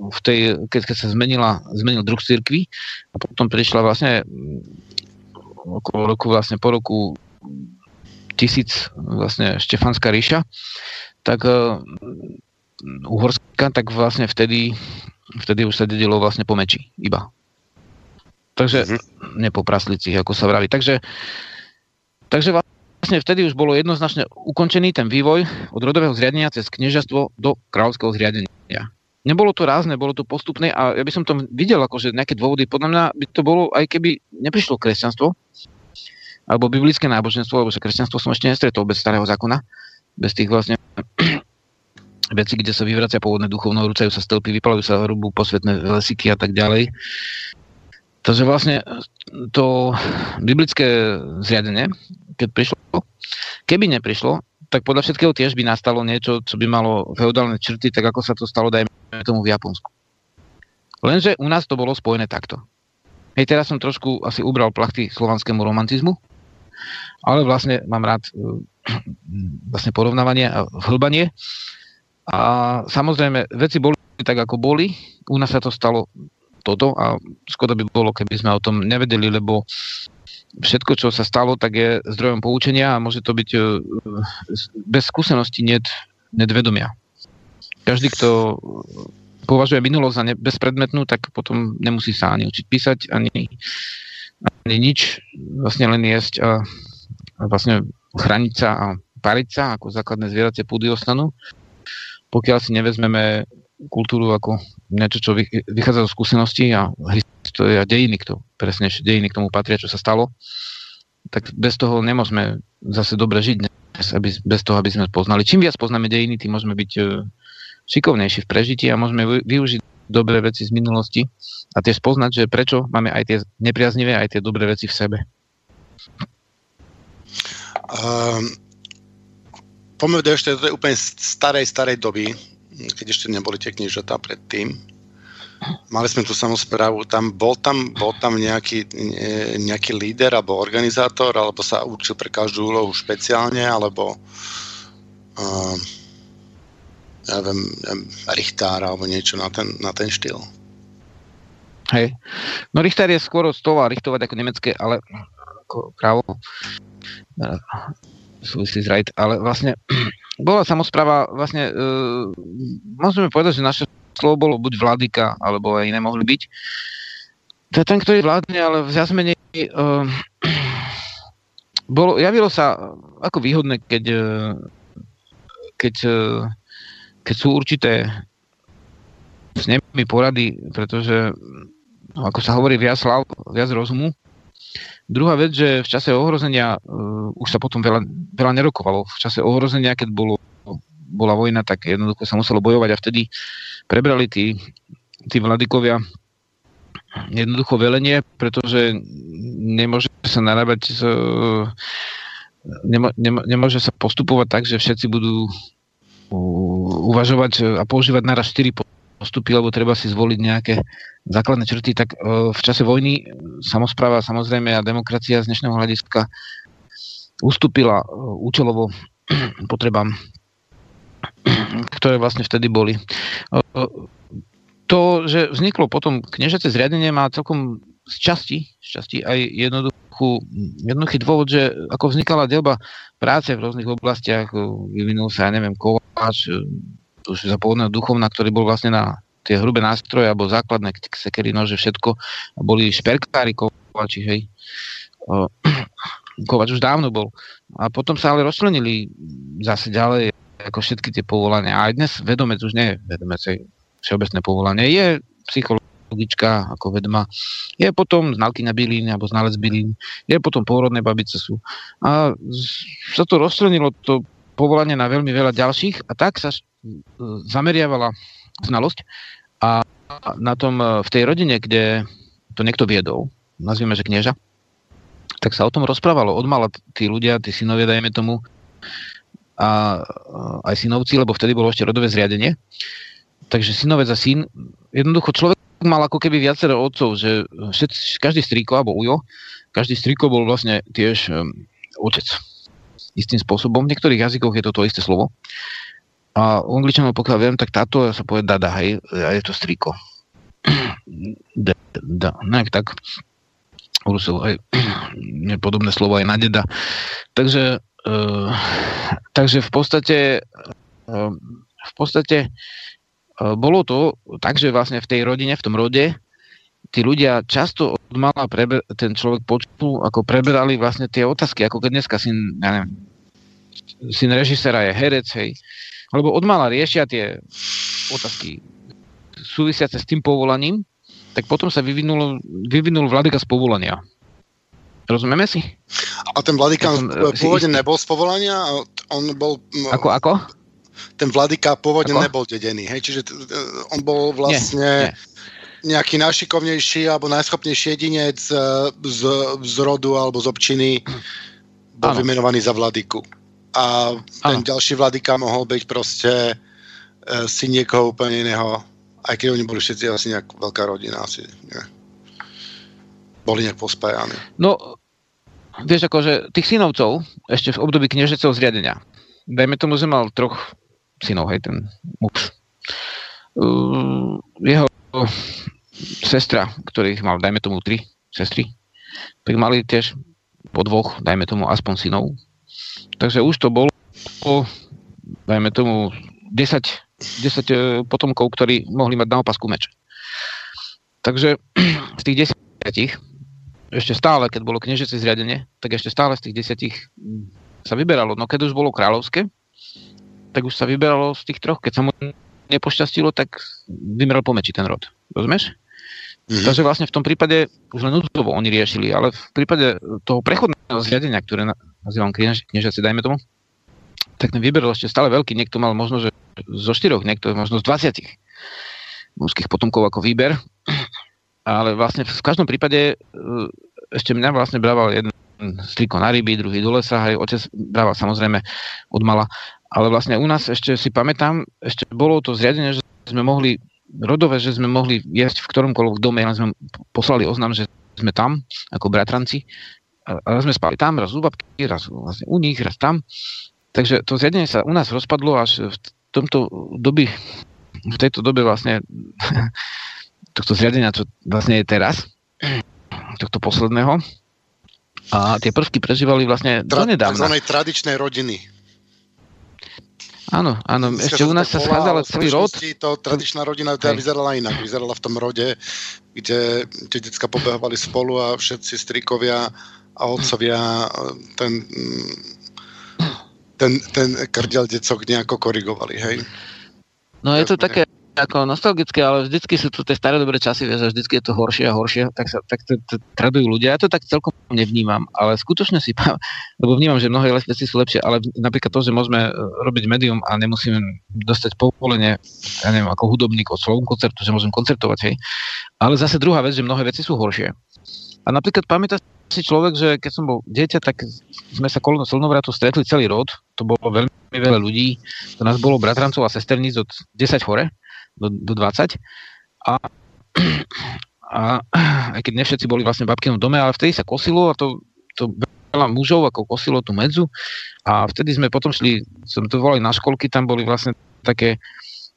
v tej, keď, keď sa zmenila, zmenil druh cirkvi a potom prišla vlastne okolo roku, vlastne po roku tisíc vlastne Štefanská ríša, tak uh, Uhorská, tak vlastne vtedy Vtedy už sa dedilo vlastne po meči iba. Takže mm-hmm. ne po prasliciach, ako sa vraví. Takže, takže vlastne vtedy už bolo jednoznačne ukončený ten vývoj od rodového zriadenia cez kniežastvo do kráľovského zriadenia. Nebolo to rázne, bolo to postupné a ja by som to videl akože nejaké dôvody. Podľa mňa by to bolo, aj keby neprišlo kresťanstvo, alebo biblické náboženstvo, alebo že kresťanstvo som ešte nestretol bez starého zákona, bez tých vlastne veci, kde sa vyvracia pôvodné duchovno, rúcajú sa stĺpy, vypalajú sa hrubú posvetné lesiky a tak ďalej. Takže vlastne to biblické zriadenie, keď prišlo, keby neprišlo, tak podľa všetkého tiež by nastalo niečo, čo by malo feudálne črty, tak ako sa to stalo, dajme tomu v Japonsku. Lenže u nás to bolo spojené takto. Hej, teraz som trošku asi ubral plachty slovanskému romantizmu, ale vlastne mám rád vlastne porovnávanie a vhlbanie. A samozrejme, veci boli tak, ako boli. U nás sa to stalo toto a škoda by bolo, keby sme o tom nevedeli, lebo všetko, čo sa stalo, tak je zdrojom poučenia a môže to byť e, bez skúsenosti net, nedvedomia. Každý, kto považuje minulosť za bezpredmetnú, tak potom nemusí sa ani učiť písať, ani, ani nič, vlastne len jesť a, a vlastne chrániť sa a pariť sa, ako základné zvieracie púdy ostanú pokiaľ si nevezmeme kultúru ako niečo, čo vychádza zo skúseností a história dejiny, kto, presne dejiny k tomu patria, čo sa stalo, tak bez toho nemôžeme zase dobre žiť, aby, bez toho, aby sme poznali. Čím viac poznáme dejiny, tým môžeme byť e, šikovnejší v prežití a môžeme využiť dobré veci z minulosti a tiež poznať, že prečo máme aj tie nepriaznivé, aj tie dobré veci v sebe. Um, poďme do ešte do tej úplne starej, starej doby, keď ešte neboli tie knižotá predtým. Mali sme tu samozprávu, tam bol tam, bol tam nejaký, nejaký líder alebo organizátor, alebo sa učil pre každú úlohu špeciálne, alebo uh, ja viem, Richtár alebo niečo na ten, na ten štýl. Hej. No Richter je skôr toho richtovať ako nemecké, ale ako právo súvisí s Right, ale vlastne bola samozpráva, vlastne e, môžeme povedať, že naše slovo bolo buď vladyka, alebo aj iné mohli byť. To je ten, ktorý vládne, ale v menej e, bolo, javilo sa ako výhodné, keď, e, keď, e, keď sú určité snemy, mi porady, pretože no, ako sa hovorí, viac slav, viac rozumu. Druhá vec, že v čase ohrozenia, uh, už sa potom veľa, veľa nerokovalo, v čase ohrozenia, keď bolo, bola vojna, tak jednoducho sa muselo bojovať a vtedy prebrali tí, tí vladikovia jednoducho velenie, pretože nemôže sa narábať s, nemo, nemo, nemôže sa postupovať tak, že všetci budú uvažovať a používať naraz 4 postupy, lebo treba si zvoliť nejaké základné črty, tak e, v čase vojny samozpráva samozrejme a demokracia z dnešného hľadiska ustúpila e, účelovo potrebám, ktoré vlastne vtedy boli. E, to, že vzniklo potom kniežace zriadenie má celkom z časti, z časti aj jednoduchú, jednoduchý dôvod, že ako vznikala delba práce v rôznych oblastiach, vyvinul sa, ja neviem, kováč, už za pôvodného duchovna, ktorý bol vlastne na tie hrubé nástroje alebo základné sekery, nože, všetko. Boli šperkári, kovači, hej. Kovač už dávno bol. A potom sa ale rozčlenili zase ďalej ako všetky tie povolania. A aj dnes vedomec už nie je vedomec, všeobecné povolanie. Je psychologička ako vedma, je potom znalkyňa bylín alebo znalec bylín, je potom pôrodné babice sú. A sa to rozčlenilo to povolanie na veľmi veľa ďalších a tak sa zameriavala znalosť a na tom, e, v tej rodine, kde to niekto viedol, nazvime, že knieža, tak sa o tom rozprávalo. Odmala tí ľudia, tí synovia, dajme tomu, a aj synovci, lebo vtedy bolo ešte rodové zriadenie. Takže synovec a syn, jednoducho človek mal ako keby viacero otcov, že všetci, každý strýko, alebo ujo, každý strýko bol vlastne tiež um, otec. Istým spôsobom. V niektorých jazykoch je to to isté slovo. A u Angličanov, pokiaľ viem, tak táto sa povie dada, hej, a je to striko. da, da, nejak tak. Rusov aj podobné slovo aj na deda. Takže, uh, takže v podstate uh, v podstate bolo to tak, že vlastne v tej rodine, v tom rode, tí ľudia často od mala preber, ten človek počul, ako preberali vlastne tie otázky, ako keď dneska syn, ja neviem, syn režisera je herec, hej, lebo od mala riešia tie otázky súvisiace s tým povolaním, tak potom sa vyvinul, vyvinul vladyka z povolania. Rozumieme si? A ten vladyka ja pôvodne nebol z povolania? On bol... Ako, ako? Ten vladyka pôvodne ako? nebol dedený, hej? Čiže on bol vlastne... Nie, nie nejaký najšikovnejší alebo najschopnejší jedinec z, z, z rodu alebo z občiny bol ano. vymenovaný za vladyku a ten ano. ďalší vladyka mohol byť proste e, si niekoho úplne iného, aj keď oni boli všetci asi nejak veľká rodina, asi nie. Boli nejak pospájani. No, vieš, akože tých synovcov ešte v období kniežeceho zriadenia, dajme tomu, že mal troch synov, hej, ten muž. Jeho sestra, ktorých mal, dajme tomu, tri sestry, tak mali tiež po dvoch, dajme tomu, aspoň synov, Takže už to bolo, dajme tomu, 10, 10 e, potomkov, ktorí mohli mať na opasku meč. Takže z tých desiatich, ešte stále, keď bolo kniežecké zriadenie, tak ešte stále z tých desiatich sa vyberalo. No keď už bolo kráľovské, tak už sa vyberalo z tých troch. Keď sa mu nepošťastilo, tak vymeral po meči ten rod. Rozumieš? Mm-hmm. Takže vlastne v tom prípade už len núdzovo oni riešili, ale v prípade toho prechodného zriadenia, ktoré nazývam kniežaci, dajme tomu, tak ten výber ešte stále veľký. Niekto mal možno, že zo štyroch, niekto možno z 20 mužských potomkov ako výber. Ale vlastne v každom prípade e, ešte mňa vlastne brával jeden striko na ryby, druhý do lesa, aj otec brával samozrejme od mala. Ale vlastne u nás ešte si pamätám, ešte bolo to zriadenie, že sme mohli rodové, že sme mohli jesť v ktoromkoľvek dome, len sme poslali oznam, že sme tam ako bratranci raz sme spali tam, raz u babky, raz vlastne u nich, raz tam. Takže to zriadenie sa u nás rozpadlo až v tomto doby, v tejto dobe vlastne tohto zriadenia, čo vlastne je teraz, tohto posledného. A tie prvky prežívali vlastne Tra- donedávna. Tzv. tradičnej rodiny. Áno, áno, ešte u nás sa schádzala celý rod. To tradičná rodina teda vyzerala inak. Vyzerala v tom rode, kde tie detská pobehovali spolu a všetci strikovia a otcovia ten, ten, ten krdiel decok nejako korigovali, hej? No je to také, ako nostalgické, ale vždycky sú to tie staré dobré časy, vieš, a vždycky je to horšie a horšie, tak, sa, tak to, to tradujú ľudia. Ja to tak celkom nevnímam, ale skutočne si, lebo vnímam, že mnohé veci sú lepšie, ale napríklad to, že môžeme e, robiť médium a nemusíme dostať povolenie, ja neviem, ako hudobník od slovom koncertu, že môžem koncertovať, hej. Ale zase druhá vec, že mnohé veci sú horšie. A napríklad pamätáš si človek, že keď som bol dieťa, tak sme sa kolno slnovratu stretli celý rod, to bolo veľmi veľa ľudí, to nás bolo bratrancov a sesterníc od 10 hore do, do 20 a, a aj keď nevšetci boli vlastne babkinom dome, ale vtedy sa kosilo a to, to veľa mužov ako kosilo tú medzu. A vtedy sme potom šli, som to volali na školky, tam boli vlastne také,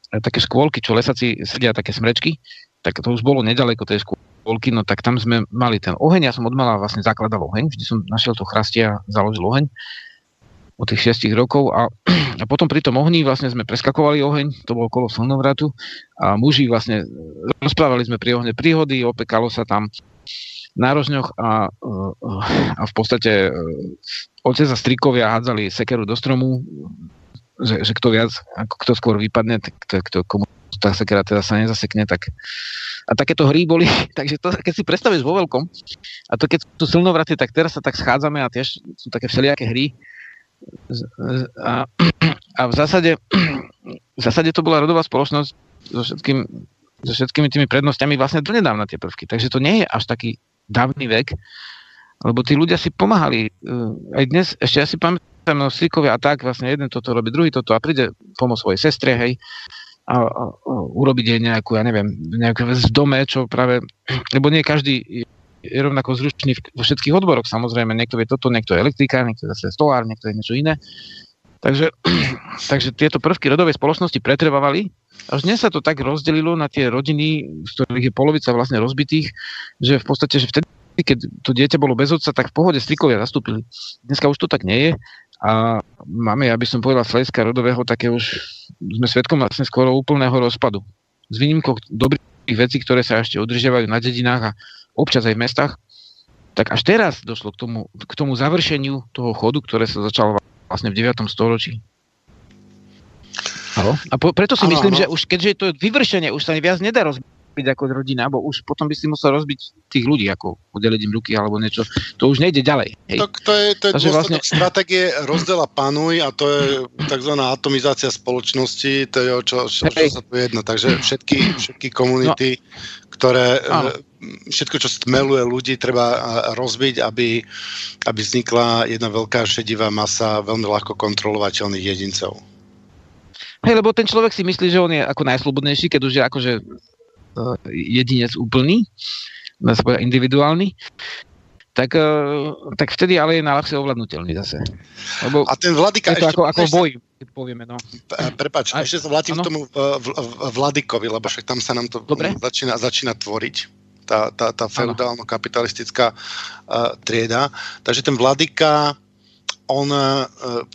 také škôlky, čo lesaci sedia, také smrečky, tak to už bolo nedaleko tej škôlky no tak tam sme mali ten oheň, ja som odmala vlastne zakladal oheň, vždy som našiel to chrastie a založil oheň od tých 6 rokov a, a potom pri tom ohni vlastne sme preskakovali oheň, to bolo kolo slnovratu a muži vlastne rozprávali sme pri ohne príhody, opekalo sa tam na rožňoch a, a v podstate e, otec a strikovia hádzali sekeru do stromu, že, že kto viac, ako kto skôr vypadne, tak to, kto, komu tá sekera teda sa nezasekne, tak a takéto hry boli, takže to, keď si predstavíš vo veľkom, a to keď sú silnovraty, tak teraz sa tak schádzame a tiež sú také všelijaké hry. A, a v zásade, v zásade to bola rodová spoločnosť so, všetkým, so všetkými tými prednosťami vlastne donedávna tie prvky. Takže to nie je až taký dávny vek, lebo tí ľudia si pomáhali. E, aj dnes, ešte ja si pamätám, no Sýkovia a tak, vlastne jeden toto robí, druhý toto a príde pomôcť svojej sestre, hej a, a, a urobiť jej nejakú, ja neviem, nejakú vec v dome, čo práve, lebo nie každý je rovnako zručný vo všetkých odboroch, samozrejme, niekto vie toto, niekto je elektrikár, niekto je zase stolár, niekto je niečo iné. Takže, takže tieto prvky rodovej spoločnosti pretrvávali. Až dnes sa to tak rozdelilo na tie rodiny, z ktorých je polovica vlastne rozbitých, že v podstate, že vtedy, keď to dieťa bolo bez otca, tak v pohode strikovia zastúpili. Dneska už to tak nie je. A máme, ja by som povedal, z rodového, také už sme svetkom vlastne skoro úplného rozpadu. S výnimkou dobrých vecí, ktoré sa ešte udržiavajú na dedinách a občas aj v mestách, tak až teraz došlo k tomu, k tomu završeniu toho chodu, ktoré sa začalo vlastne v 9. storočí. Halo? A po, preto si ano, myslím, ano. že už keďže je to vyvršenie, už sa viac nedá rozbiť ako rodina, bo už potom by si musel rozbiť tých ľudí, ako udeliť im ruky alebo niečo. To už nejde ďalej. Hej. Tak to je, to je dôsledok vlastne... stratégie rozdela panuj a to je tzv. atomizácia spoločnosti, to je o čo, čo, čo sa tu jedno. Takže všetky, všetky komunity, no. Ktoré, Áno. všetko, čo stmeluje ľudí, treba rozbiť, aby, aby vznikla jedna veľká šedivá masa veľmi ľahko kontrolovateľných jedincov. Hej, lebo ten človek si myslí, že on je ako najslobodnejší, keď už je akože Eh, jedinec úplný, dá sa povedať individuálny, tak, eh, tak vtedy ale je najľahšie ovládnutelný zase. Lebo a ten vladyka... Je to ako, ako v boji, povieme. No. Prepač, a, ešte sa vrátim k tomu Vladikovi, lebo však tam sa nám to Dobre. Začína, začína tvoriť tá, tá, tá feudálno-kapitalistická uh, trieda. Takže ten Vladika on, e,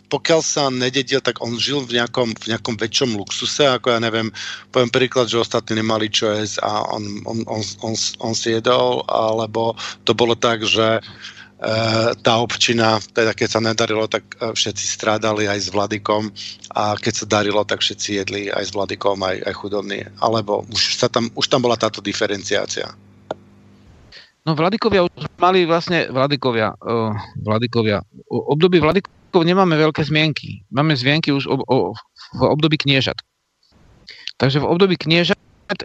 pokiaľ sa nededil, tak on žil v nejakom, v nejakom väčšom luxuse, ako ja neviem, poviem príklad, že ostatní nemali čo jesť a on, on, on, on, on si jedol, alebo to bolo tak, že tá občina, teda keď sa nedarilo, tak e, všetci strádali aj s vladikom a keď sa darilo, tak všetci jedli aj s vladikom, aj, aj chudobní. Alebo už, sa tam, už tam bola táto diferenciácia. No Vladikovia už mali vlastne, Vladikovia, uh, Vladikovia, o období Vladikov nemáme veľké zmienky. Máme zmienky už o, o, v období kniežat. Takže v období kniežat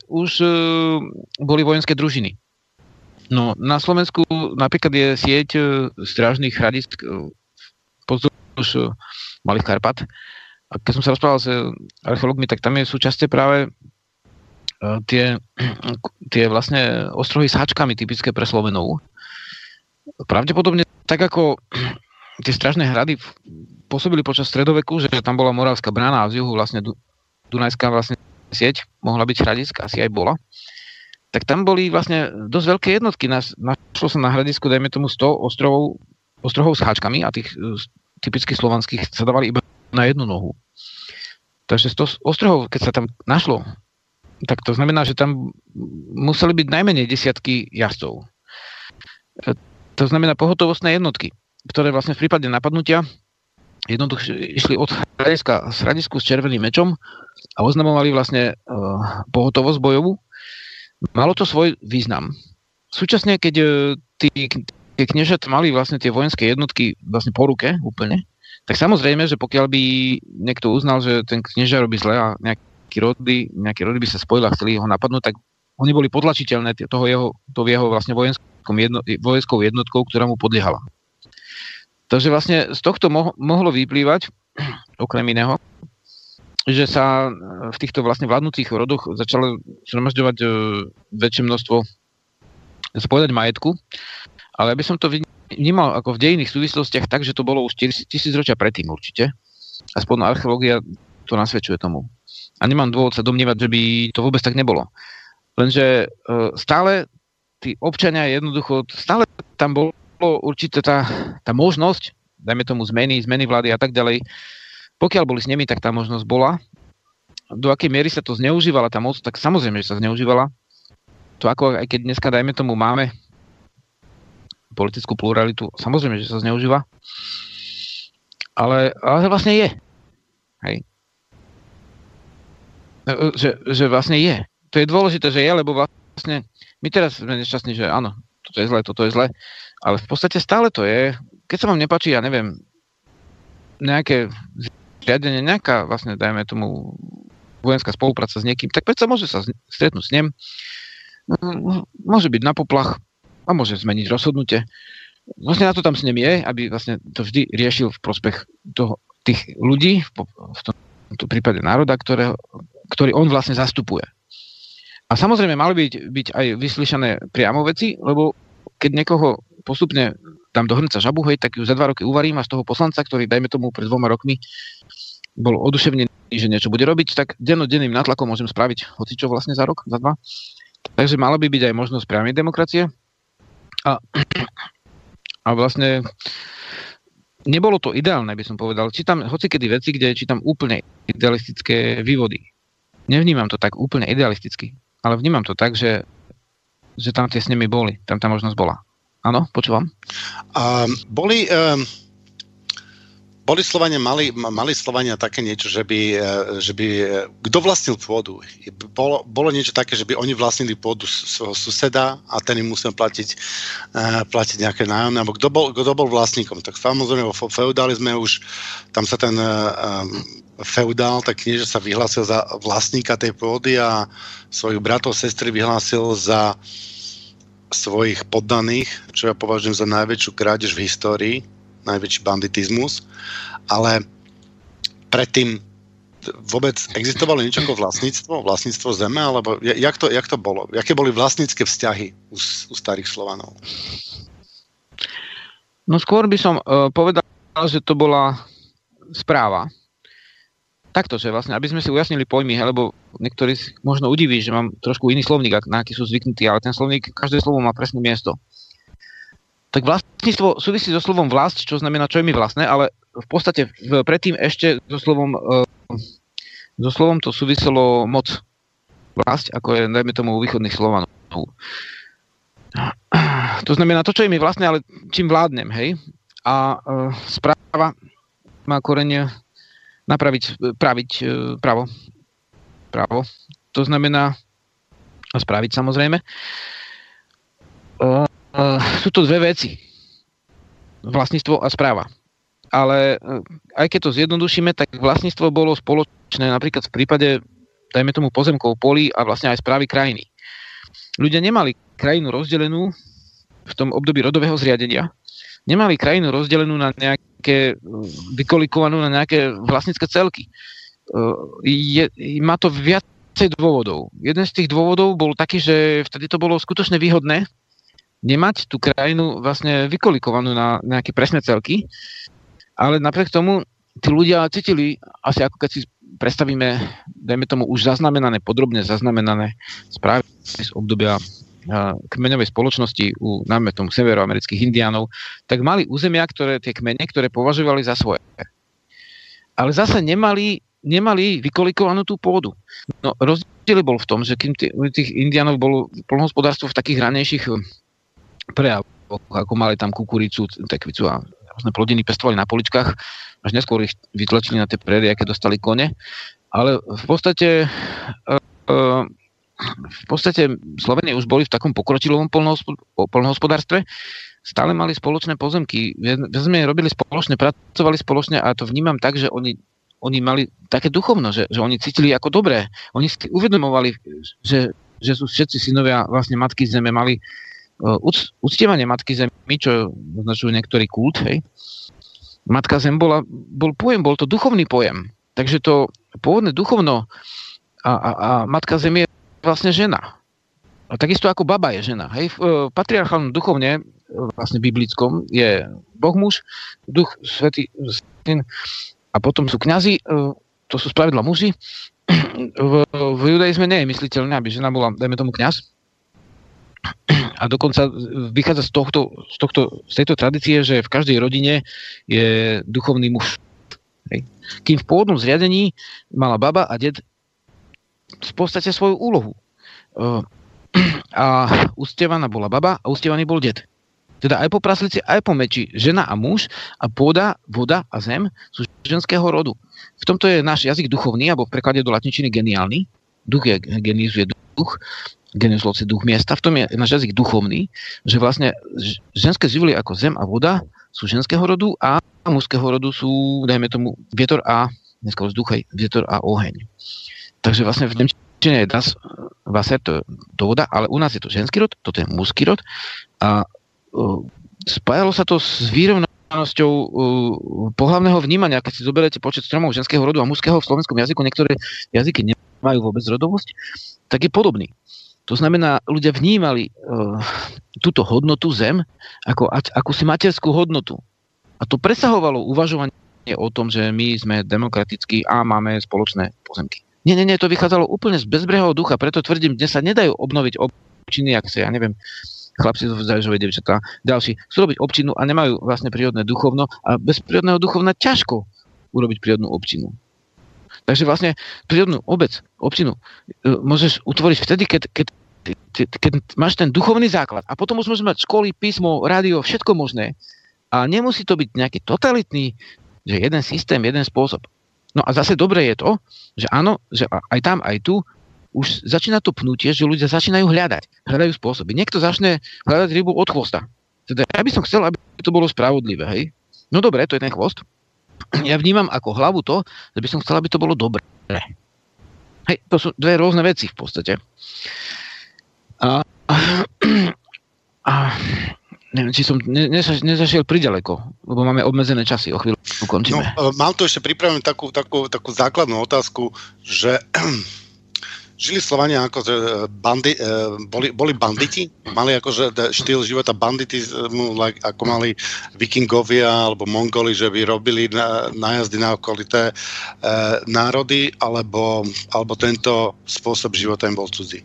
už uh, boli vojenské družiny. No na Slovensku napríklad je sieť uh, strážnych hradisk uh, pozdĺž uh, Malých Karpat. A keď som sa rozprával s archeológmi, tak tam je súčasťe práve E, tie, tie vlastne ostrohy s hačkami typické pre Slovenov. Pravdepodobne tak ako tie stražné hrady pôsobili počas stredoveku, že tam bola Moravská brána a z juhu vlastne Dunajská vlastne sieť mohla byť hradiska, asi aj bola. Tak tam boli vlastne dosť veľké jednotky. Našlo sa na hradisku, dajme tomu 100 ostrovov, ostrovov s háčkami a tých e, typických slovanských sa dávali iba na jednu nohu. Takže 100 ostrovov, keď sa tam našlo, tak to znamená, že tam museli byť najmenej desiatky jazdcov. E, to znamená pohotovostné jednotky, ktoré vlastne v prípade napadnutia jednoducho išli od hľadiska sradisku s červeným mečom a oznamovali vlastne uh, pohotovosť bojovú. Malo to svoj význam. Súčasne, keď uh, tí, tie kniežat mali vlastne tie vojenské jednotky vlastne po ruke úplne, tak samozrejme, že pokiaľ by niekto uznal, že ten knieža robí zle a nejaký rody, nejaký rody by sa spojili a chceli ho napadnúť, tak oni boli podlačiteľné toho jeho, to jeho vlastne jedno, vojenskou jednotkou, ktorá mu podliehala. Takže vlastne z tohto mo- mohlo vyplývať, okrem iného, že sa v týchto vlastne vládnúcich rodoch začalo zhromažďovať e, väčšie množstvo spovedať majetku, ale aby som to vnímal ako v dejných súvislostiach tak, že to bolo už tisíc ročia predtým určite. Aspoň archeológia to nasvedčuje tomu. A nemám dôvod sa domnievať, že by to vôbec tak nebolo. Lenže e, stále tí občania jednoducho, stále tam bolo určite tá, tá možnosť, dajme tomu zmeny, zmeny vlády a tak ďalej, pokiaľ boli s nimi, tak tá možnosť bola. Do akej miery sa to zneužívala tá moc, tak samozrejme, že sa zneužívala. To ako aj keď dneska, dajme tomu, máme politickú pluralitu, samozrejme, že sa zneužíva. Ale, ale vlastne je. Hej. E, e, že, že vlastne je. To je dôležité, že je, lebo vlastne my teraz sme nešťastní, že áno, toto je zle, toto je zle, ale v podstate stále to je. Keď sa vám nepáči, ja neviem, nejaké riadenie, nejaká vlastne, dajme tomu, vojenská spolupráca s niekým, tak predsa môže sa stretnúť s ním, môže byť na poplach a môže zmeniť rozhodnutie. Vlastne na to tam s ním je, aby vlastne to vždy riešil v prospech toho, tých ľudí, v tomto prípade národa, ktoré, ktorý on vlastne zastupuje. A samozrejme mali byť, byť aj vyslyšané priamo veci, lebo keď niekoho postupne dám do hrnca žabu, hej, tak ju za dva roky uvarím a z toho poslanca, ktorý, dajme tomu, pred dvoma rokmi bol oduševnený, že niečo bude robiť, tak dennodenným nátlakom môžem spraviť hocičo vlastne za rok, za dva. Takže mala by byť aj možnosť priamej demokracie. A, a vlastne nebolo to ideálne, by som povedal. Čítam hocikedy veci, kde čítam úplne idealistické vývody. Nevnímam to tak úplne idealisticky, ale vnímam to tak, že, že tam tie s nimi boli, tam tá možnosť bola. Áno, počúvam. Um, boli, um, boli Slovania, mali, mali Slovania také niečo, že by, e, že by e, kto vlastnil pôdu? Bolo, bolo niečo také, že by oni vlastnili pôdu svojho suseda a ten im musel platiť, uh, platiť nejaké nájomné, alebo kto bol, kto bol vlastníkom? Tak samozrejme vo feudalizme už, tam sa ten feudál, tak knieže sa vyhlásil za vlastníka tej pôdy a svojich bratov, sestry vyhlásil za svojich poddaných, čo ja považujem za najväčšiu krádež v histórii, najväčší banditizmus, ale predtým vôbec existovalo niečo ako vlastníctvo, vlastníctvo zeme, alebo jak to, jak to bolo? Jaké boli vlastnícke vzťahy u, u starých Slovanov? No skôr by som uh, povedal, že to bola správa takto, že vlastne, aby sme si ujasnili pojmy, lebo niektorí možno udiví, že mám trošku iný slovník, na aký sú zvyknutí, ale ten slovník, každé slovo má presné miesto. Tak vlastníctvo súvisí so slovom vlast, čo znamená, čo je mi vlastné, ale v podstate v, predtým ešte so slovom, uh, so slovom to súviselo moc. Vlast, ako je, dajme tomu, u východných Slovanov. To znamená to, čo je mi vlastné, ale čím vládnem, hej? A uh, správa má korenie napraviť, praviť e, pravo. Pravo. To znamená spraviť samozrejme. Uh, uh, sú to dve veci. Vlastníctvo a správa. Ale uh, aj keď to zjednodušíme, tak vlastníctvo bolo spoločné napríklad v prípade, dajme tomu pozemkov, polí a vlastne aj správy krajiny. Ľudia nemali krajinu rozdelenú v tom období rodového zriadenia, nemali krajinu rozdelenú na nejaké, vykolikovanú na nejaké vlastnícke celky. Je, má to viacej dôvodov. Jeden z tých dôvodov bol taký, že vtedy to bolo skutočne výhodné nemať tú krajinu vlastne vykolikovanú na nejaké presné celky, ale napriek tomu tí ľudia cítili, asi ako keď si predstavíme, dajme tomu už zaznamenané, podrobne zaznamenané správy z obdobia kmeňovej spoločnosti u, najmä tomu severoamerických indiánov, tak mali územia, ktoré tie kmene, ktoré považovali za svoje. Ale zase nemali, nemali vykolikovanú tú pôdu. No, rozdiel bol v tom, že kým tých, indiánov bolo polnohospodárstvo v takých ranejších prejavoch, ako mali tam kukuricu, tekvicu a rôzne plodiny pestovali na poličkách, až neskôr ich vytlačili na tie prérie, aké dostali kone. Ale v podstate v podstate Slovenie už boli v takom pokročilom polnohospodárstve, stále mali spoločné pozemky, sme robili spoločne, pracovali spoločne a to vnímam tak, že oni, oni mali také duchovno, že, že oni cítili ako dobré. Oni si uvedomovali, že, že sú všetci synovia vlastne Matky Zeme, mali uctievanie Matky Zemi, čo označujú niektorý kult, hej. Matka Zem bola, bol pojem, bol to duchovný pojem. Takže to pôvodné duchovno a, a, a Matka Zem je vlastne žena. A takisto ako baba je žena. Hej, v e, patriarchálnom duchovne, e, vlastne biblickom, je Boh muž, duch svetý syn a potom sú kňazi, to sú spravidla muži. V, v judaizme nie je mysliteľné, aby žena bola, dajme tomu, kňaz. A dokonca vychádza z, tohto, z, tohto, z tejto tradície, že v každej rodine je duchovný muž. Hej. Kým v pôvodnom zriadení mala baba a ded v podstate svoju úlohu. A ustievaná bola baba a ustievaný bol ded. Teda aj po praslici, aj po meči. Žena a muž a pôda, voda a zem sú ženského rodu. V tomto je náš jazyk duchovný, alebo v preklade do latinčiny geniálny. Duch je, genius duch, genius loci duch miesta. V tom je náš jazyk duchovný, že vlastne ženské živly ako zem a voda sú ženského rodu a mužského rodu sú, dajme tomu, vietor a, dneska už duchej, vietor a oheň. Takže vlastne v Nemčine je das Wasser, to, to voda, ale u nás je to ženský rod, toto je mužský rod a spájalo sa to s výrovnanosťou uh, pohľavného vnímania, keď si zoberiete počet stromov ženského rodu a mužského v slovenskom jazyku, niektoré jazyky nemajú vôbec rodovosť, tak je podobný. To znamená, ľudia vnímali uh, túto hodnotu zem ako akúsi materskú hodnotu. A to presahovalo uvažovanie o tom, že my sme demokratickí a máme spoločné pozemky. Nie, nie, nie, to vychádzalo úplne z bezbrehého ducha, preto tvrdím, dnes sa nedajú obnoviť občiny, ak sa, ja neviem, chlapci zo Zažovej devčatá, ďalší, chcú robiť občinu a nemajú vlastne prírodné duchovno a bez prírodného duchovna ťažko urobiť prírodnú občinu. Takže vlastne prírodnú obec, občinu e, môžeš utvoriť vtedy, keď, keď, keď, máš ten duchovný základ. A potom už môžeš mať školy, písmo, rádio, všetko možné. A nemusí to byť nejaký totalitný, že jeden systém, jeden spôsob. No a zase dobre je to, že áno, že aj tam, aj tu už začína to pnutie, že ľudia začínajú hľadať. Hľadajú spôsoby. Niekto začne hľadať rybu od chvosta. Teda ja by som chcel, aby to bolo spravodlivé. Hej? No dobre, to je ten chvost. Ja vnímam ako hlavu to, že by som chcel, aby to bolo dobré. Hej, to sú dve rôzne veci v podstate. A, a neviem, či som ne, nezašiel priďaleko, lebo máme obmedzené časy, o chvíľu ukončíme. No, e, mám tu ešte pripravenú takú, takú, takú základnú otázku, že žili Slovania ako že bandi, e, boli, boli banditi, mali akože štýl života bandity, like, ako mali vikingovia alebo mongoli, že by robili na, nájazdy na okolité e, národy, alebo, alebo tento spôsob života im bol cudzí.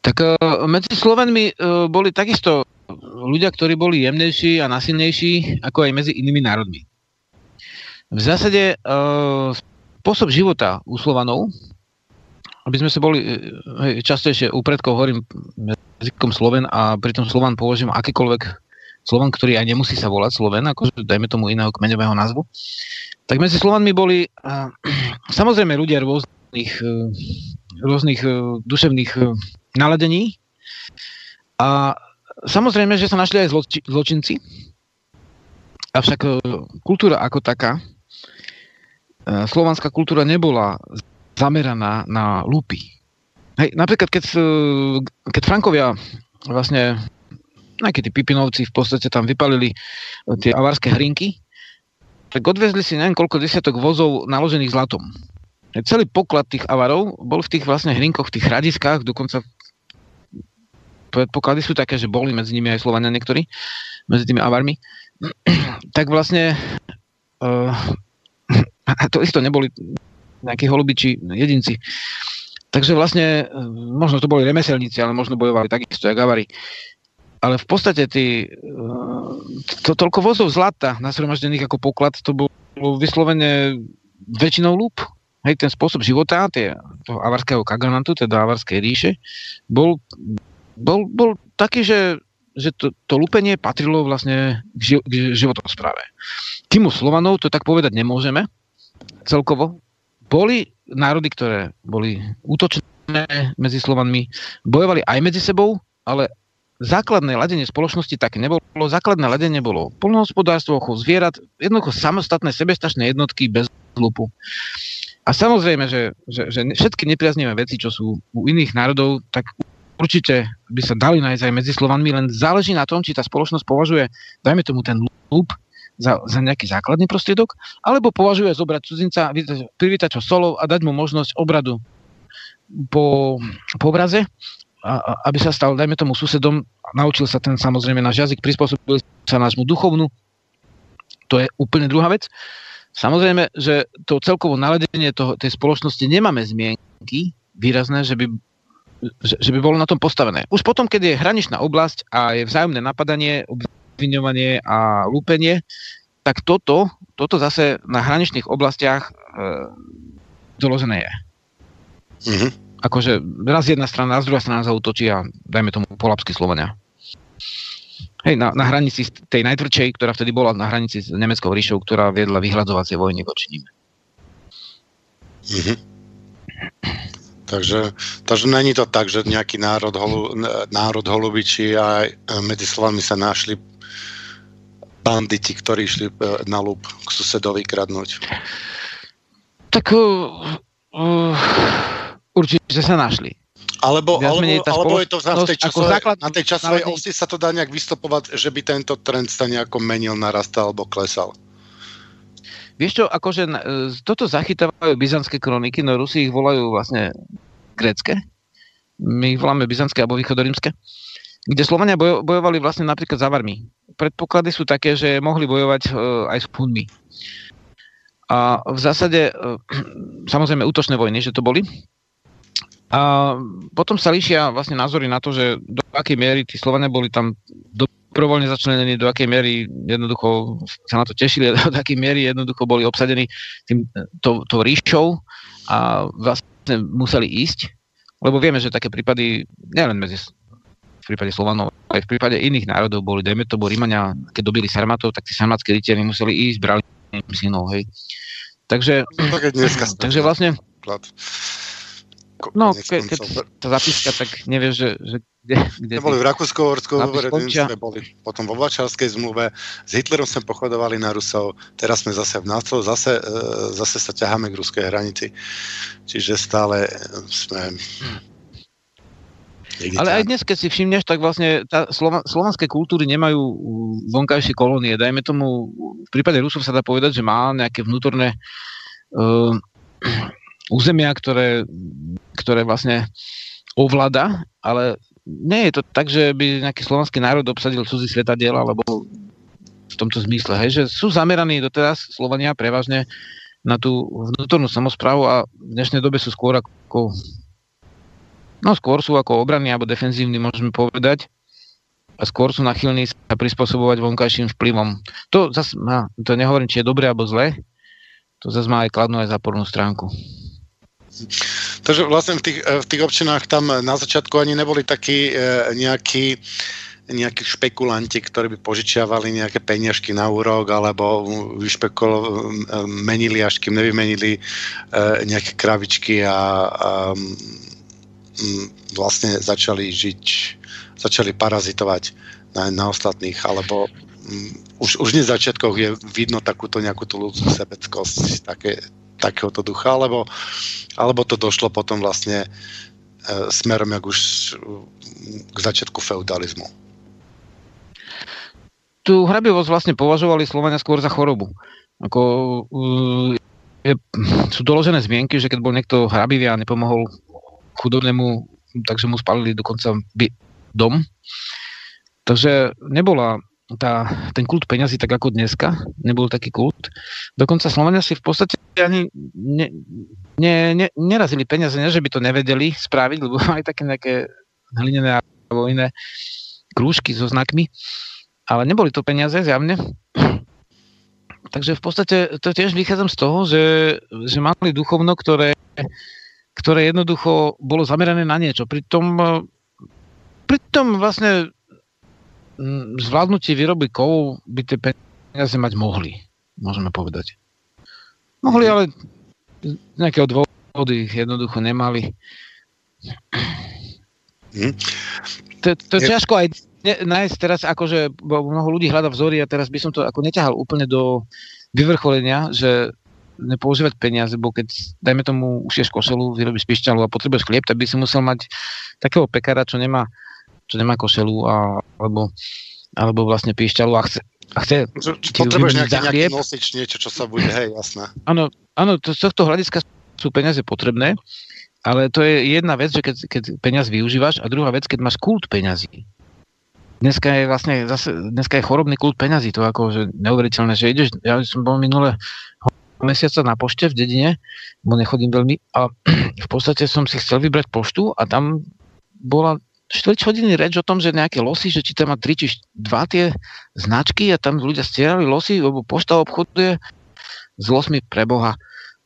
Tak uh, medzi Slovenmi boli takisto ľudia, ktorí boli jemnejší a nasilnejší ako aj medzi inými národmi. V zásade spôsob života u Slovanov, aby sme sa boli, hej, častejšie u predkov hovorím jazykom Sloven a pritom Slovan považujem akýkoľvek Slovan, ktorý aj nemusí sa volať Sloven, akože dajme tomu iného kmeňového názvu. Tak medzi Slovanmi boli uh, samozrejme ľudia rôznych, uh, rôznych uh, duševných uh, naladení. A samozrejme, že sa našli aj zloči- zločinci. Avšak e, kultúra ako taká, e, slovanská kultúra nebola zameraná na lúpy. Hej, napríklad, keď, e, keď Frankovia vlastne, nejakí tí Pipinovci v podstate tam vypalili tie avárske hrinky, tak odvezli si neviem koľko desiatok vozov naložených zlatom. Celý poklad tých avarov bol v tých vlastne hrinkoch, v tých hradiskách, dokonca predpoklady sú také, že boli medzi nimi aj Slovania niektorí, medzi tými avarmi, tak vlastne a to isto neboli nejakí holubiči, jedinci. Takže vlastne, uh, možno to boli remeselníci, ale možno bojovali takisto, jak avary. Ale v podstate tí, uh, to toľko vozov zlata nasromaždených ako poklad, to bolo vyslovene väčšinou lúb. Hej, ten spôsob života tie, toho avarského kaganantu, teda avarskej ríše, bol bol, bol taký, že, že to, to lúpenie patrilo vlastne k, ži, k životospráve. Kým u Slovanov to tak povedať nemôžeme, celkovo. Boli národy, ktoré boli útočné medzi Slovanmi, bojovali aj medzi sebou, ale základné ladenie spoločnosti tak nebolo. Základné ladenie bolo polnohospodárstvo, chov zvierat, jednoducho samostatné sebestačné jednotky bez lupu. A samozrejme, že, že, že všetky nepriaznivé veci, čo sú u iných národov, tak určite by sa dali nájsť aj medzi Slovanmi, len záleží na tom, či tá spoločnosť považuje, dajme tomu ten lup, za, za nejaký základný prostriedok, alebo považuje zobrať cudzinca, privítať ho solov a dať mu možnosť obradu po, po obraze, a, a, aby sa stal, dajme tomu, susedom, naučil sa ten samozrejme náš jazyk, prispôsobil sa nášmu duchovnu, to je úplne druhá vec. Samozrejme, že to celkovo naladenie toho, tej spoločnosti nemáme zmienky výrazné, že by, že, že by bolo na tom postavené. Už potom, keď je hraničná oblasť a je vzájomné napadanie, obviňovanie a lúpenie, tak toto, toto zase na hraničných oblastiach e, doložené je. Mm-hmm. Akože raz jedna strana, raz druhá strana zautočí a dajme tomu polapsky Slovania. Hej, na, na hranici tej najtvrdšej, ktorá vtedy bola na hranici s Nemeckou ríšou, ktorá viedla vyhľadovacie vojny voči ním. Mm-hmm. Takže, takže není to tak, že nejaký národ, holu, národ holubiči a medzi slovami sa našli banditi, ktorí išli e, na lúb k susedovi kradnúť? Tak uh, určite sa našli. Alebo, alebo, alebo je to v tej časovej, základ, na tej časovej národný... osi sa to dá nejak vystopovať, že by tento trend sa nejako menil, narastal alebo klesal? Vieš čo, akože toto zachytávajú byzantské kroniky, no Rusi ich volajú vlastne grécke. My ich voláme byzantské alebo východorímske. Kde Slovania bojovali vlastne napríklad za Varmi predpoklady sú také, že mohli bojovať e, aj s Hunmi. A v zásade, e, samozrejme, útočné vojny, že to boli. A potom sa líšia vlastne názory na to, že do akej miery tí Slovania boli tam dobrovoľne začlenení, do akej miery jednoducho sa na to tešili, do akej miery jednoducho boli obsadení tým, to, to ríšou a vlastne museli ísť. Lebo vieme, že také prípady, nielen medzi prípade Slovanov, aj v prípade iných národov boli, dajme to, Rímania, keď dobili Sarmatov, tak tí sarmatské rytieri museli ísť, brali synov, hej. Takže, no, takže vlastne... No, ke, keď sa zapíska, tak nevieš, že, že kde, kde boli v Rakúsko-Horskom sme boli potom vo Vačarskej zmluve, s Hitlerom sme pochodovali na Rusov, teraz sme zase v NATO, zase, e, zase sa ťaháme k ruskej hranici. Čiže stále sme ale aj dnes, keď si všimneš, tak vlastne tá slova, slovanské kultúry nemajú vonkajšie kolónie. Dajme tomu, v prípade Rusov sa dá povedať, že má nejaké vnútorné uh, územia, ktoré, ktoré vlastne ovláda, ale nie je to tak, že by nejaký slovanský národ obsadil cudzí svetadiel, alebo v tomto zmysle, hej, že sú zameraní doteraz Slovania prevažne na tú vnútornú samozprávu a v dnešnej dobe sú skôr ako No skôr sú ako obranní alebo defenzívni, môžeme povedať. A skôr sú nachylní sa prispôsobovať vonkajším vplyvom. To zase má, to nehovorím, či je dobré alebo zlé, to zase má aj kladnú aj zápornú stránku. Takže vlastne v tých, v tých občinách tam na začiatku ani neboli takí e, nejakí nejakí špekulanti, ktorí by požičiavali nejaké peniažky na úrok alebo vyšpekulo, menili, až kým nevymenili e, nejaké kravičky a, a vlastne začali žiť, začali parazitovať na, na ostatných, alebo už, už v začiatkoch je vidno takúto nejakú tú ľudskú sebeckosť také, takéhoto ducha, alebo, alebo to došlo potom vlastne e, smerom jak už k začiatku feudalizmu. Tu hrabivosť vlastne považovali Slovania skôr za chorobu. Ako, je, sú doložené zmienky, že keď bol niekto hrabivý a nepomohol chudobnému, takže mu spalili dokonca by, dom. Takže nebola tá, ten kult peňazí tak ako dneska, nebol taký kult. Dokonca Slovania si v podstate ani ne, ne, ne, nerazili peniaze, ne, že by to nevedeli spraviť, lebo mali také nejaké hlinené alebo iné krúžky so znakmi, ale neboli to peniaze zjavne. Takže v podstate to tiež vychádzam z toho, že, že mali duchovno, ktoré ktoré jednoducho bolo zamerané na niečo. Pritom, e, pritom vlastne zvládnutie výroby kovov by tie peniaze mať mohli, môžeme povedať. Mohli, ale z nejakého dôvodu ich jednoducho nemali. Hm. To, to je ťažko aj nájsť teraz, akože mnoho ľudí hľada vzory a teraz by som to ako neťahal úplne do vyvrcholenia, že nepoužívať peniaze, bo keď, dajme tomu, ušieš košelu, vyrobíš pišťalu a potrebuješ chlieb, tak by si musel mať takého pekára, čo nemá, čo nemá košelu a, alebo, alebo vlastne pišťalu a chce, a chce čo, čo potrebuješ nejaký, nejaký nosič, niečo, čo sa bude, hej, jasné. Áno, áno to, z tohto hľadiska sú peniaze potrebné, ale to je jedna vec, že keď, keď peniaz využívaš a druhá vec, keď máš kult peňazí. Dneska je vlastne zase, dneska je chorobný kult peňazí, to ako, že neuveriteľné, že ideš, ja som bol minule mesiaca na pošte v dedine, bo nechodím veľmi a v podstate som si chcel vybrať poštu a tam bola 4 hodiny reč o tom, že nejaké losy, že či tam má 3 či 2 tie značky a tam ľudia stierali losy, lebo pošta obchoduje s losmi pre Boha.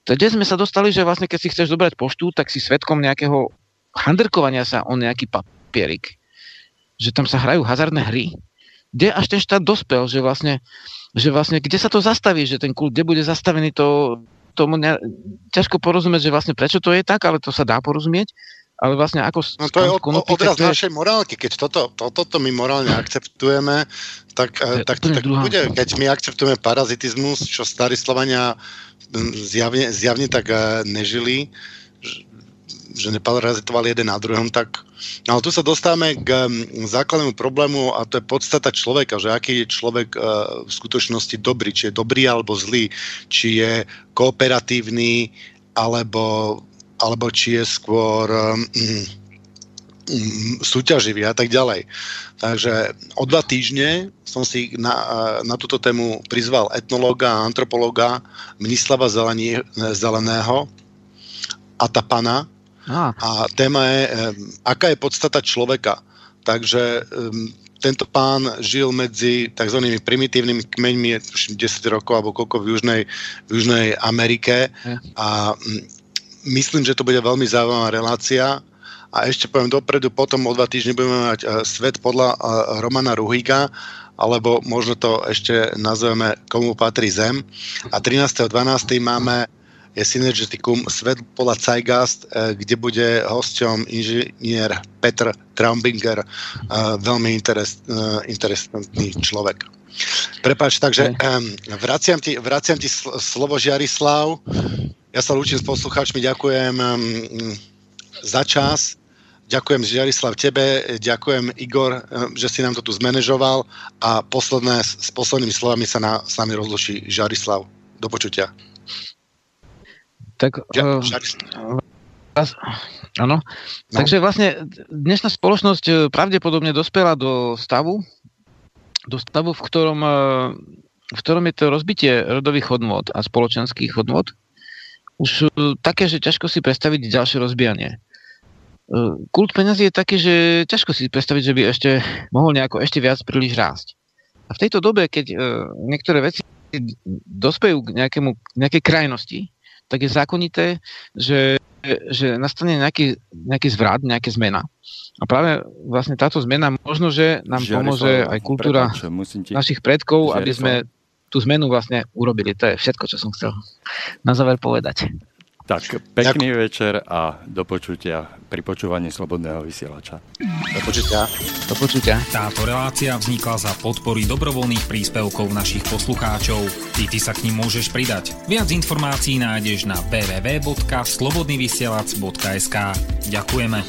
Kde sme sa dostali, že vlastne keď si chceš zobrať poštu, tak si svetkom nejakého handrkovania sa o nejaký papierik. Že tam sa hrajú hazardné hry. Kde až ten štát dospel, že vlastne že vlastne kde sa to zastaví, že ten kult, kde bude zastavený, to tomu ne, ťažko porozumieť, že vlastne prečo to je tak, ale to sa dá porozumieť. Ale vlastne ako... No to je od, odraz našej morálky. Keď toto, toto to my morálne akceptujeme, tak, eh, tak to tak bude. Keď my akceptujeme parazitizmus, čo starí Slovania hm, zjavne, zjavne tak eh, nežili, že neparazitovali jeden na druhom, tak... No ale tu sa dostávame k mm, základnému problému a to je podstata človeka, že aký je človek uh, v skutočnosti dobrý, či je dobrý alebo zlý, či je kooperatívny alebo, alebo či je skôr um, um, súťaživý a tak ďalej. Takže o dva týždne som si na, na túto tému prizval etnológa a antropológa Mnislava Zeleného a Tapana, a, a téma je, aká je podstata človeka. Takže um, tento pán žil medzi tzv. primitívnymi kmeňmi 10 rokov alebo koľko v Južnej, v Južnej Amerike a myslím, že to bude veľmi zaujímavá relácia. A ešte poviem dopredu, potom o dva týždne budeme mať uh, svet podľa uh, Romana Ruhiga, alebo možno to ešte nazveme Komu patrí zem. A 13.12. máme je Synergeticum Svet Pola Zeitgeist, eh, kde bude hosťom inžinier Petr Traumbinger, eh, veľmi interes, eh, interesantný človek. Prepač, takže vraciam ti, vraciam ti slovo Žiarislav. Ja sa lúčim s poslucháčmi, ďakujem za čas. Ďakujem Žiarislav tebe, ďakujem Igor, že si nám to tu zmanéžoval a posledné, s poslednými slovami sa na, s nami rozluší Žiarislav. Do počutia. Tak, ja, uh, áno. No. Takže vlastne dnešná spoločnosť eh, pravdepodobne dospela do stavu, do stavu, v ktorom, uh, v ktorom je to rozbitie rodových hodnot a spoločenských hodnot už také, že ťažko si predstaviť ďalšie rozbijanie. Kult peňazí je taký, že ťažko si predstaviť, že by ešte mohol nejako ešte viac príliš rásť. A v tejto dobe, keď niektoré veci dospejú k nejakému, nejakej krajnosti, tak je zákonité, že, že nastane nejaký, nejaký zvrat, nejaká zmena. A práve vlastne táto zmena možno, že nám Žiarislav, pomôže aj kultúra prepáč, ti... našich predkov, Žiarislav. aby sme tú zmenu vlastne urobili. To je všetko, čo som chcel na záver povedať. Tak, pekný Ďakujem. večer a do počutia pri počúvaní Slobodného vysielača. Do počutia. Do počutia. Táto relácia vznikla za podpory dobrovoľných príspevkov našich poslucháčov. I ty sa k ním môžeš pridať. Viac informácií nájdeš na www.slobodnyvysielac.sk Ďakujeme.